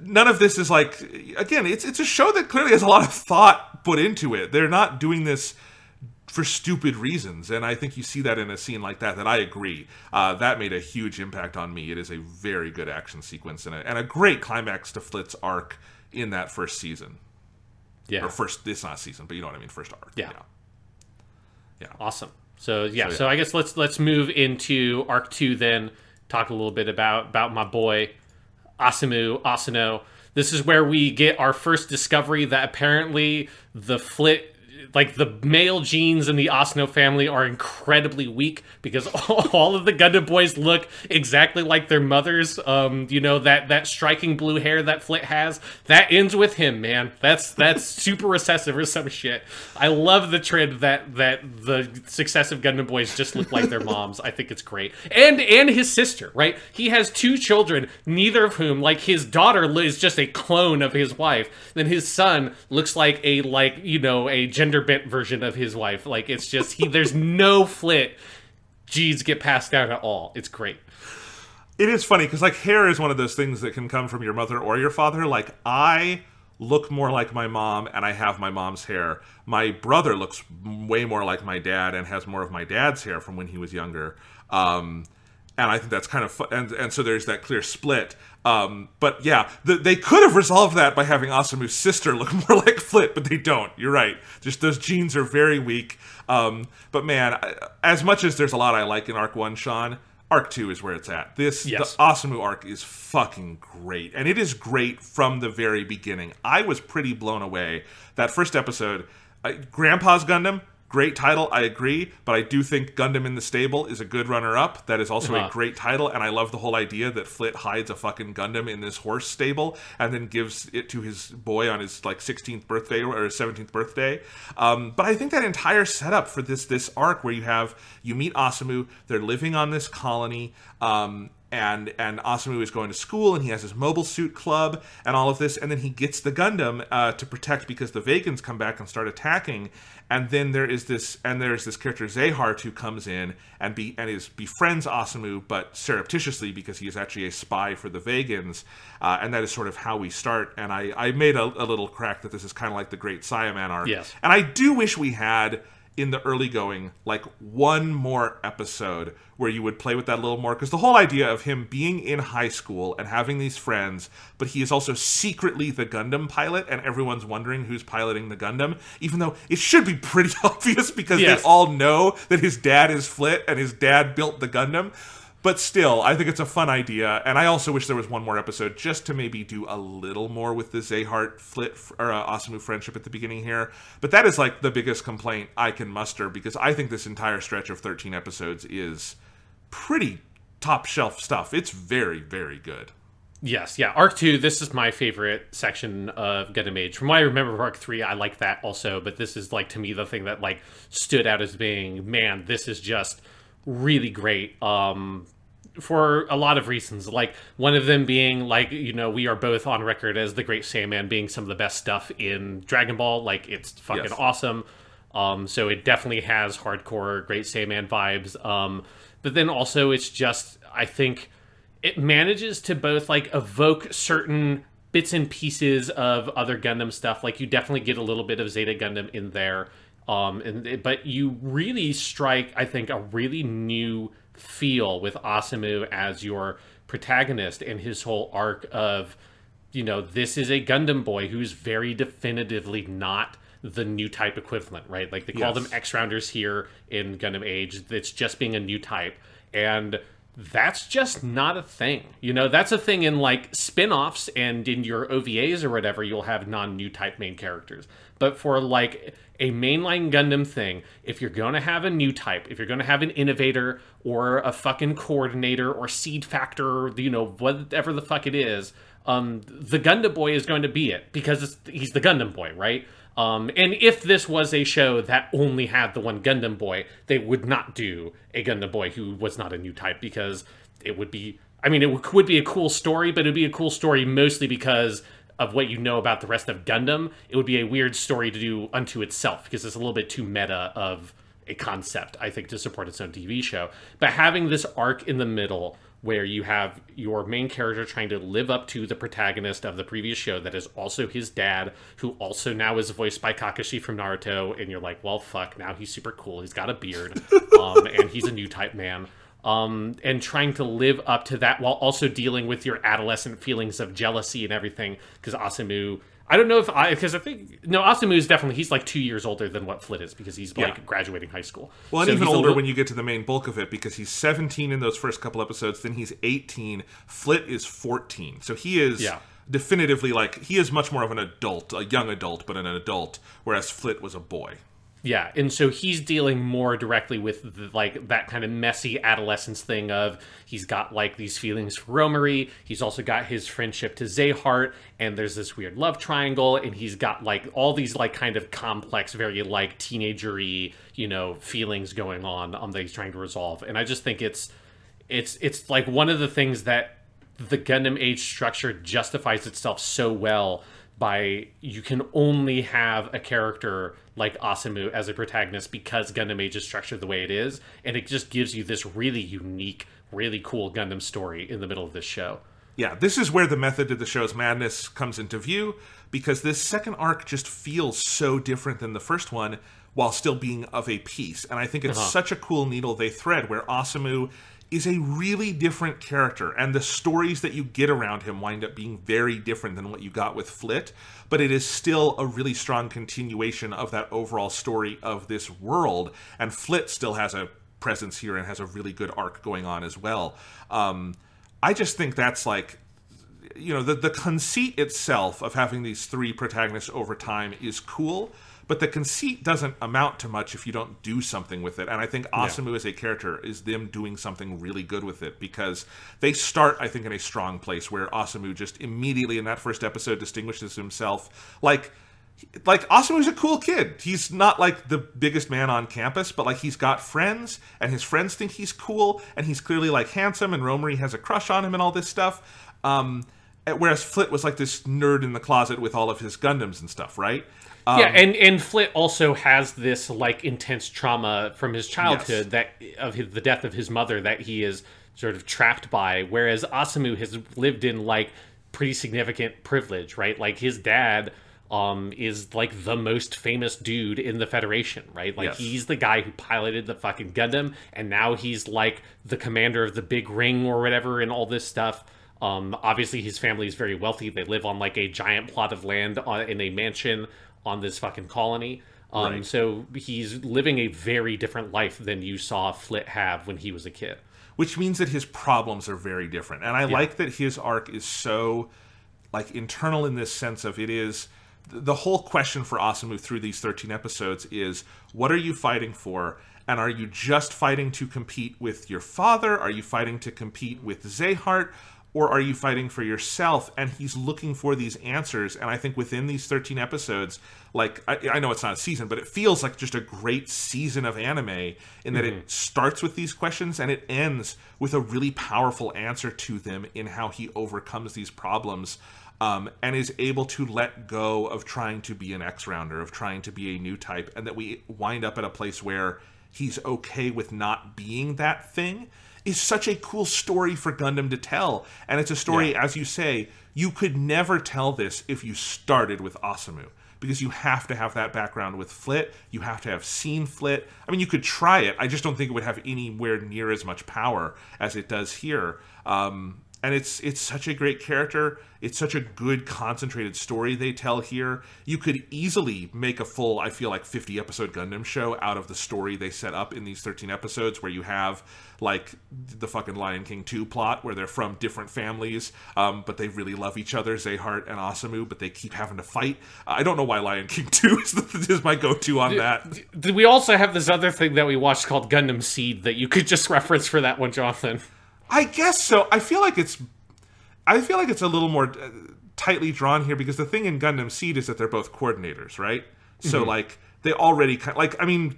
none of this is like again, it's it's a show that clearly has a lot of thought put into it. They're not doing this for stupid reasons, and I think you see that in a scene like that. That I agree, uh, that made a huge impact on me. It is a very good action sequence and a, and a great climax to Flit's arc in that first season Yeah, or first. It's not season, but you know what I mean. First arc. Yeah. yeah. awesome. So yeah, So, so. I guess let's let's move into arc two then. Talk a little bit about about my boy Asamu Asuno. This is where we get our first discovery that apparently the Flit, like the male genes in the Osno family, are incredibly weak because all of the Gundam boys look exactly like their mothers. Um, you know that that striking blue hair that Flit has that ends with him, man. That's that's super recessive or some shit. I love the trend that that the successive Gundam boys just look like their moms. I think it's great, and and his sister, right? He has two children, neither of whom, like his daughter, is just a clone of his wife. Then his son looks like a like you know a gender bent version of his wife. Like it's just he. There's no flit. Genes get passed down at all. It's great. It is funny because like hair is one of those things that can come from your mother or your father. Like I look more like my mom and I have my mom's hair. My brother looks way more like my dad and has more of my dad's hair from when he was younger. Um, and I think that's kind of and and so there's that clear split. Um, but yeah, the, they could have resolved that by having Asamu's sister look more like Flit, but they don't. You're right. Just those genes are very weak. Um, but man, I, as much as there's a lot I like in Arc One, Sean, Arc Two is where it's at. This Yes. the Asamu arc is fucking great, and it is great from the very beginning. I was pretty blown away. That first episode, uh, Grandpa's Gundam, great title, I agree, but I do think Gundam in the Stable is a good runner-up. That is also Uh-huh. a great title, and I love the whole idea that Flit hides a fucking Gundam in this horse stable and then gives it to his boy on his like 16th birthday or his 17th birthday. Um, but I think that entire setup for this this arc where you have you meet Asamu, they're living on this colony. Um, and and Asamu is going to school and he has his mobile suit club and all of this and then he gets the Gundam uh, to protect because the Vagans come back and start attacking and then there is this and there's this character Zeheart who comes in and be and is befriends Asamu but surreptitiously because he is actually a spy for the Vagans uh, and that is sort of how we start and I I made a, a little crack that this is kind of like the Great Saiyaman arc Yes. and I do wish we had in the early going like one more episode where you would play with that a little more because the whole idea of him being in high school and having these friends but he is also secretly the gundam pilot and everyone's wondering who's piloting the gundam even though it should be pretty obvious because Yes. they all know that his dad is flit and his dad built the gundam but still, I think it's a fun idea, and I also wish there was one more episode just to maybe do a little more with the Zeheart Flit or uh, Asamu friendship at the beginning here. But that is like the biggest complaint I can muster because I think this entire stretch of 13 episodes is pretty top shelf stuff. It's very, very good. Yes, yeah. Arc two, this is my favorite section of Gundam Age. From what I remember of Arc three, I like that also, but this is like to me the thing that like stood out as being, man, this is just really great. Um for a lot of reasons. Like one of them being like, you know, we are both on record as the Great Saiyaman being some of the best stuff in Dragon Ball. Like it's fucking Yes. awesome. Um, so it definitely has hardcore Great Saiyaman vibes. Um, but then also it's just I think it manages to both like evoke certain bits and pieces of other Gundam stuff. Like you definitely get a little bit of Zeta Gundam in there. Um, and but you really strike, I think, a really new feel with Asamu as your protagonist and his whole arc of, you know, this is a Gundam boy who's very definitively not the new type equivalent, right? Like they call Yes. them X rounders here in Gundam Age. It's just being a new type. And that's just not a thing. You know, that's a thing in like spin offs and in your OVAs or whatever, you'll have non new type main characters. But for like a mainline Gundam thing, if you're going to have a new type, if you're going to have an innovator or a fucking coordinator or seed factor, you know, whatever the fuck it is, um, the Gundam boy is going to be it because he's the Gundam boy, right? Um, and if this was a show that only had the one Gundam boy, they would not do a Gundam boy who was not a new type because it would be. I mean, it would, would be a cool story, but it would be a cool story mostly because of what you know about the rest of Gundam. It would be a weird story to do unto itself because it's a little bit too meta of a concept, I think, to support its own TV show. But having this arc in the middle where you have your main character trying to live up to the protagonist of the previous show that is also his dad, who also now is voiced by Kakashi from Naruto, and you're like, well, fuck, now he's super cool. He's got a beard, um, and he's a new type man. Um, and trying to live up to that while also dealing with your adolescent feelings of jealousy and everything. Because Asamu, I don't know if I, because I think, no, Asamu is definitely, he's like two years older than what Flit is because he's like Yeah. graduating high school. Well, and So even older little- when you get to the main bulk of it because he's 17 in those first couple episodes, then he's 18. Flit is 14. So he is Yeah. definitively like, he is much more of an adult, a young adult, but an adult, whereas Flit was a boy. Yeah, and so he's dealing more directly with the, like that kind of messy adolescence thing of he's got like these feelings for Romary, he's also got his friendship to Zeheart, and there's this weird love triangle, and he's got like all these like kind of complex, very like teenagery, you know, feelings going on um, that he's trying to resolve. And I just think it's it's it's like one of the things that the Gundam Age structure justifies itself so well by you can only have a character like Asamu as a protagonist because Gundam Age is structured the way it is, and it just gives you this really unique, really cool Gundam story in the middle of this show. Yeah, this is where the method of the show's madness comes into view because this second arc just feels so different than the first one while still being of a piece. And I think it's uh-huh. such a cool needle they thread where Asamu is a really different character and the stories that you get around him wind up being very different than what you got with Flit, but it is still a really strong continuation of that overall story of this world and Flit still has a presence here and has a really good arc going on as well. Um, I just think that's like you know the the conceit itself of having these three protagonists over time is cool but the conceit doesn't amount to much if you don't do something with it and i think asamu as a character is them doing something really good with it because they start i think in a strong place where asamu just immediately in that first episode distinguishes himself like like Asamu's a cool kid. He's not like the biggest man on campus, but like he's got friends, and his friends think he's cool, and he's clearly like handsome, and Romary has a crush on him, and all this stuff. Um, whereas Flit was like this nerd in the closet with all of his Gundams and stuff, right? Um, yeah, and and Flit also has this like intense trauma from his childhood that of his, the death of his mother that he is sort of trapped by, whereas Asamu has lived in like pretty significant privilege, right? Like his dad um is like the most famous dude in the federation right like Yes. he's the guy who piloted the fucking gundam and now he's like the commander of the big ring or whatever and all this stuff um obviously his family is very wealthy they live on like a giant plot of land on, in a mansion on this fucking colony Um, Right. So he's living a very different life than you saw Flit have when he was a kid. which means that his problems are very different. And I like that his arc is so like internal in this sense of it is the whole question for Asamu through these 13 episodes is what are you fighting for? And are you just fighting to compete with your father? Are you fighting to compete with Zeheart? Or are you fighting for yourself? And he's looking for these answers. And I think within these 13 episodes, like, I, I know it's not a season, but it feels like just a great season of anime in that it starts with these questions and it ends with a really powerful answer to them in how he overcomes these problems um, and is able to let go of trying to be an X rounder, of trying to be a new type, and that we wind up at a place where he's okay with not being that thing is such a cool story for Gundam to tell. And it's a story, Yeah. as you say, you could never tell this if you started with Asamu. Because you have to have that background with Flit. You have to have seen Flit. I mean, you could try it. I just don't think it would have anywhere near as much power as it does here. Um, and it's it's such a great character. It's such a good concentrated story they tell here. You could easily make a full, I feel like, 50 episode Gundam show out of the story they set up in these 13 episodes, where you have like the fucking Lion King 2 plot, where they're from different families, um, but they really love each other, Zeheart and Asamu, but they keep having to fight. I don't know why Lion King 2 is, the, is my go to on that. We also have this other thing that we watched called Gundam Seed that you could just reference for that one, Jonathan? I guess so. I feel like it's, I feel like it's a little more uh, tightly drawn here because the thing in Gundam Seed is that they're both coordinators, right? So like they already kind like I mean,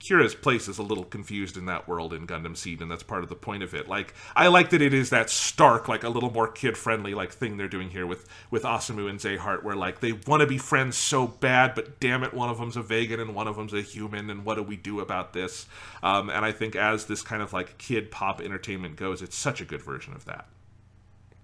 Kira's place is a little confused in that world in Gundam Seed, and that's part of the point of it. Like I like that it is that stark, like a little more kid friendly like thing they're doing here with with Asamu and Zeheart, where like they want to be friends so bad, but damn it, one of them's a Vagan and one of them's a human, and what do we do about this? Um, and I think as this kind of like kid pop entertainment goes, it's such a good version of that.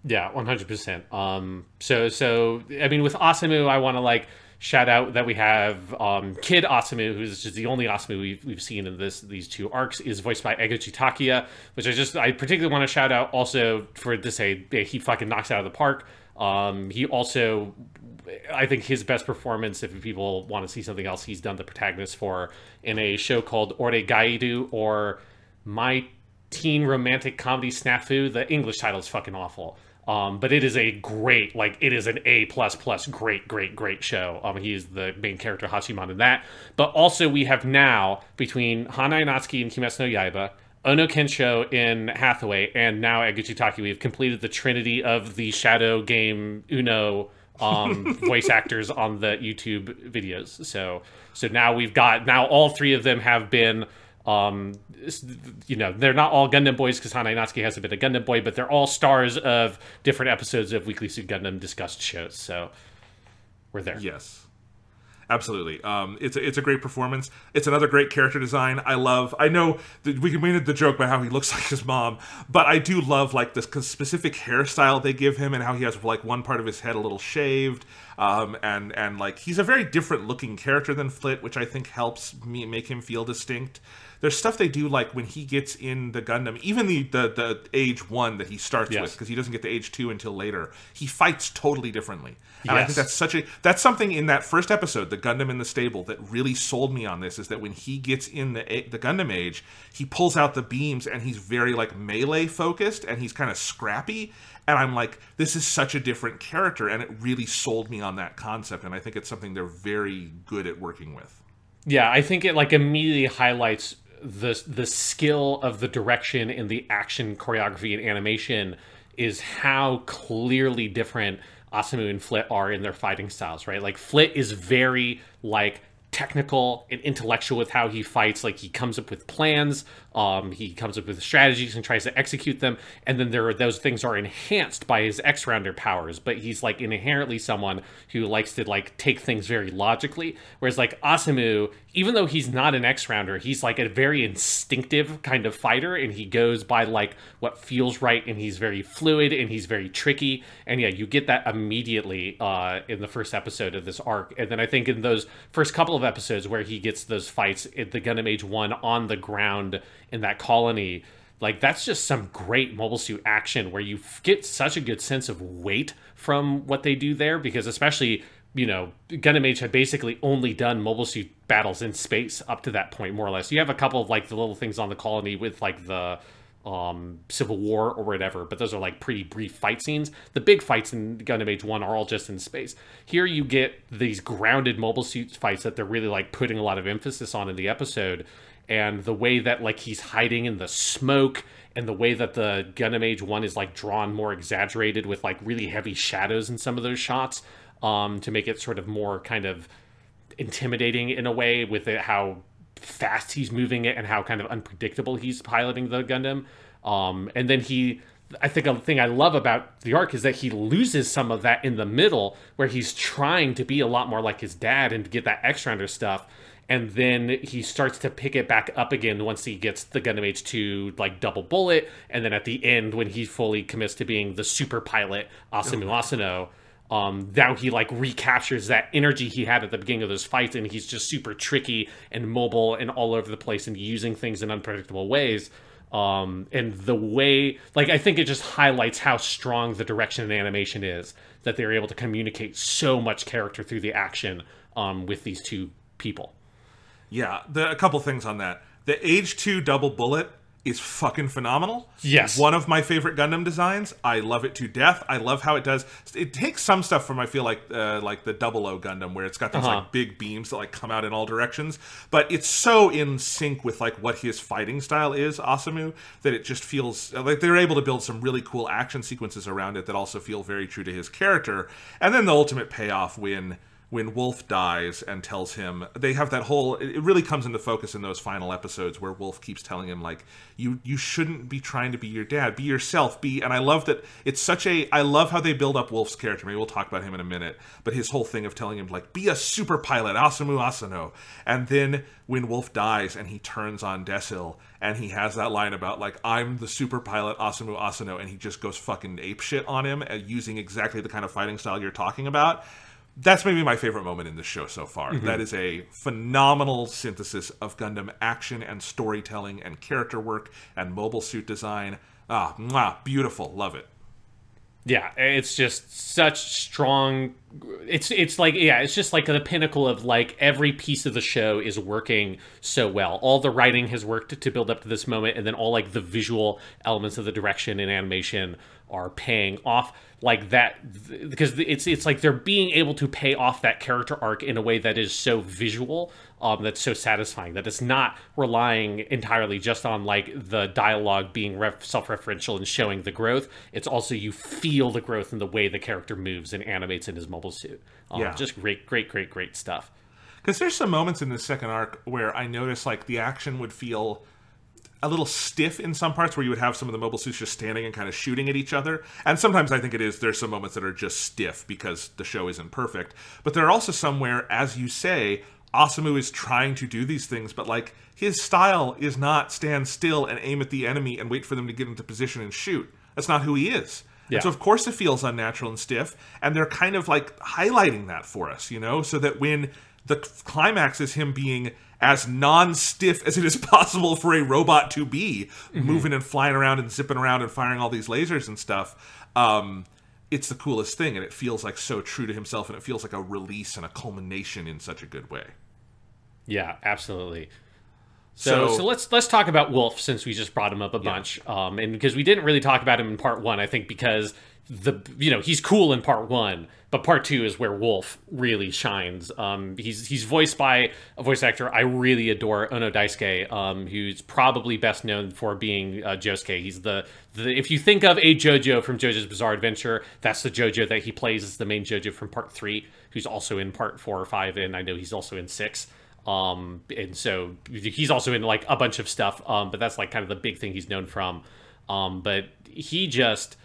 Yeah, one hundred percent. Um, so so I mean, with Asamu, I want to like shout out that we have um, Kid Asamu, who's just the only Asamu we've, we've seen in this these two arcs, is voiced by Eguchi Takuya, which I just I particularly want to shout out also for to say he fucking knocks out of the park. Um, he also, I think his best performance, if people want to see something else, he's done the protagonist for in a show called Oregairu or My teen romantic comedy snafu. The English title is fucking awful. Um, but it is a great, like it is an A plus plus great, great, great show. Um, he is the main character Hachiman in that. But also we have now between Hanae Natsuki and Kimetsu no Yaiba, Ono Kensho in Hathaway, and now Eguchi Takuya, we've completed the trinity of the shadow game Uno um, voice actors on the YouTube videos. So so now we've got now all three of them have been um you know they're not all Gundam boys because Hanae Natsuki hasn't been a Gundam boy, but they're all stars of different episodes of Weekly Suit Gundam discussed shows. So we're there. Yes. Absolutely. Um, it's a, it's a great performance. It's another great character design. I love. I know that we made the joke about how he looks like his mom, but I do love like this specific hairstyle they give him and how he has like one part of his head a little shaved. Um, and and like he's a very different looking character than Flit, which I think helps me make him feel distinct. There's stuff they do like when he gets in the Gundam, even the the, the age one that he starts Yes. with, because he doesn't get to age two until later. He fights totally differently, and I think that's such a that's something in that first episode, the Gundam in the stable, that really sold me on this. Is that when he gets in the the Gundam age, he pulls out the beams and he's very like melee focused and he's kind of scrappy. And I'm like, this is such a different character, and it really sold me on that concept. And I think it's something they're very good at working with. Yeah, I think it like immediately highlights the the skill of the direction in the action choreography and animation is how clearly different Asamu and Flit are in their fighting styles, right? Like Flit is very like technical and intellectual with how he fights. Like he comes up with plans um he comes up with strategies and tries to execute them. And then there are those things are enhanced by his x rounder powers but he's like inherently someone who likes to like take things very logically. Whereas like asamu even though he's not an x rounder he's like a very instinctive kind of fighter and he goes by like what feels right and he's very fluid and he's very tricky. And yeah you get that immediately uh in the first episode of this arc. And then i think in those first couple of episodes where he gets those fights at the gundam age 1 on the ground in that colony like that's just some great mobile suit action where you get such a good sense of weight from what they do there because especially you know, Gundam Age had basically only done mobile suit battles in space up to that point, more or less. You have a couple of like the little things on the colony with like the um, Civil War or whatever, but those are like pretty brief fight scenes. The big fights in Gundam Age 1 are all just in space. Here you get these grounded mobile suit fights that they're really like putting a lot of emphasis on in the episode. And the way that like he's hiding in the smoke and the way that the Gundam Age 1 is like drawn more exaggerated with like really heavy shadows in some of those shots um, to make it sort of more kind of intimidating in a way with it, how fast he's moving it and how kind of unpredictable he's piloting the Gundam. Um, and then he, I think a thing I love about the arc is that he loses some of that in the middle where he's trying to be a lot more like his dad and to get that X rounder stuff. And then he starts to pick it back up again once he gets the Gundam Age 2 like double bullet. And then at the end, when he fully commits to being the super pilot Asamu Asuno, um, now he like recaptures that energy he had at the beginning of those fights, and he's just super tricky and mobile and all over the place and using things in unpredictable ways. Um, and the way, like, I think it just highlights how strong the direction and animation is that they're able to communicate so much character through the action um, with these two people. Yeah, the, a couple things on that. The Age 2 double bullet is fucking phenomenal. Yes. One of my favorite Gundam designs. I love it to death. I love how it does. It takes some stuff from I feel like uh, like the Double O Gundam where it's got those Uh-huh. like big beams that like come out in all directions, but it's so in sync with like what his fighting style is, Asamu, that it just feels like they're able to build some really cool action sequences around it that also feel very true to his character. And then the ultimate payoff when when Wolf dies and tells him they have that whole it really comes into focus in those final episodes where Wolf keeps telling him like you you shouldn't be trying to be your dad. Be yourself. Be and I love that it's such a I love how they build up Wolf's character. Maybe we'll talk about him in a minute but his whole thing of telling him like be a super pilot Asamu Asuno. And then when Wolf dies and he turns on Desil and he has that line about like I'm the super pilot Asamu Asuno and he just goes fucking ape shit on him uh, using exactly the kind of fighting style you're talking about that's maybe my favorite moment in this show so far. That is a phenomenal synthesis of Gundam action and storytelling and character work and mobile suit design. Ah, mwah, beautiful. Love it. Yeah, it's just such strong. It's it's like yeah, it's just like the pinnacle of like every piece of the show is working so well. All the writing has worked to build up to this moment, and then all like the visual elements of the direction and animation are paying off like that because it's it's like they're being able to pay off that character arc in a way that is so visual um, that's so satisfying that it's not relying entirely just on like the dialogue being ref- self-referential and showing the growth. It's also you feel the growth in the way the character moves and animates in his mobile suit. Um, Yeah. just great great great great stuff. Because there's some moments in the second arc where I noticed like the action would feel a little stiff in some parts where you would have some of the mobile suits just standing and kind of shooting at each other. And sometimes I think it is there's some moments that are just stiff because the show isn't perfect. But there are also some where, as you say, Asamu is trying to do these things, but like his style is not stand still and aim at the enemy and wait for them to get into position and shoot. That's not who he is. Yeah. So of course it feels unnatural and stiff, and they're kind of like highlighting that for us, you know, so that when the climax is him being as non-stiff as it is possible for a robot to be, moving and flying around and zipping around and firing all these lasers and stuff. Um, it's the coolest thing, and it feels like so true to himself, and it feels like a release and a culmination in such a good way. Yeah, absolutely. So, so, So- let's let's talk about Wolf since we just brought him up a bunch, um, and because we didn't really talk about him in part one, I think because the you know he's cool in part one, but part two is where Wolf really shines. Um, he's he's voiced by a voice actor I really adore, Ono Daisuke, um, who's probably best known for being uh, Josuke. He's the the if you think of a JoJo from JoJo's Bizarre Adventure, that's the JoJo that he plays as the main JoJo from part three, who's also in part four or five, and I know he's also in six. Um, and so he's also in like a bunch of stuff. Um, but that's like kind of the big thing he's known from. Um, but he just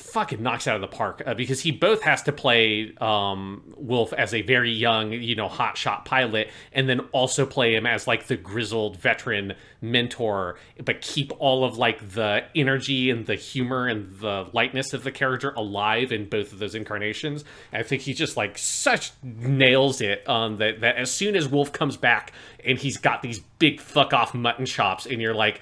fucking knocks out of the park uh, because he both has to play um, Wolf as a very young, you know, hotshot pilot, and then also play him as like the grizzled veteran mentor, but keep all of like the energy and the humor and the lightness of the character alive in both of those incarnations. And I think he just like such nails it. Um, that that as soon as Wolf comes back and he's got these big fuck off mutton chops, and you're like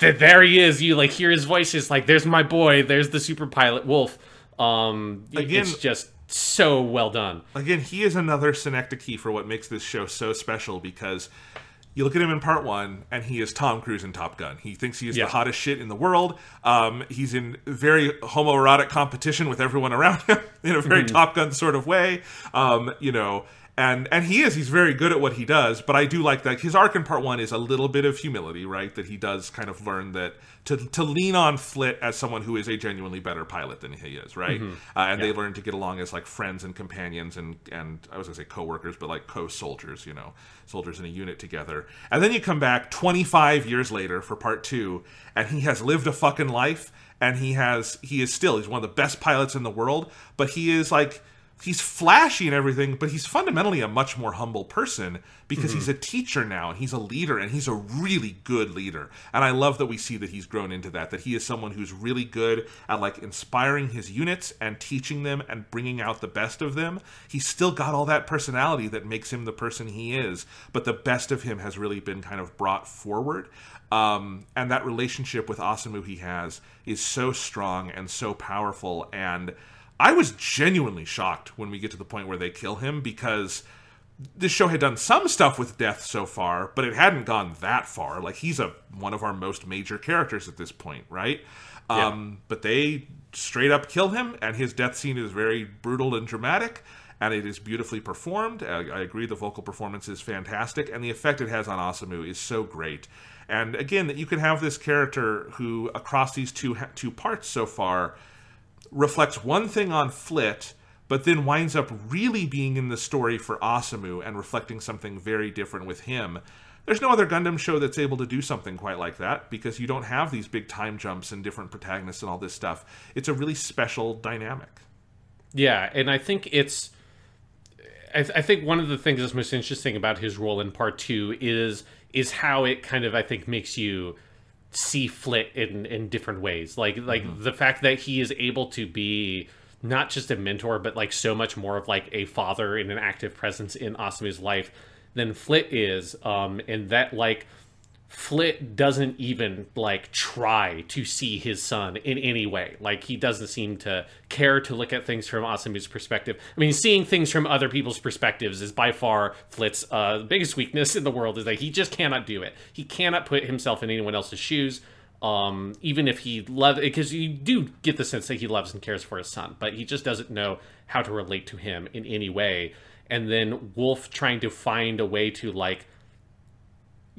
th- there he is. You like hear his voice. It's like, there's my boy. There's the super pilot Wolf. Um, Again- it's just so well done. Again, he is another synecdoche for what makes this show so special because you look at him in part one, and he is Tom Cruise in Top Gun. He thinks he is Yeah. the hottest shit in the world. Um, he's in very homoerotic competition with everyone around him in a very Top Gun sort of way. Um, you know, and and he is. He's very good at what he does. But I do like that his arc in part one is a little bit of humility, right? That he does kind of learn that to to lean on Flit as someone who is a genuinely better pilot than he is, right? Uh, and they learn to get along as like friends and companions and and I was gonna say co-workers, but like co-soldiers, you know, soldiers in a unit together. And then you come back 25 years later for part two, and he has lived a fucking life, and he has he is still he's one of the best pilots in the world, but he is like he's flashy and everything, but he's fundamentally a much more humble person because he's a teacher now and he's a leader and he's a really good leader. And I love that we see that he's grown into that, that he is someone who's really good at like inspiring his units and teaching them and bringing out the best of them. He's still got all that personality that makes him the person he is, but the best of him has really been kind of brought forward. Um, and that relationship with Asamu he has is so strong and so powerful and I was genuinely shocked when we get to the point where they kill him because this show had done some stuff with death so far, but it hadn't gone that far. Like he's a one of our most major characters at this point, right? Um, but they straight up kill him, and his death scene is very brutal and dramatic, and it is beautifully performed. I, I agree, the vocal performance is fantastic, and the effect it has on Asamu is so great. And again, that you can have this character who, across these two two parts so far, reflects one thing on Flit, but then winds up really being in the story for Asamu and reflecting something very different with him. There's no other Gundam show that's able to do something quite like that because you don't have these big time jumps and different protagonists and all this stuff. It's a really special dynamic. Yeah, and I think it's. I, th- I think one of the things that's most interesting about his role in part two is is how it kind of I think makes you see Flit in in different ways. Like like the fact that he is able to be not just a mentor, but like so much more of like a father and an active presence in Asamu's life than Flit is. Um, and that like Flit doesn't even like try to see his son in any way. Like he doesn't seem to care to look at things from Asamu's perspective. I mean, seeing things from other people's perspectives is by far Flit's uh, biggest weakness in the world. Is that he just cannot do it. He cannot put himself in anyone else's shoes. Um, even if he loves, because you do get the sense that he loves and cares for his son, but he just doesn't know how to relate to him in any way. And then Wolf trying to find a way to like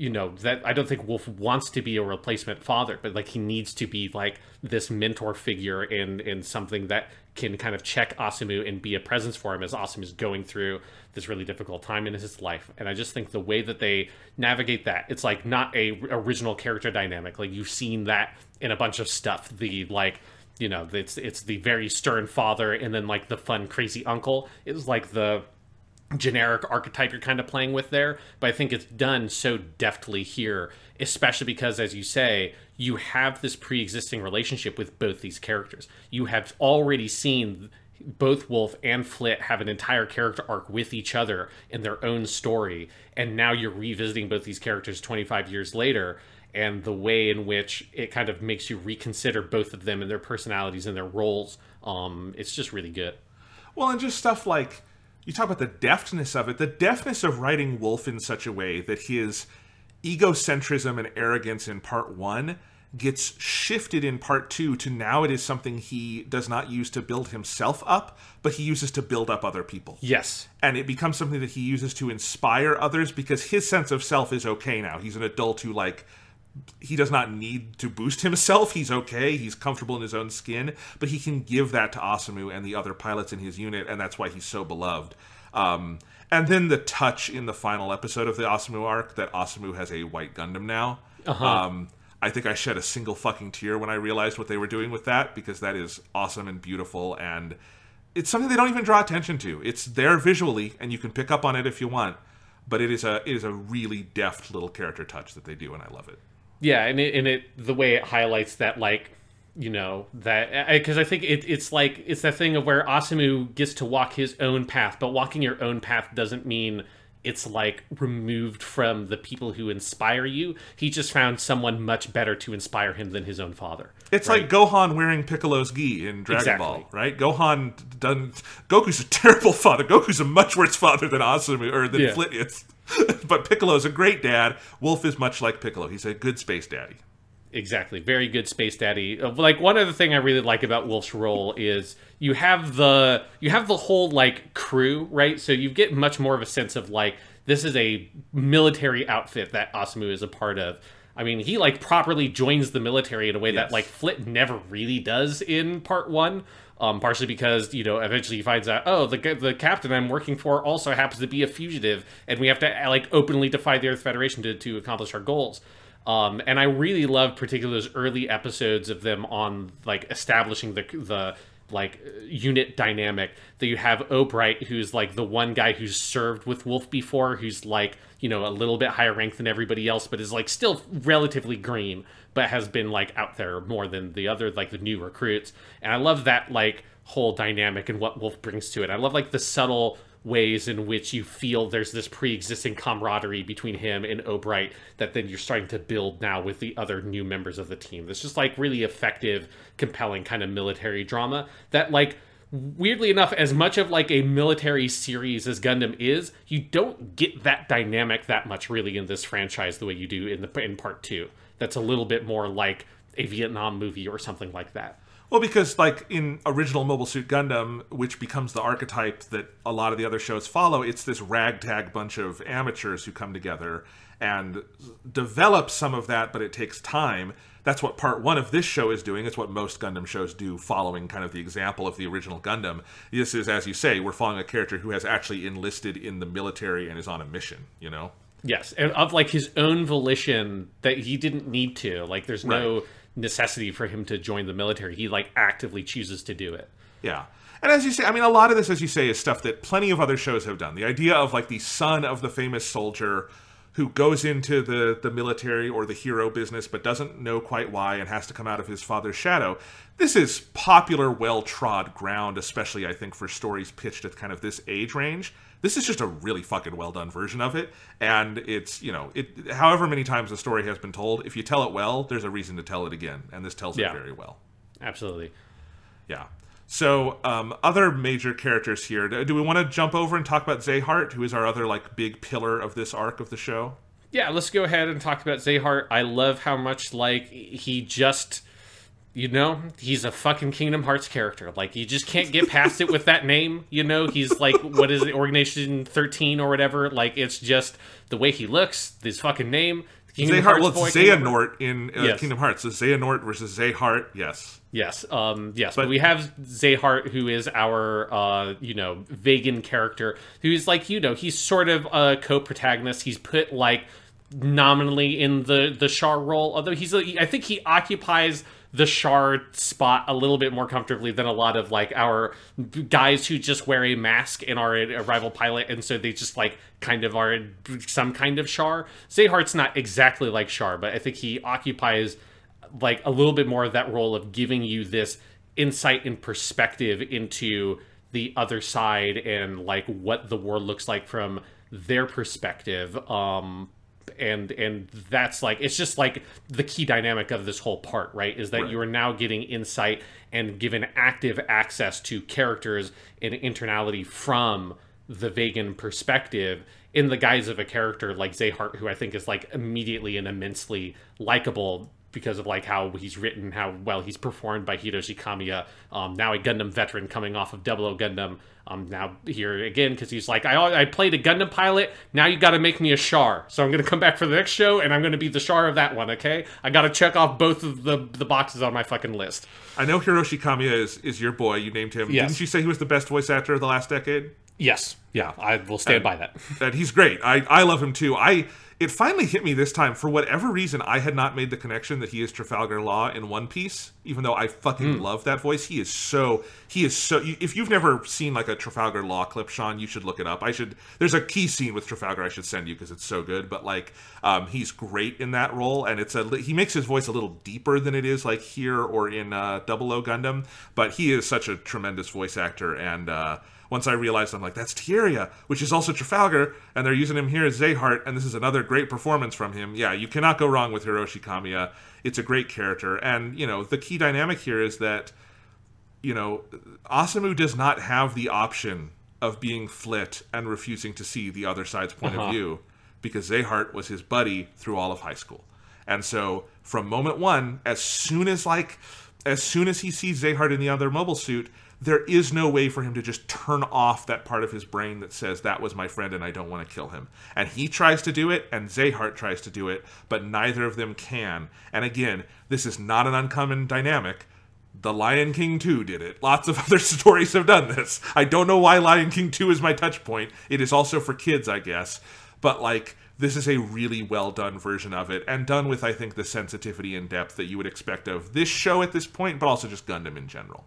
you know that I don't think Wolf wants to be a replacement father, but like he needs to be like this mentor figure in in something that can kind of check Asamu and be a presence for him as Asamu is going through this really difficult time in his life. And I just think the way that they navigate that, it's like not a original character dynamic. Like you've seen that in a bunch of stuff. The like you know it's it's the very stern father and then like the fun crazy uncle is like the generic archetype you're kind of playing with there, but I think it's done so deftly here, especially because, as you say, you have this pre existing relationship with both these characters. You have already seen both Wolf and Flit have an entire character arc with each other in their own story, and now you're revisiting both these characters 25 years later. And the way in which it kind of makes you reconsider both of them and their personalities and their roles, um, it's just really good. Well, and just stuff like you talk about the deftness of it, the deftness of writing Wolf in such a way that his egocentrism and arrogance in part one gets shifted in part two to now it is something he does not use to build himself up, but he uses to build up other people. Yes. And it becomes something that he uses to inspire others because his sense of self is okay now. He's an adult who, like, he does not need to boost himself. He's okay. He's comfortable in his own skin, but he can give that to Asamu and the other pilots in his unit, and that's why he's so beloved. Um, and then the touch in the final episode of the Asamu arc that Asamu has a white Gundam now. Um, I think I shed a single fucking tear when I realized what they were doing with that because that is awesome and beautiful and it's something they don't even draw attention to. It's there visually and you can pick up on it if you want, but it is a it is a really deft little character touch that they do and I love it. Yeah, and it, and it the way it highlights that like you know that because I think it, it's like it's that thing of where Asamu gets to walk his own path, but walking your own path doesn't mean it's like removed from the people who inspire you. He just found someone much better to inspire him than his own father. It's like Gohan wearing Piccolo's gi in Dragon Exactly. Ball, right? Gohan done. Goku's a terrible father. Goku's a much worse father than Asamu or than Yeah. Flit is. but Piccolo's a great dad. Wolf is much like Piccolo. He's a good space daddy. Exactly. Very good space daddy. Uh, Like one other thing I really like about Wolf's role is you have the you have the whole like crew, right? So you get much more of a sense of like this is a military outfit that Asamu is a part of. I mean, he like properly joins the military in a way that like Flit never really does in part 1. Um, partially because you know eventually he finds out oh the the captain I'm working for also happens to be a fugitive and we have to uh, like openly defy the Earth Federation to, to accomplish our goals. Um, and I really love particularly those early episodes of them on like establishing the the like unit dynamic that you have Obright who's like the one guy who's served with Wolf before who's like you know a little bit higher rank than everybody else but is like still relatively green but has been like out there more than the other like the new recruits and I love that like whole dynamic and what Wolf brings to it I love like the subtle ways in which you feel there's this pre-existing camaraderie between him and Obright that then you're starting to build now with the other new members of the team. It's just like really effective, compelling kind of military drama that like weirdly enough as much of like a military series as Gundam is, you don't get that dynamic that much really in this franchise the way you do in the in part 2. That's a little bit more like a Vietnam movie or something like that. Well, because like in original Mobile Suit Gundam, which becomes the archetype that a lot of the other shows follow, it's this ragtag bunch of amateurs who come together and develop some of that, but it takes time. That's what part one of this show is doing. It's what most Gundam shows do, following kind of the example of the original Gundam. This is, as you say, we're following a character who has actually enlisted in the military and is on a mission. You know, Yes, and of like his own volition that he didn't need to. Like, there's no necessity for him to join the military. He like actively chooses to do it. Yeah. And as you say, I mean, a lot of this, as you say, is stuff that plenty of other shows have done. The idea of like the son of the famous soldier who goes into the, the military or the hero business but doesn't know quite why and has to come out of his father's shadow. This is popular, well trod ground, especially, I think, for stories pitched at kind of this age range. This is just a really fucking well done version of it. And it's, you know, it however many times the story has been told, if you tell it well, there's a reason to tell it again. And this tells Yeah. it very well. Absolutely. Yeah. So, um, other major characters here. Do do we want to jump over and talk about Zeheart, who is our other like big pillar of this arc of the show? Yeah, let's go ahead and talk about Zeheart. I love how much like he just you know, he's a fucking Kingdom Hearts character. Like you just can't get past it with that name, you know? He's like what is it, Organization 13 or whatever. Like it's just the way he looks, his fucking name. Kingdom Zeheart, Hearts well, boy it's Xehanort in uh, Yes. Kingdom Hearts. So Xehanort versus Zeheart. Yes. Yes, um, yes, but, But- we have Zeheart, who is our, uh, you know, Vagan character, who's like, you know, he's sort of a co-protagonist. He's put like nominally in the the Char role, although he's, a, I think he occupies the Char spot a little bit more comfortably than a lot of like our guys who just wear a mask and are a rival pilot, and so they just like kind of are some kind of Char. Zeheart's not exactly like Char, but I think he occupies like a little bit more of that role of giving you this insight and perspective into the other side and like what the war looks like from their perspective um and and that's like it's just like the key dynamic of this whole part right is that Right. you are now getting insight and given active access to characters and internality from the Vagan perspective in the guise of a character like Zeheart, who I think is like immediately and immensely likable because of like how he's written, how well he's performed by Hiroshi Kamiya. Um, now a Gundam veteran coming off of Double O Gundam. Um, now here again because he's like, I, I played a Gundam pilot. Now you got to make me a Char. So I'm gonna come back for the next show and I'm gonna be the Char of that one. Okay, I got to check off both of the the boxes on my fucking list. I know Hiroshi Kamiya is, is your boy. You named him. Yes. Didn't you say he was the best voice actor of the last decade? Yes, yeah, I will stand by that. that he's great. I, I love him too. I it finally hit me this time for whatever reason I had not made the connection that he is Trafalgar Law in One Piece. Even though I fucking love that voice, he is so he is so. If you've never seen like a Trafalgar Law clip, Sean, you should look it up. I should. There's a key scene with Trafalgar I should send you because it's so good. But like, um, he's great in that role, and it's a he makes his voice a little deeper than it is like here or in uh, Double O Gundam. But he is such a tremendous voice actor and. uh once I realized I'm like, that's Tieria, which is also Trafalgar, and they're using him here as Zeheart, and this is another great performance from him. Yeah, you cannot go wrong with Hiroshi Kamiya. It's a great character, and you know the key dynamic here is that you know Asamu does not have the option of being flit and refusing to see the other side's point Uh-huh. of view because Zeheart was his buddy through all of high school. And so from moment one, as soon as like as soon as he sees Zeheart in the other mobile suit, there is no way for him to just turn off that part of his brain that says that was my friend and I don't want to kill him. And he tries to do it and Zeheart tries to do it, but neither of them can. And again, this is not an uncommon dynamic. The Lion King 2 did it. Lots of other stories have done this. I don't know why Lion King 2 is my touch point. It is also for kids, I guess. But like this is a really well done version of it and done with I think the sensitivity and depth that you would expect of this show at this point, but also just Gundam in general.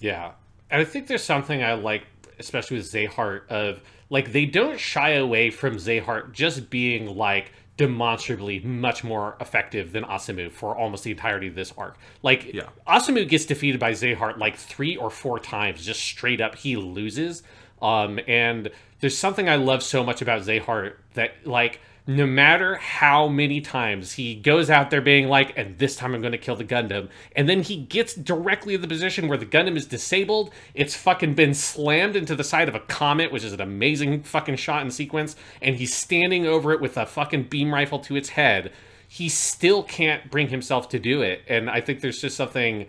Yeah. And I think there's something I like, especially with Zeheart, of like they don't shy away from Zeheart just being like demonstrably much more effective than Asamu for almost the entirety of this arc. Like Yeah. Asamu gets defeated by Zeheart like three or four times, just straight up he loses. Um and there's something I love so much about Zeheart that like no matter how many times he goes out there being like, and this time I'm going to kill the Gundam, and then he gets directly in the position where the Gundam is disabled, it's fucking been slammed into the side of a comet, which is an amazing fucking shot and sequence, and he's standing over it with a fucking beam rifle to its head. He still can't bring himself to do it, and I think there's just something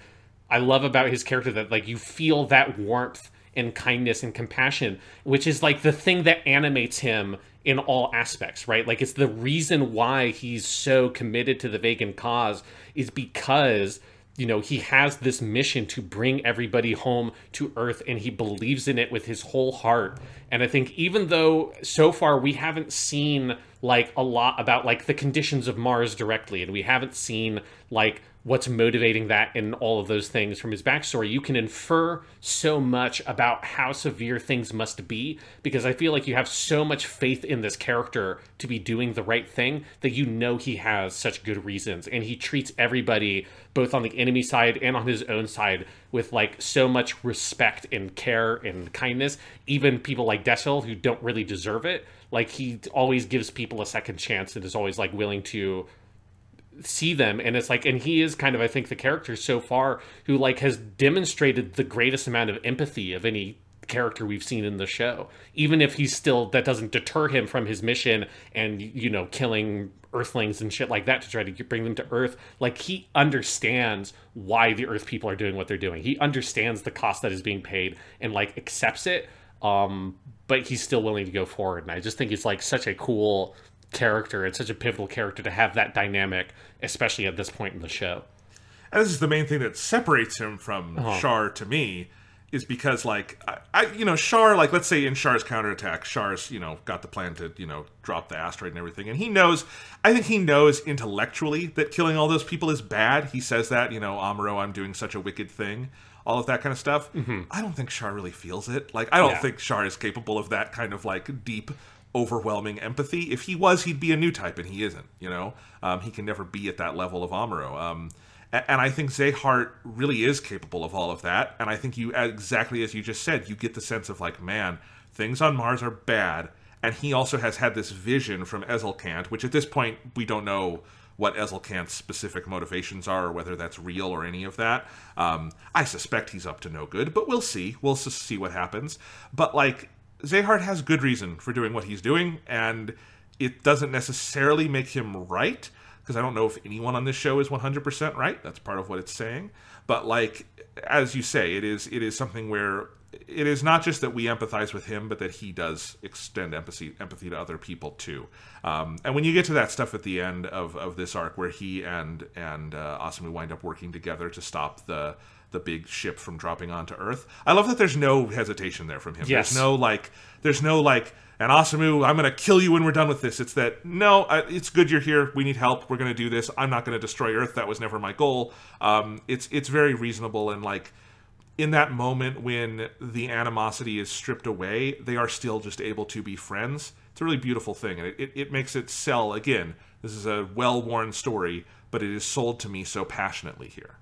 I love about his character that like you feel that warmth and kindness and compassion, which is like the thing that animates him in all aspects, right? Like it's the reason why he's so committed to the Vagan cause is because you know he has this mission to bring everybody home to earth and he believes in it with his whole heart and i think even though so far we haven't seen like a lot about like the conditions of mars directly and we haven't seen like what's motivating that and all of those things from his backstory, you can infer so much about how severe things must be because I feel like you have so much faith in this character to be doing the right thing that you know he has such good reasons. And he treats everybody both on the enemy side and on his own side with like so much respect and care and kindness. Even people like Desil who don't really deserve it like he always gives people a second chance and is always like willing to see them and it's like and he is kind of i think the character so far who like has demonstrated the greatest amount of empathy of any character we've seen in the show. Even if he's still that doesn't deter him from his mission and you know killing earthlings and shit like that to try to bring them to earth like he understands why the earth people are doing what they're doing. He understands the cost that is being paid and like accepts it um but he's still willing to go forward and i just think it's like such a cool character and such a pivotal character to have that dynamic, especially at this point in the show. And this is the main thing that separates him from uh-huh. Char to me, is because like I, I, you know, Char, like let's say in Char's counterattack, Char's you know got the plan to you know drop the asteroid and everything, and he knows. I think he knows intellectually that killing all those people is bad. He says that you know, Amuro, I'm doing such a wicked thing. All of that kind of stuff. Mm-hmm. I don't think Char really feels it. Like I don't Yeah. think Char is capable of that kind of like deep overwhelming empathy. If he was, he'd be a new type, and he isn't. You know, um, he can never be at that level of Amuro. Um, and I think Zeheart really is capable of all of that. And I think you, exactly as you just said, you get the sense of like, man, things on Mars are bad. And he also has had this vision from Ezelcant, which at this point we don't know what Ezelcant's specific motivations are, or whether that's real or any of that. Um, I suspect he's up to no good, but we'll see. We'll see what happens. But like, Zeheart has good reason for doing what he's doing, and it doesn't necessarily make him right, because I don't know if anyone on this show is 100% right. That's part of what it's saying. But like, as you say, it is it is something where it is not just that we empathize with him, but that he does extend empathy empathy to other people too. Um, and when you get to that stuff at the end of, of this arc, where he and and uh, Asamu wind up working together to stop the the big ship from dropping onto Earth, I love that there's no hesitation there from him. Yes. There's no like, there's no like, and Asamu, I'm gonna kill you when we're done with this. It's that no, I, it's good you're here. We need help. We're gonna do this. I'm not gonna destroy Earth. That was never my goal. Um, it's it's very reasonable and like in that moment when the animosity is stripped away, they are still just able to be friends. It's a really beautiful thing, and it, it, it makes it sell again. This is a well worn story, but it is sold to me so passionately here.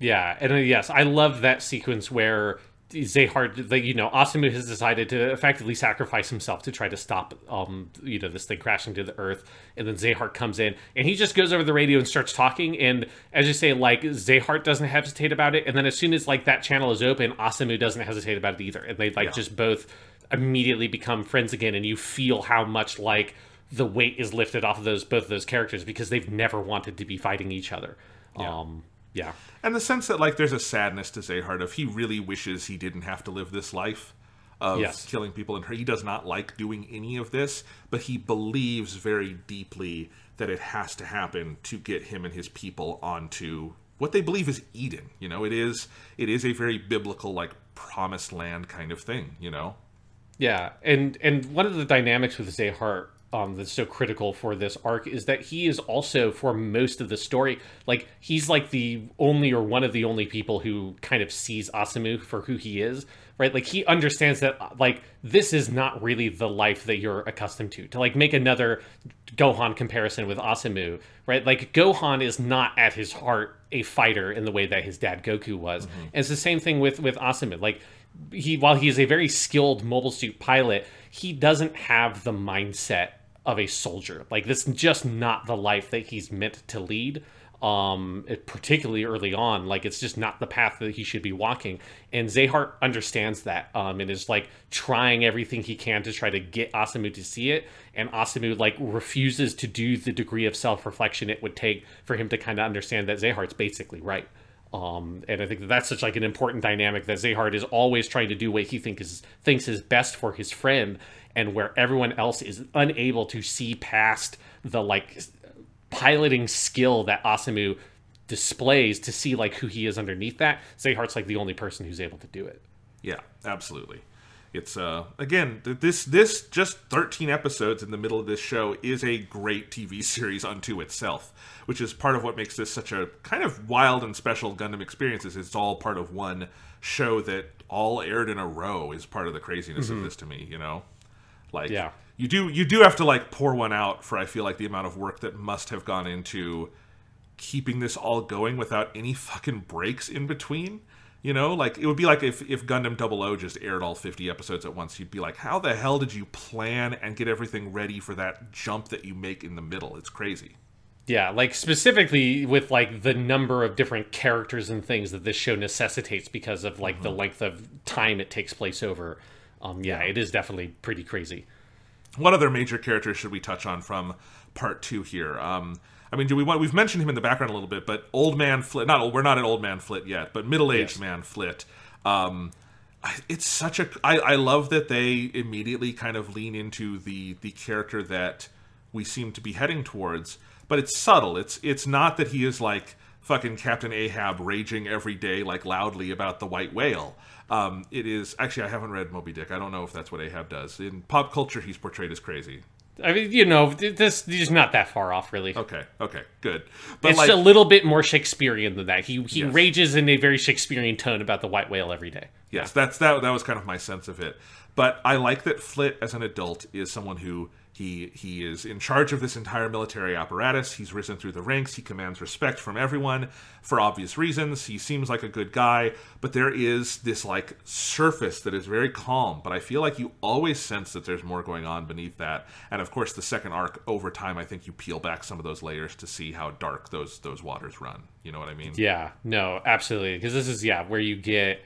Yeah, and uh, yes, I love that sequence where Zeheart, like, you know, Asamu has decided to effectively sacrifice himself to try to stop, um, you know, this thing crashing to the earth. And then Zeheart comes in and he just goes over the radio and starts talking. And as you say, like, Zeheart doesn't hesitate about it. And then as soon as, like, that channel is open, Asamu doesn't hesitate about it either. And they, like, Yeah. just both immediately become friends again. And you feel how much, like, the weight is lifted off of those, both of those characters because they've never wanted to be fighting each other. Um, yeah. and the sense that like there's a sadness to Zeheart of he really wishes he didn't have to live this life of Yes. killing people and he does not like doing any of this but he believes very deeply that it has to happen to get him and his people onto what they believe is Eden you know it is it is a very biblical like promised land kind of thing you know Yeah, and and one of the dynamics with Zeheart um, that's so critical for this arc is that he is also for most of the story like he's like the only or one of the only people who kind of sees Asamu for who he is right? Like he understands that like this is not really the life that you're accustomed to. To like make another Gohan comparison with Asamu right? Like Gohan is not at his heart a fighter in the way that his dad Goku was. And it's the same thing with with Asamu. Like he while he is a very skilled mobile suit pilot he doesn't have the mindset of a soldier. Like this is just not the life that he's meant to lead um it- particularly early on. Like it's just not the path that he should be walking. And Zeheart understands that um and is like trying everything he can to try to get Asamu to see it. And Asamu like refuses to do the degree of self-reflection it would take for him to kind of understand that Zeheart's basically right. Um, and I think that that's such like an important dynamic that Zeheart is always trying to do what he think is thinks is best for his friend, and where everyone else is unable to see past the like piloting skill that Asamu displays to see like who he is underneath that. Zeheart's like the only person who's able to do it. Yeah, absolutely. It's uh again this this just 13 episodes in the middle of this show is a great TV series unto itself, which is part of what makes this such a kind of wild and special Gundam experience. Is it's all part of one show that all aired in a row is part of the craziness of this to me. You know, like Yeah. you do you do have to like pour one out for I feel like the amount of work that must have gone into keeping this all going without any fucking breaks in between. You know, like it would be like if, if Gundam Double O just aired all 50 episodes at once, you'd be like, how the hell did you plan and get everything ready for that jump that you make in the middle? It's crazy. Yeah, like specifically with like the number of different characters and things that this show necessitates because of like mm-hmm. the length of time it takes place over. Um, yeah, it is definitely pretty crazy. What other major characters should we touch on from part two here? Um, I mean, do we want? We've mentioned him in the background a little bit, but Old Man Flit. Not we're not an Old Man Flit yet, but Middle Aged Yes. Man Flit. Um, it's such a. I, I love that they immediately kind of lean into the the character that we seem to be heading towards, but it's subtle. It's it's not that he is like fucking Captain Ahab raging every day like loudly about the white whale. Um, it is actually I haven't read Moby Dick. I don't know if that's what Ahab does. In pop culture, he's portrayed as crazy. I mean, you know, this is not that far off, really. Okay, okay, good. But it's like, a little bit more Shakespearean than that. He he Yes. rages in a very Shakespearean tone about the white whale every day. Yes, that's that. That was kind of my sense of it. But I like that Flit, as an adult, is someone who he he is in charge of this entire military apparatus. He's risen through the ranks. He commands respect from everyone for obvious reasons. He seems like a good guy, but there is this like surface that is very calm. But I feel like you always sense that there's more going on beneath that. And of course, the second arc over time, I think you peel back some of those layers to see how dark those those waters run. You know what I mean? Yeah, no, absolutely. Because this is yeah where you get,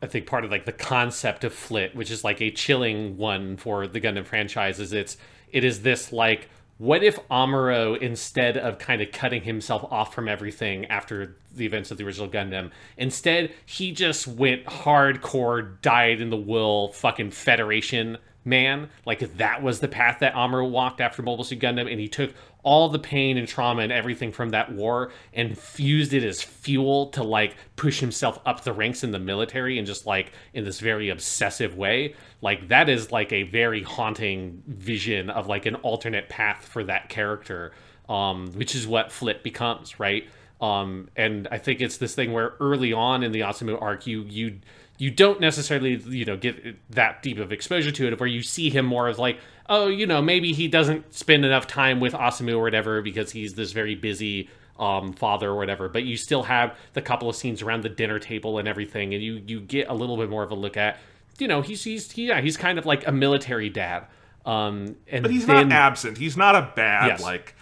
I think part of like the concept of Flit, which is like a chilling one for the Gundam franchise, is it's it is this like what if Amuro instead of kind of cutting himself off from everything after the events of the original Gundam, instead he just went hardcore, died in the will, fucking Federation man. Like that was the path that Amuro walked after Mobile Suit Gundam, and he took all the pain and trauma and everything from that war and fused it as fuel to like push himself up the ranks in the military and just like in this very obsessive way. Like that is like a very haunting vision of like an alternate path for that character, um, which is what Flit becomes, right? Um, and I think it's this thing where early on in the Asamu arc, you you you don't necessarily you know get that deep of exposure to it, where you see him more as like, oh, you know, maybe he doesn't spend enough time with Asamu or whatever because he's this very busy um, father or whatever. But you still have the couple of scenes around the dinner table and everything, and you you get a little bit more of a look at, you know, he's he's he, yeah he's kind of like a military dad. Um, and But he's then, not absent. He's not a bad Yes. like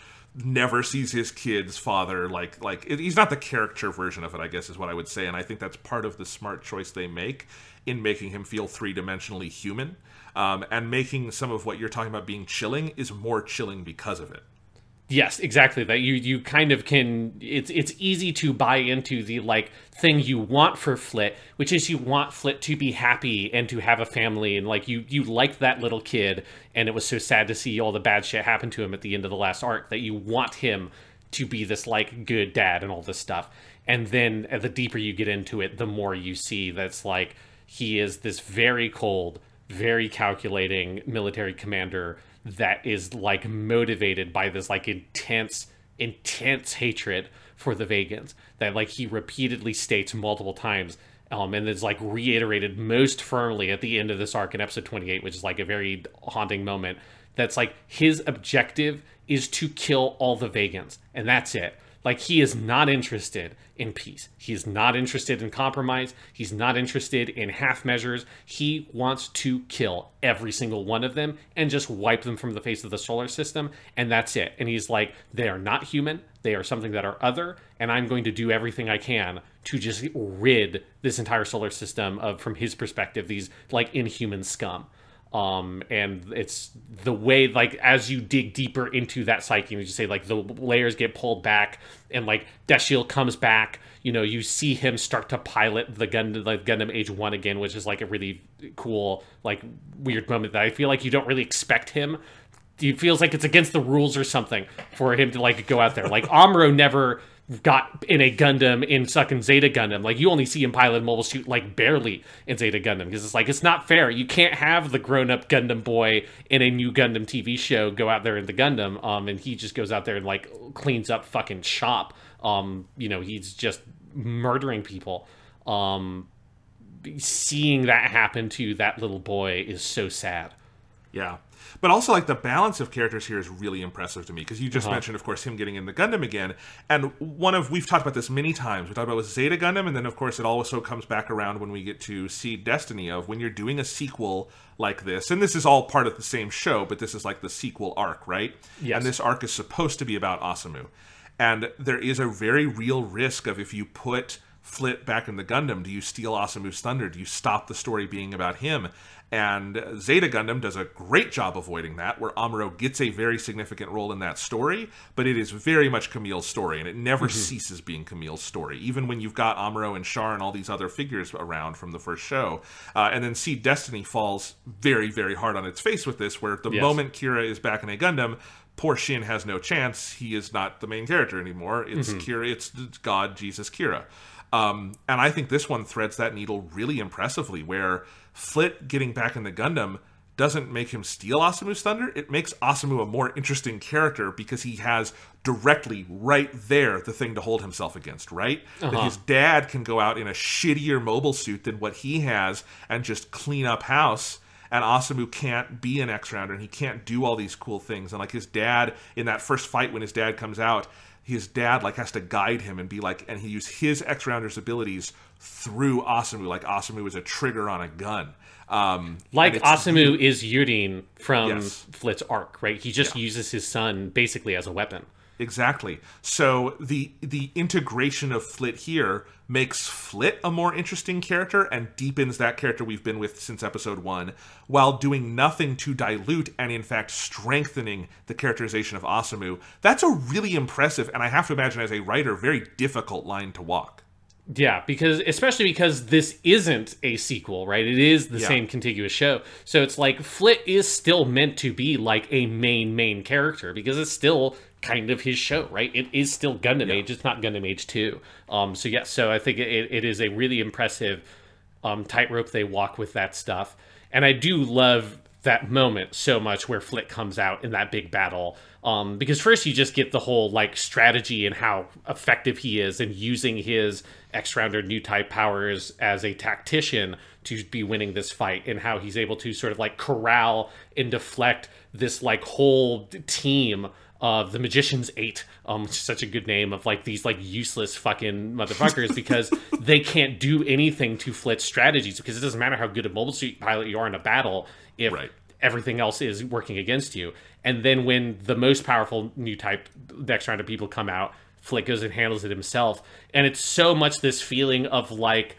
never sees his kid's father like like it- he's not the caricature version of it i guess is what i would say and i think that's part of the smart choice they make in making him feel three-dimensionally human um, and making some of what you're talking about being chilling is more chilling because of it Yes, exactly. That you you kind of can. It's it's easy to buy into the like thing you want for Flit, which is you want Flit to be happy and to have a family, and like you you like that little kid, and it was so sad to see all the bad shit happen to him at the end of the last arc that you want him to be this like good dad and all this stuff. And then uh, the deeper you get into it, the more you see that's like he is this very cold, very calculating military commander that is like motivated by this like intense intense hatred for the Vagans that like he repeatedly states multiple times um, and is like reiterated most firmly at the end of this arc in episode 28 which is like a very haunting moment. That's like his objective is to kill all the Vagans and that's it like he is not interested in peace. He is not interested in compromise. He's not interested in half measures. He wants to kill every single one of them and just wipe them from the face of the solar system. And that's it. And he's like, they are not human. They are something that are other. And I'm going to do everything I can to just rid this entire solar system of, from his perspective, these like inhuman scum um and it's the way like as you dig deeper into that psyche and you say like the layers get pulled back and like Desil comes back you know you see him start to pilot the gun like Gundam Age 1 again which is like a really cool like weird moment that I feel like you don't really expect him. It feels like it's against the rules or something for him to like go out there. Like Amuro never got in a Gundam in sucking Zeta Gundam. Like you only see him pilot mobile suit like barely in Zeta Gundam because it's like it's not fair. You can't have the grown up Gundam boy in a new Gundam TV show go out there in the Gundam, um, and he just goes out there and like cleans up fucking shop. Um, you know, he's just murdering people. Um, seeing that happen to that little boy is so sad. Yeah. But also, like, the balance of characters here is really impressive to me because you just uh-huh. mentioned, of course, him getting in the Gundam again. And one of, we've talked about this many times. We talked about with Zeta Gundam, and then, of course, it also comes back around when we get to Seed Destiny of when you're doing a sequel like this. And this is all part of the same show, but this is like the sequel arc, right? Yes. And this arc is supposed to be about Asamu. And there is a very real risk of if you put Flit back in the Gundam, do you steal Asamu's thunder? Do you stop the story being about him? And Zeta Gundam does a great job avoiding that, where Amuro gets a very significant role in that story, but it is very much Kamille's story, and it never ceases being Kamille's story, even when you've got Amuro and Char and all these other figures around from the first show. Uh, and then Seed Destiny falls very, very hard on its face with this, where the Yes. moment Kira is back in a Gundam, poor Shinn has no chance. He is not the main character anymore. It's Kira. It's God, Jesus, Kira. Um, and I think this one threads that needle really impressively, where Flit getting back in the Gundam doesn't make him steal Asamu's thunder. It makes Asamu a more interesting character because he has directly right there the thing to hold himself against, right? That uh-huh. his dad can go out in a shittier mobile suit than what he has and just clean up house and Asamu can't be an X rounder and he can't do all these cool things. And like his dad in that first fight when his dad comes out, his dad like has to guide him and be like, and he use his X rounder's abilities through Asamu, like Asamu is a trigger on a gun. Um, Like Asamu is Yurin from Yes. Flit's arc, right? He just uses his son basically as a weapon. Exactly. So the the integration of Flit here makes Flit a more interesting character and deepens that character we've been with since episode 1 while doing nothing to dilute and in fact strengthening the characterization of Asamu. That's a really impressive and I have to imagine as a writer very difficult line to walk. Yeah, because especially because this isn't a sequel, right? It is the Yeah. same contiguous show. So it's like Flit is still meant to be like a main main character because it's still kind of his show, right? It is still Gundam Age, it's not Gundam Age 2. Um so yeah, so I think it, it is a really impressive um tightrope they walk with that stuff. And I do love that moment so much where Flit comes out in that big battle. Um, because first you just get the whole like strategy and how effective he is in using his X rounder new type powers as a tactician to be winning this fight and how he's able to sort of like corral and deflect this like whole team of the Magicians Eight, um, which is such a good name of like these like useless fucking motherfuckers because they can't do anything to flit strategies because it doesn't matter how good a mobile suit pilot you are in a battle if Right. everything else is working against you. And then when the most powerful new type next round of people come out, Flit goes and handles it himself. And it's so much this feeling of like,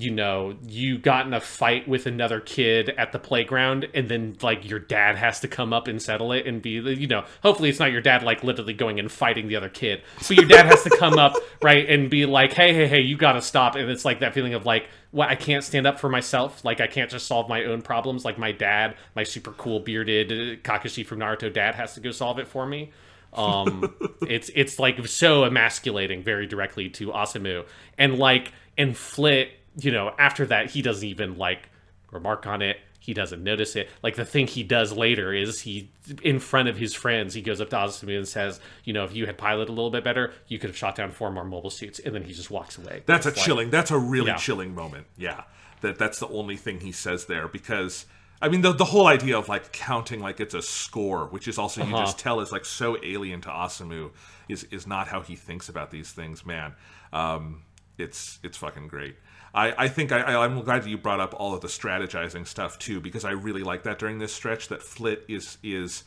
you know, you got in a fight with another kid at the playground, and then like your dad has to come up and settle it and be, you know, hopefully it's not your dad like literally going and fighting the other kid, but your dad has to come up right and be like, hey, hey, hey, you got to stop. And it's like that feeling of like, what I can't stand up for myself. Like I can't just solve my own problems. Like my dad, my super cool bearded Kakashi from Naruto dad, has to go solve it for me. Um, it's it's like so emasculating very directly to Asamu, and like and Flit, you know, after that he doesn't even like remark on it. He doesn't notice it. Like the thing he does later is he, in front of his friends, he goes up to Asamu and says, "You know, if you had piloted a little bit better, you could have shot down four more mobile suits." And then he just walks away. That's a like- chilling. That's a really Yeah. chilling moment. Yeah, that that's the only thing he says there because I mean the the whole idea of like counting like it's a score, which is also you Uh-huh. just tell is like so alien to Asamu, is is not how he thinks about these things. Man, um, it's it's fucking great. I, I think I, I'm glad that you brought up all of the strategizing stuff too because I really like that during this stretch that Flit is is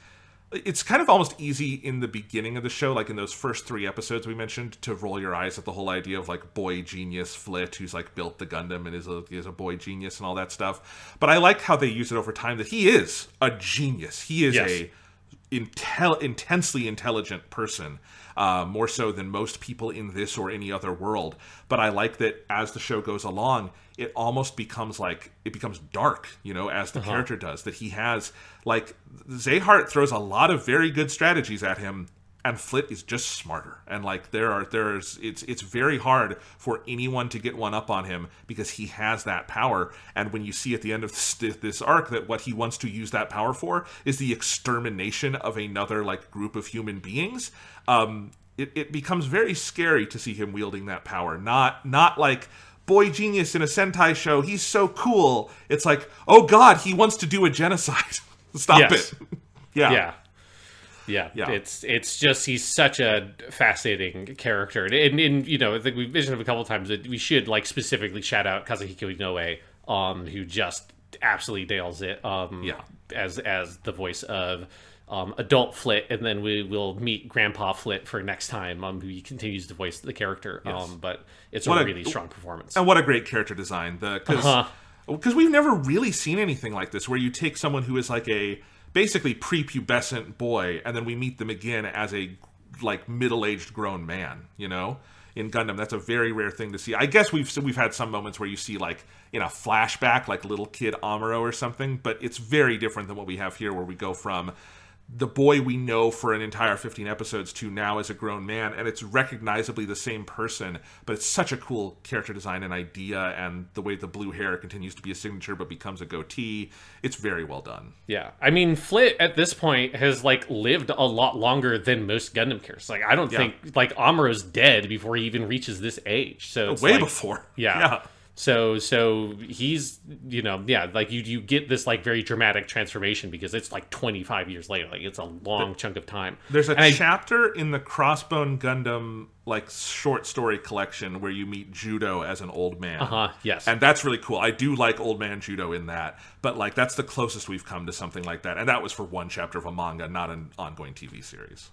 it's kind of almost easy in the beginning of the show, like in those first three episodes we mentioned, to roll your eyes at the whole idea of like boy genius Flit, who's like built the Gundam and is a is a boy genius and all that stuff. But I like how they use it over time that he is a genius. He is Yes. a intel- intensely intelligent person, uh, more so than most people in this or any other world. But I like that as the show goes along, it almost becomes like it becomes dark, you know, as the character does. That he has like Zeheart throws a lot of very good strategies at him. And Flit is just smarter, and like there are there's it's it's very hard for anyone to get one up on him because he has that power. And when you see at the end of this, this arc that what he wants to use that power for is the extermination of another like group of human beings, um, it, it becomes very scary to see him wielding that power. Not not like boy genius in a Sentai show. He's so cool. It's like oh god, he wants to do a genocide. Stop Yes. it. yeah. yeah yeah Yeah. it's it's just he's such a fascinating character and, and, and you know i think we've mentioned him a couple times that we should like specifically shout out kazuhiko inoue um who just absolutely nails it um Yeah. as as the voice of um, adult Flit, and then we will meet Grandpa Flit for next time. Um, who he continues to voice the character. Um, but it's What a a- really strong performance. And what a great character design. The because Uh-huh. we've never really seen anything like this where you take someone who is like a basically prepubescent boy and then we meet them again as a like middle-aged grown man, you know? In Gundam, that's a very rare thing to see. I guess we've we've had some moments where you see like in a flashback, like little kid Amuro or something, but it's very different than what we have here, where we go from the boy we know for an entire 15 episodes to now as a grown man and it's recognizably the same person but it's such a cool character design and idea and the way the blue hair continues to be a signature but becomes a goatee it's very well done Yeah, I mean, Flit at this point has like lived a lot longer than most Gundam characters. Like, I don't Yeah. think like Amuro's dead before he even reaches this age. So it's way like- before Yeah. yeah So so he's you know yeah like you you get this like very dramatic transformation because it's like 25 years later like it's a long chunk of time. there's a And I- chapter in the crossbone gundam like short story collection where you meet Judau as an old man uh huh. yes And that's really cool. I do like Old Man Judau in that, but like that's the closest we've come to something like that. And that was for one chapter of a manga, not an ongoing TV series.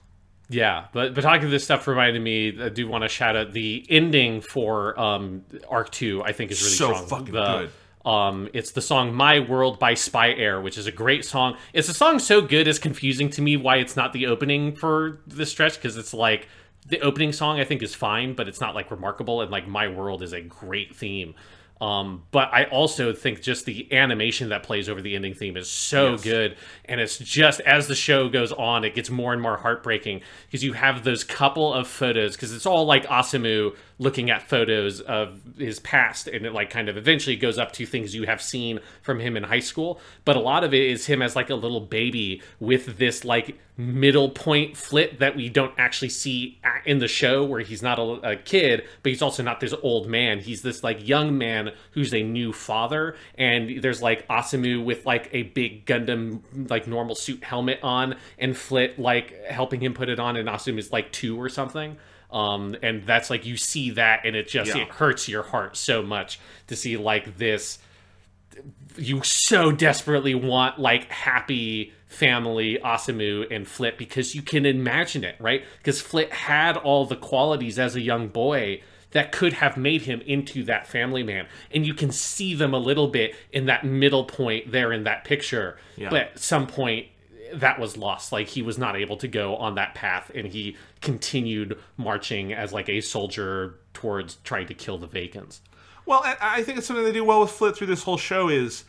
Yeah, but but talking this stuff reminded me. I do want to shout out the ending for um, Arc Two. I think is really So strong. fucking The- good. Um, it's the song "My World" by Spy Air, which is a great song. It's a song so good, it's confusing to me why it's not the opening for the stretch because it's like the opening song I think is fine, but it's not like remarkable. And like "My World" is a great theme. Um, but I also think just the animation that plays over the ending theme is so good, and it's just as the show goes on, it gets more and more heartbreaking because you have those couple of photos because it's all like Asamu looking at photos of his past and it like kind of eventually goes up to things you have seen from him in high school. But a lot of it is him as like a little baby with this like middle point flit that we don't actually see in the show where he's not a, a kid but he's also not this old man. He's this like young man who's a new father and there's like Asamu with like a big Gundam like normal suit helmet on and Flit like helping him put it on and Asamu is like two or something um and that's like you see that and it just Yeah. it hurts your heart so much to see like this you so desperately want like happy family Asamu and Flit because you can imagine it, right? Because Flit had all the qualities as a young boy that could have made him into that family man. And you can see them a little bit in that middle point there in that picture. Yeah. But at some point that was lost. Like he was not able to go on that path and he continued marching as like a soldier towards trying to kill the Vagans. Well, I I think it's something they do well with Flit through this whole show is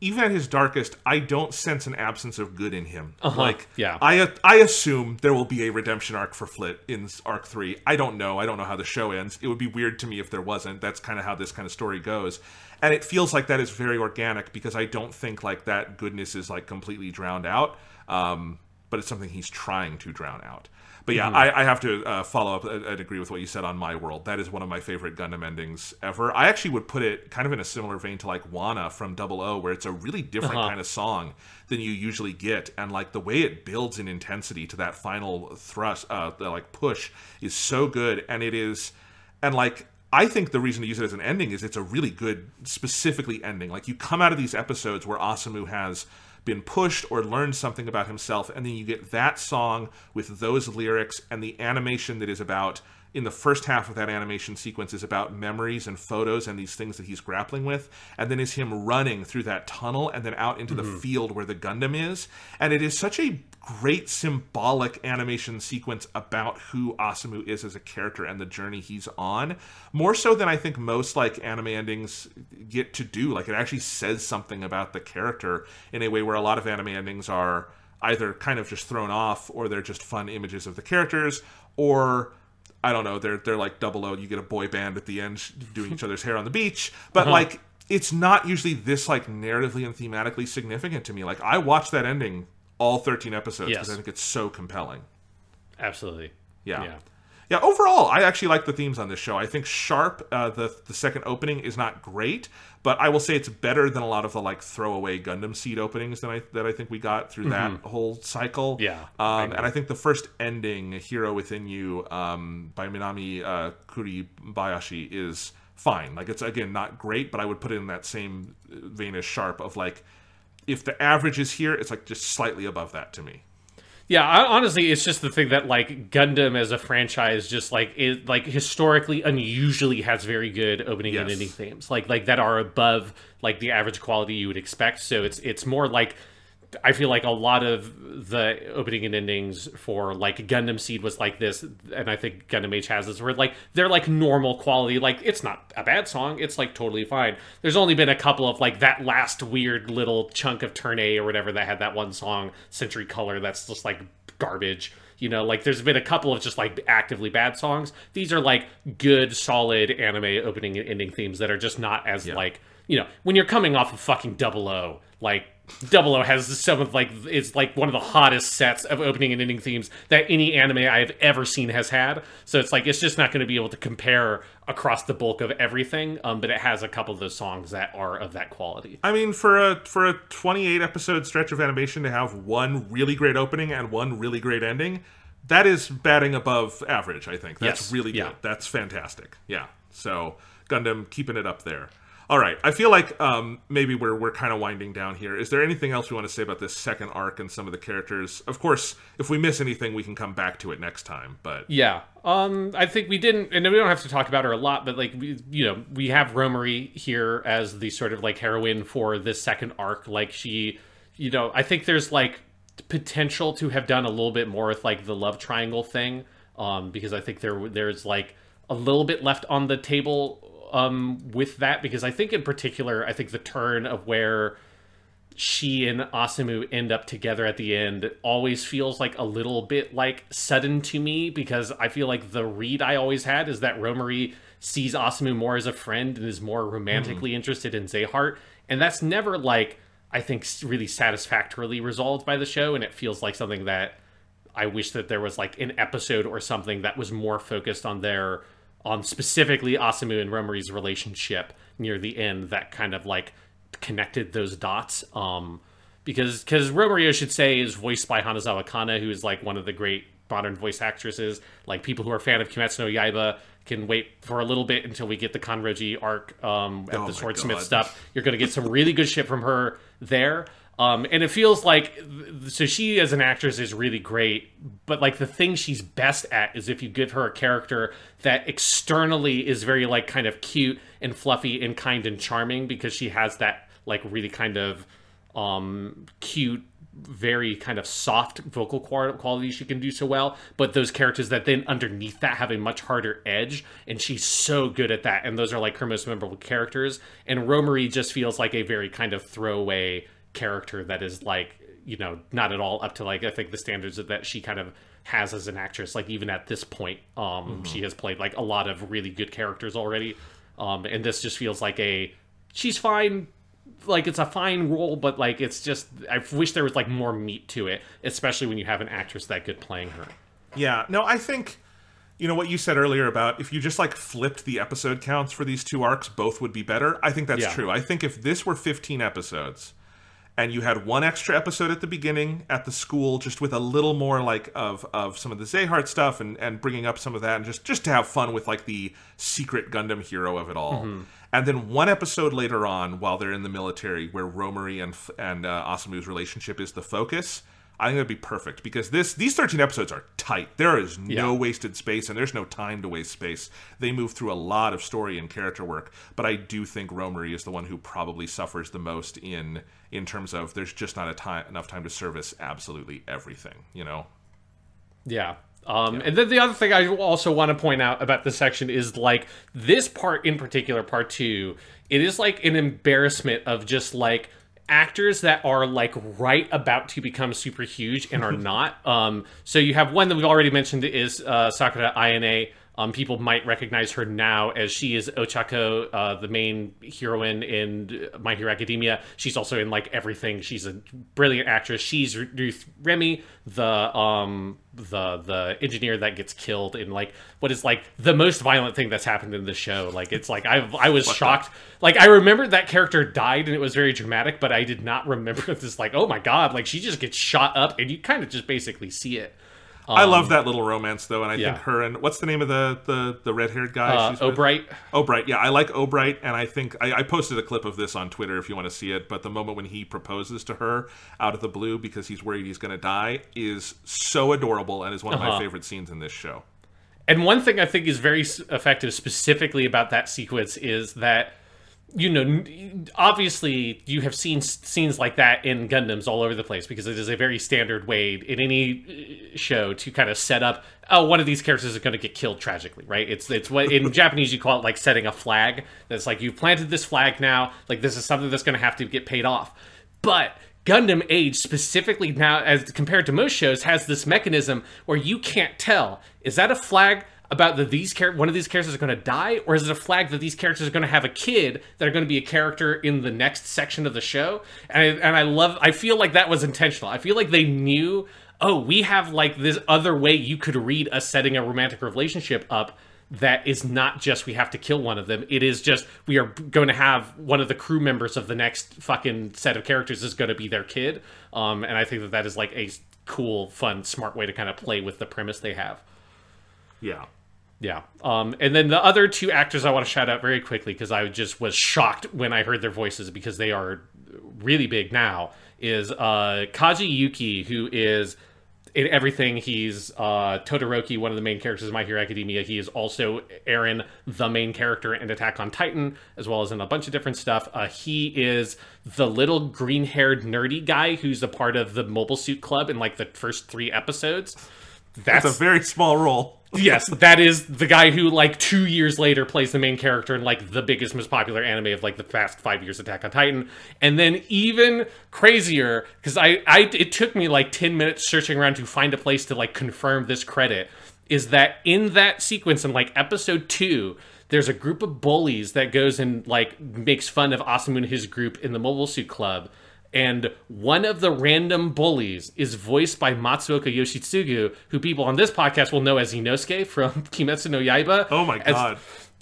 even at his darkest, I don't sense an absence of good in him. Uh-huh. Like, yeah. I I assume there will be a redemption arc for Flit in arc three. I don't know. I don't know how the show ends. It would be weird to me if there wasn't. That's kind of how this kind of story goes, and it feels like that is very organic because I don't think like that goodness is like completely drowned out. Um, but it's something he's trying to drown out. But yeah, I, I have to uh, follow up and agree with what you said on My World. That is one of my favorite Gundam endings ever. I actually would put it kind of in a similar vein to like Wana from Double O, where it's a really different kind of song than you usually get, and like the way it builds in intensity to that final thrust, uh, the like push, is so good, and it is, and like I think the reason to use it as an ending is it's a really good, specifically ending. Like you come out of these episodes where Asamu has been pushed or learned something about himself, and then you get that song with those lyrics and the animation that is about. In the first half of that animation sequence is about memories and photos and these things that he's grappling with, and then is him running through that tunnel and then out into the mm-hmm. field where the Gundam is, and it is such a great symbolic animation sequence about who Asamu is as a character and the journey he's on. More so than I think most like anime endings get to do. Like it actually says something about the character in a way where a lot of anime endings are either kind of just thrown off or they're just fun images of the characters or I don't know, they're they're like double O, you get a boy band at the end doing each other's hair on the beach. But uh-huh. like it's not usually this like narratively and thematically significant to me. Like I watched that ending all 13 episodes because Yes. I think it's so compelling. Absolutely. Yeah. Yeah. Yeah, overall, I actually like the themes on this show. I think Sharp, uh, the the second opening, is not great, but I will say it's better than a lot of the like throwaway Gundam Seed openings that I that I think we got through that whole cycle. Mm-hmm. Yeah, I um, and I think the first ending, "Hero Within You," um, by Minami uh, Kuribayashi, is fine. Like it's again not great, but I would put it in that same vein as Sharp of like, if the average is here, it's like just slightly above that to me. Yeah, I, honestly, it's just the thing that like Gundam as a franchise, just like it like historically unusually has very good opening and ending themes, like like that are above like the average quality you would expect. So it's it's more like I feel like a lot of the opening and endings for like Gundam Seed was like this, and I think Gundam Age has this, where like they're like normal quality. Like it's not a bad song; it's like totally fine. There's only been a couple of like that last weird little chunk of Turn A or whatever that had that one song, Century Color, that's just like garbage. You know, like there's been a couple of just like actively bad songs. These are like good, solid anime opening and ending themes that are just not as like you know when you're coming off of fucking Double O, like Double O has some of like it's like one of the hottest sets of opening and ending themes that any anime I have ever seen has had. So it's like it's just not going to be able to compare across the bulk of everything. Um, but it has a couple of those songs that are of that quality. I mean, for a for a 28 episode stretch of animation to have one really great opening and one really great ending, that is batting above average. I think that's Yes. really good. Yeah. That's fantastic. Yeah. So Gundam keeping it up there. All right. I feel like um, maybe we're we're kind of winding down here. Is there anything else we want to say about this second arc and some of the characters? Of course, if we miss anything, we can come back to it next time. But Yeah. Um, I think we didn't, and we don't have to talk about her a lot, but like, we, you know, we have Romary here as the sort of like heroine for this second arc. Like, she, you know, I think there's like potential to have done a little bit more with like the love triangle thing, um, because I think there there's like a little bit left on the table um with that because I think in particular I think the turn of where she and Asamu end up together at the end always feels like a little bit like sudden to me because I feel like the read I always had is that Romary sees Asamu more as a friend and is more romantically mm. interested in Zeheart. And that's never like, I think, really satisfactorily resolved by the show. And it feels like something that I wish that there was like an episode or something that was more focused on their, on specifically Asamu and Romary's relationship near the end that kind of like connected those dots. Um, because because Romary, should say, is voiced by Hanazawa Kana, who is like one of the great modern voice actresses. Like people who are a fan of Kimetsu no Yaiba can wait for a little bit until we get the Kanroji arc um, at oh the Swordsmith stuff. You're going to get some really good shit from her there. Um, and it feels like so she as an actress is really great, but like the thing she's best at is if you give her a character that externally is very like kind of cute and fluffy and kind and charming because she has that like really kind of um cute very kind of soft vocal quality she can do so well. But those characters that then underneath that have a much harder edge and she's so good at that and those are like her most memorable characters. And romary just feels like a very kind of throwaway character that is like you know not at all up to like i think the standards that she kind of has as an actress like even at this point um mm-hmm. she has played like a lot of really good characters already. Um and this just feels like a she's fine like it's a fine role but like it's just i wish there was like more meat to it especially when you have an actress that good playing her. Yeah. No i think you know what you said earlier about if you just like flipped the episode counts for these two arcs both would be better. I think that's yeah. true. I think if this were 15 episodes and you had one extra episode at the beginning at the school just with a little more like of of some of the Zeheart stuff and and bringing up some of that and just just to have fun with like the secret Gundam hero of it all. Mm-hmm. And then one episode later on while they're in the military where Romary and and uh, Asamu's relationship is the focus I think that'd be perfect because this these 13 episodes are tight. There is no yeah. wasted space and there's no time to waste space. They move through a lot of story and character work, but I do think Romary is the one who probably suffers the most in in terms of there's just not a time enough time to service absolutely everything, you know. Yeah. Um, yeah. And then the other thing I also want to point out about this section is like this part in particular, part two, it is like an embarrassment of just like actors that are like right about to become super huge and are not. Um, so you have one that we've already mentioned is uh, Sakura Ayane. Um, people might recognize her now as she is Ochako, uh, the main heroine in My Hero Academia. She's also in like everything. She's a brilliant actress. She's Ruth Remy, the um the the engineer that gets killed in like what is like the most violent thing that's happened in the show. Like it's like I I was what shocked. The? Like I remember that character died and it was very dramatic, but I did not remember this. Like oh my god, like she just gets shot up and you kind of just basically see it. Um, I love that little romance though, and I yeah. think her and what's the name of the the, the red haired guy? Uh, Obright. Obright, yeah, I like Obright, and I think I, I, posted a clip of this on Twitter if you want to see it. But the moment when he proposes to her out of the blue because he's worried he's going to die is so adorable and is one of uh-huh. my favorite scenes in this show. And one thing I think is very effective specifically about that sequence is that you know, obviously you have seen scenes like that in Gundams all over the place because it is a very standard way in any uh, show to kind of set up. Oh, one of these characters is going to get killed tragically, right? It's it's what in Japanese you call it like setting a flag. That's like you've planted this flag now. Like this is something that's going to have to get paid off. But Gundam Age specifically now, as compared to most shows, has this mechanism where you can't tell is that a flag about that these char- one of these characters are going to die, or is it a flag that these characters are going to have a kid that are going to be a character in the next section of the show? And I, and I love, I feel like that was intentional. I feel like they knew, oh, we have like this other way you could read us setting a romantic relationship up that is not just we have to kill one of them. It is just we are going to have one of the crew members of the next fucking set of characters is going to be their kid. Um, and I think that that is like a cool, fun, smart way to kind of play with the premise they have. Yeah. Yeah. Um, and then the other two actors I want to shout out very quickly because I just was shocked when I heard their voices because they are really big now is uh, Kaji Yuki, who is in everything. He's uh, Todoroki, one of the main characters of My Hero Academia. He is also Eren, the main character in Attack on Titan, as well as in a bunch of different stuff. Uh, he is the little green haired nerdy guy who's a part of the Mobile Suit Club in like the first three episodes. That's, That's a very small role yes, that is the guy who like two years later plays the main character in like the biggest, most popular anime of like the past five years, Attack on Titan. And then even crazier, because I, I it took me like ten minutes searching around to find a place to like confirm this credit, is that in that sequence in like episode two, there's a group of bullies that goes and like makes fun of Asamu and his group in the Mobile Suit Club and one of the random bullies is voiced by Matsuoka Yoshitsugu, who people on this podcast will know as Inosuke from Kimetsu no Yaiba. Oh my as- god.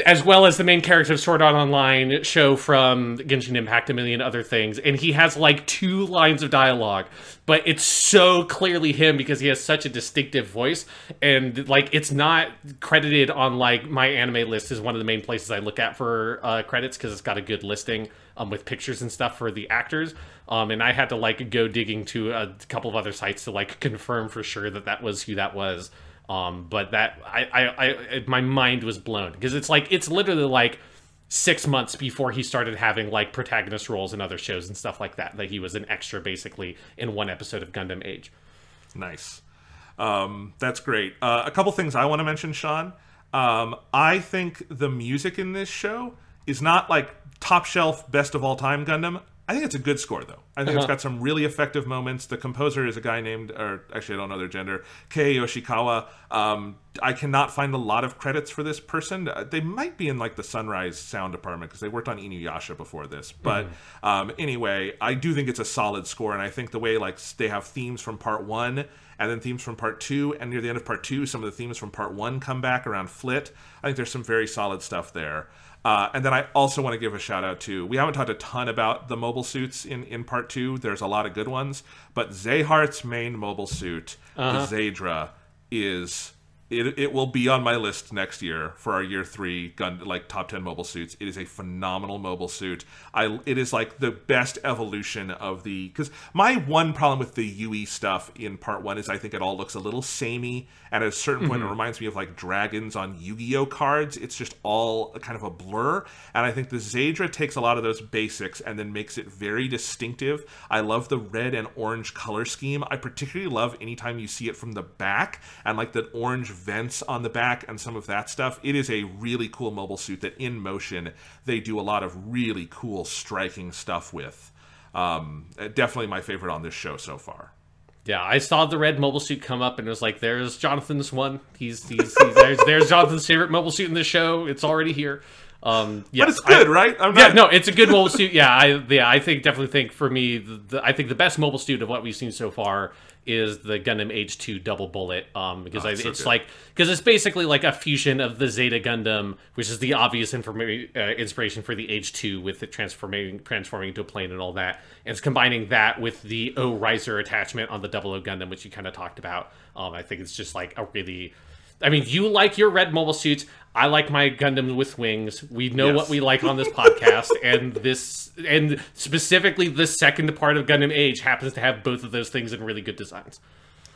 as well as the main character of Sword Art Online show from Genshin Impact, a million other things. And he has like two lines of dialogue, but it's so clearly him because he has such a distinctive voice. And like, it's not credited on like my anime list is one of the main places I look at for uh, credits because it's got a good listing um, with pictures and stuff for the actors. Um, and I had to like go digging to a couple of other sites to like confirm for sure that that was who that was. Um, but that I, I, I, my mind was blown because it's like it's literally like six months before he started having like protagonist roles in other shows and stuff like that. That he was an extra basically in one episode of Gundam Age. Nice. Um, that's great. Uh, a couple things I want to mention, Sean. Um, I think the music in this show is not like top shelf best of all time Gundam. I think it's a good score though. I think it's got some really effective moments. The composer is a guy named, or actually I don't know their gender, Kei Yoshikawa. Um, I cannot find a lot of credits for this person. Uh, They might be in like the Sunrise sound department because they worked on Inuyasha before this. But um, anyway, I do think it's a solid score, and I think the way like they have themes from part one and then themes from part two, and near the end of part two, some of the themes from part one come back around Flit. I think there's some very solid stuff there. Uh, and then I also want to give a shout out to we haven't talked a ton about the mobile suits in, in part two. There's a lot of good ones, but Zeheart's main mobile suit, the Zaydra, is it, it will be on my list next year for our year three gun like top 10 mobile suits. It is a phenomenal mobile suit. I it is like the best evolution of the because my one problem with the ue stuff in part one is i think it all looks a little samey. And at a certain point it mm-hmm. reminds me of like dragons on yu-gi-oh cards. It's just all kind of a blur. And i think the Zaydra takes a lot of those basics and then makes it very distinctive. I love the red and orange color scheme. I particularly love anytime you see it from the back and like the orange vents on the back and some of that stuff it is a really cool mobile suit that in motion they do a lot of really cool striking stuff with um, definitely my favorite on this show so far Yeah, I saw the red mobile suit come up and it was like, "There's Jonathan's one. He's, he's, he's there's, there's Jonathan's favorite mobile suit in the show. It's already here." Um, yes, but it's good I- right I'm Yeah, not- no, it's a good mobile suit. Yeah, I yeah, I think definitely think for me, the, the, I think the best mobile suit of what we've seen so far is the Gundam Age 2 Double Bullet. Um, because I, it's so it's good. like because it's basically like a fusion of the Zeta Gundam, which is the obvious informa- uh, inspiration for the Age 2 with it transforming transforming into a plane and all that, and it's combining that with the O Raiser attachment on the Double O Gundam, which you kind of talked about. Um, I think it's just like a really I mean, you like your red mobile suits. I like my Gundam with wings. We know Yes. what we like on this podcast, and this, and specifically the second part of Gundam Age happens to have both of those things in really good designs.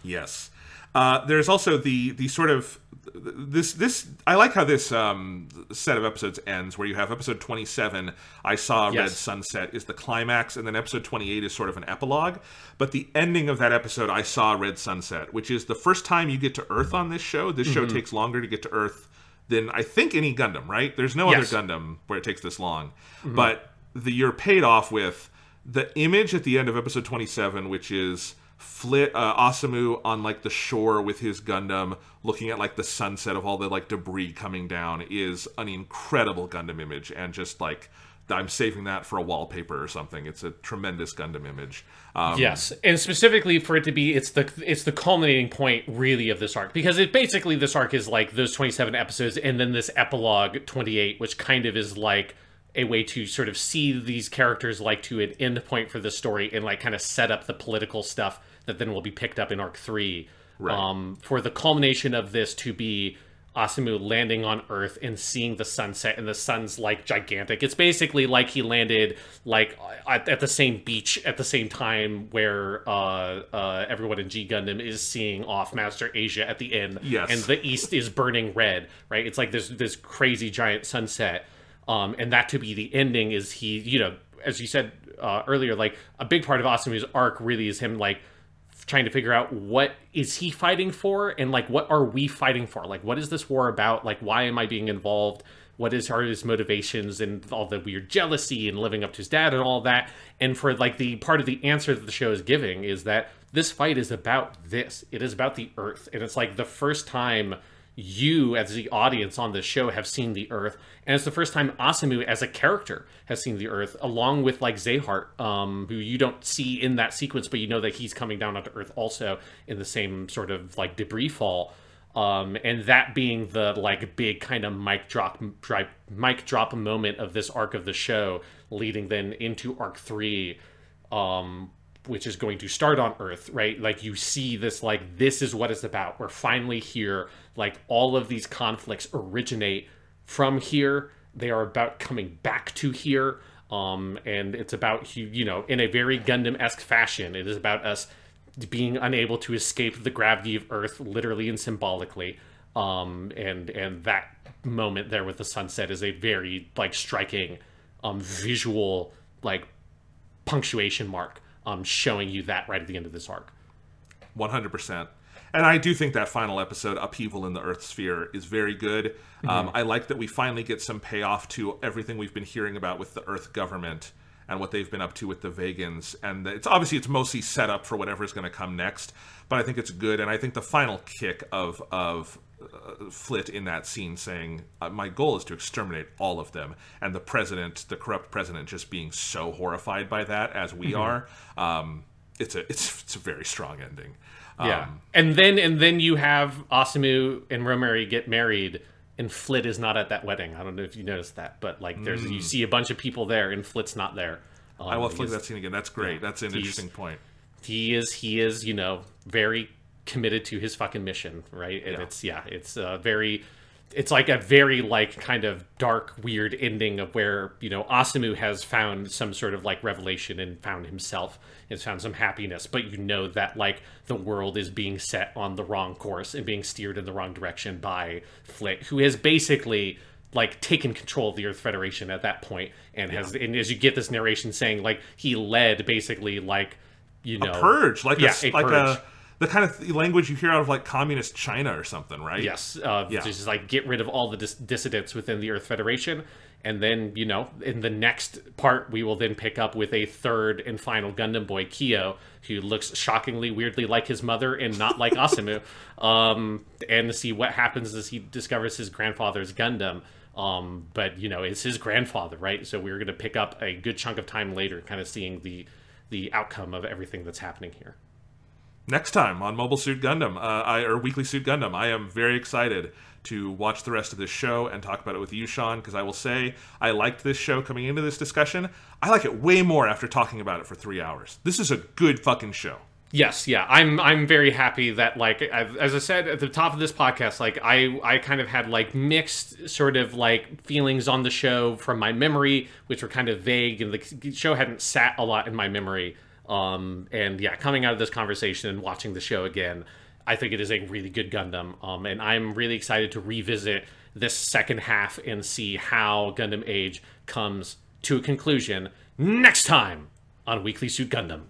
Yes. Uh, there's also the the sort of this this I like how this um, set of episodes ends where you have episode 27 I saw Red Yes. Sunset is the climax and then episode 28 is sort of an epilogue. But the ending of that episode I saw Red Sunset which is the first time you get to Earth on this show. This show takes longer to get to Earth than I think any Gundam right? There's no Yes. other Gundam where it takes this long. But the you're paid off with the image at the end of episode 27 which is Flit uh, Asamu on like the shore with his Gundam, looking at like the sunset of all the like debris coming down, is an incredible Gundam image, and just like I'm saving that for a wallpaper or something. It's a tremendous Gundam image. Um, Yes, and specifically for it to be, it's the it's the culminating point really of this arc because it basically this arc is like those twenty seven episodes and then this epilogue twenty eight, which kind of is like a way to sort of see these characters like to an end point for the story and like kind of set up the political stuff that then will be picked up in arc three. Right. Um, for the culmination of this to be Asamu landing on Earth and seeing the sunset, and the sun's like gigantic. It's basically like he landed like at, at the same beach at the same time where uh, uh, everyone in G Gundam is seeing off Master Asia at the end, Yes. and the east is burning red. Right? It's like this this crazy giant sunset, um, and that to be the ending is he, you know, as you said uh, earlier, like a big part of Asamu's arc really is him like trying to figure out what is he fighting for and like what are we fighting for? Like what is this war about? Like why am i being involved? What is are his motivations and all the weird jealousy and living up to his dad and all that? And for like the part of the answer that the show is giving is that this fight is about this. It is about the earth. And it's like the first time you as the audience on this show have seen the earth. And it's the first time Asemu as a character has seen the earth along with like Zeheart um who you don't see in that sequence but you know that he's coming down onto earth also in the same sort of like debris fall. Um and that being the like big kind of mic drop dri- mic drop moment of this arc of the show leading then into arc 3 um which is going to start on earth right? Like you see this like this is what it's about. We're finally here like all of these conflicts originate from here they are about coming back to here um and it's about you know in a very gundam-esque fashion it is about us being unable to escape the gravity of earth literally and symbolically um and and that moment there with the sunset is a very like striking um visual like punctuation mark um, showing you that right at the end of this arc. 100%. And I do think that final episode, Upheaval in the Earth Sphere, is very good. Mm-hmm. Um, I like that we finally get some payoff to everything we've been hearing about with the Earth government and what they've been up to with the Vagans. And it's obviously it's mostly set up for whatever is going to come next, but I think it's good. And I think the final kick of of uh, Flit in that scene saying, uh, "My goal is to exterminate all of them," and the president, the corrupt president, just being so horrified by that as we are. Um, it's a it's it's a very strong ending. Um, Yeah, and then and then you have Asemu and Romary get married, and Flit is not at that wedding. I don't know if you noticed that, but like there's you see a bunch of people there, and Flit's not there. Um, I will Flit that scene again. That's great. That's an interesting point. He is he is you know very committed to his fucking mission, right? And Yeah. it's yeah, it's uh, very. It's like a very like kind of dark, weird ending of where you know Asemu has found some sort of like revelation and found himself, has found some happiness, but you know that like the world is being set on the wrong course and being steered in the wrong direction by Flit, who has basically like taken control of the Earth Federation at that point, and has and as you get this narration saying like he led basically like you know Purge, like yeah, a, a like purge. a the kind of language you hear out of like communist China or something, right? Yes, uh, Yeah. just like get rid of all the dis- dissidents within the Earth Federation, and then you know, in the next part, we will then pick up with a third and final Gundam boy, Kio, who looks shockingly, weirdly like his mother and not like Asemu, um, and to see what happens as he discovers his grandfather's Gundam. Um, but you know, it's his grandfather, right? So we're going to pick up a good chunk of time later, kind of seeing the the outcome of everything that's happening here. Next time on Mobile Suit Gundam, uh, I or Weekly Suit Gundam. I am very excited to watch the rest of this show and talk about it with you, Sean, because I will say I liked this show coming into this discussion. I like it way more after talking about it for three hours. This is a good fucking show. Yes, yeah, I'm I'm very happy that like I've, as I said at the top of this podcast, like I I kind of had like mixed sort of like feelings on the show from my memory, which were kind of vague, and the show hadn't sat a lot in my memory. Um, and yeah, coming out of this conversation and watching the show again, I think it is a really good Gundam. Um, and I'm really excited to revisit this second half and see how Gundam Age comes to a conclusion next time on Weekly Suit Gundam.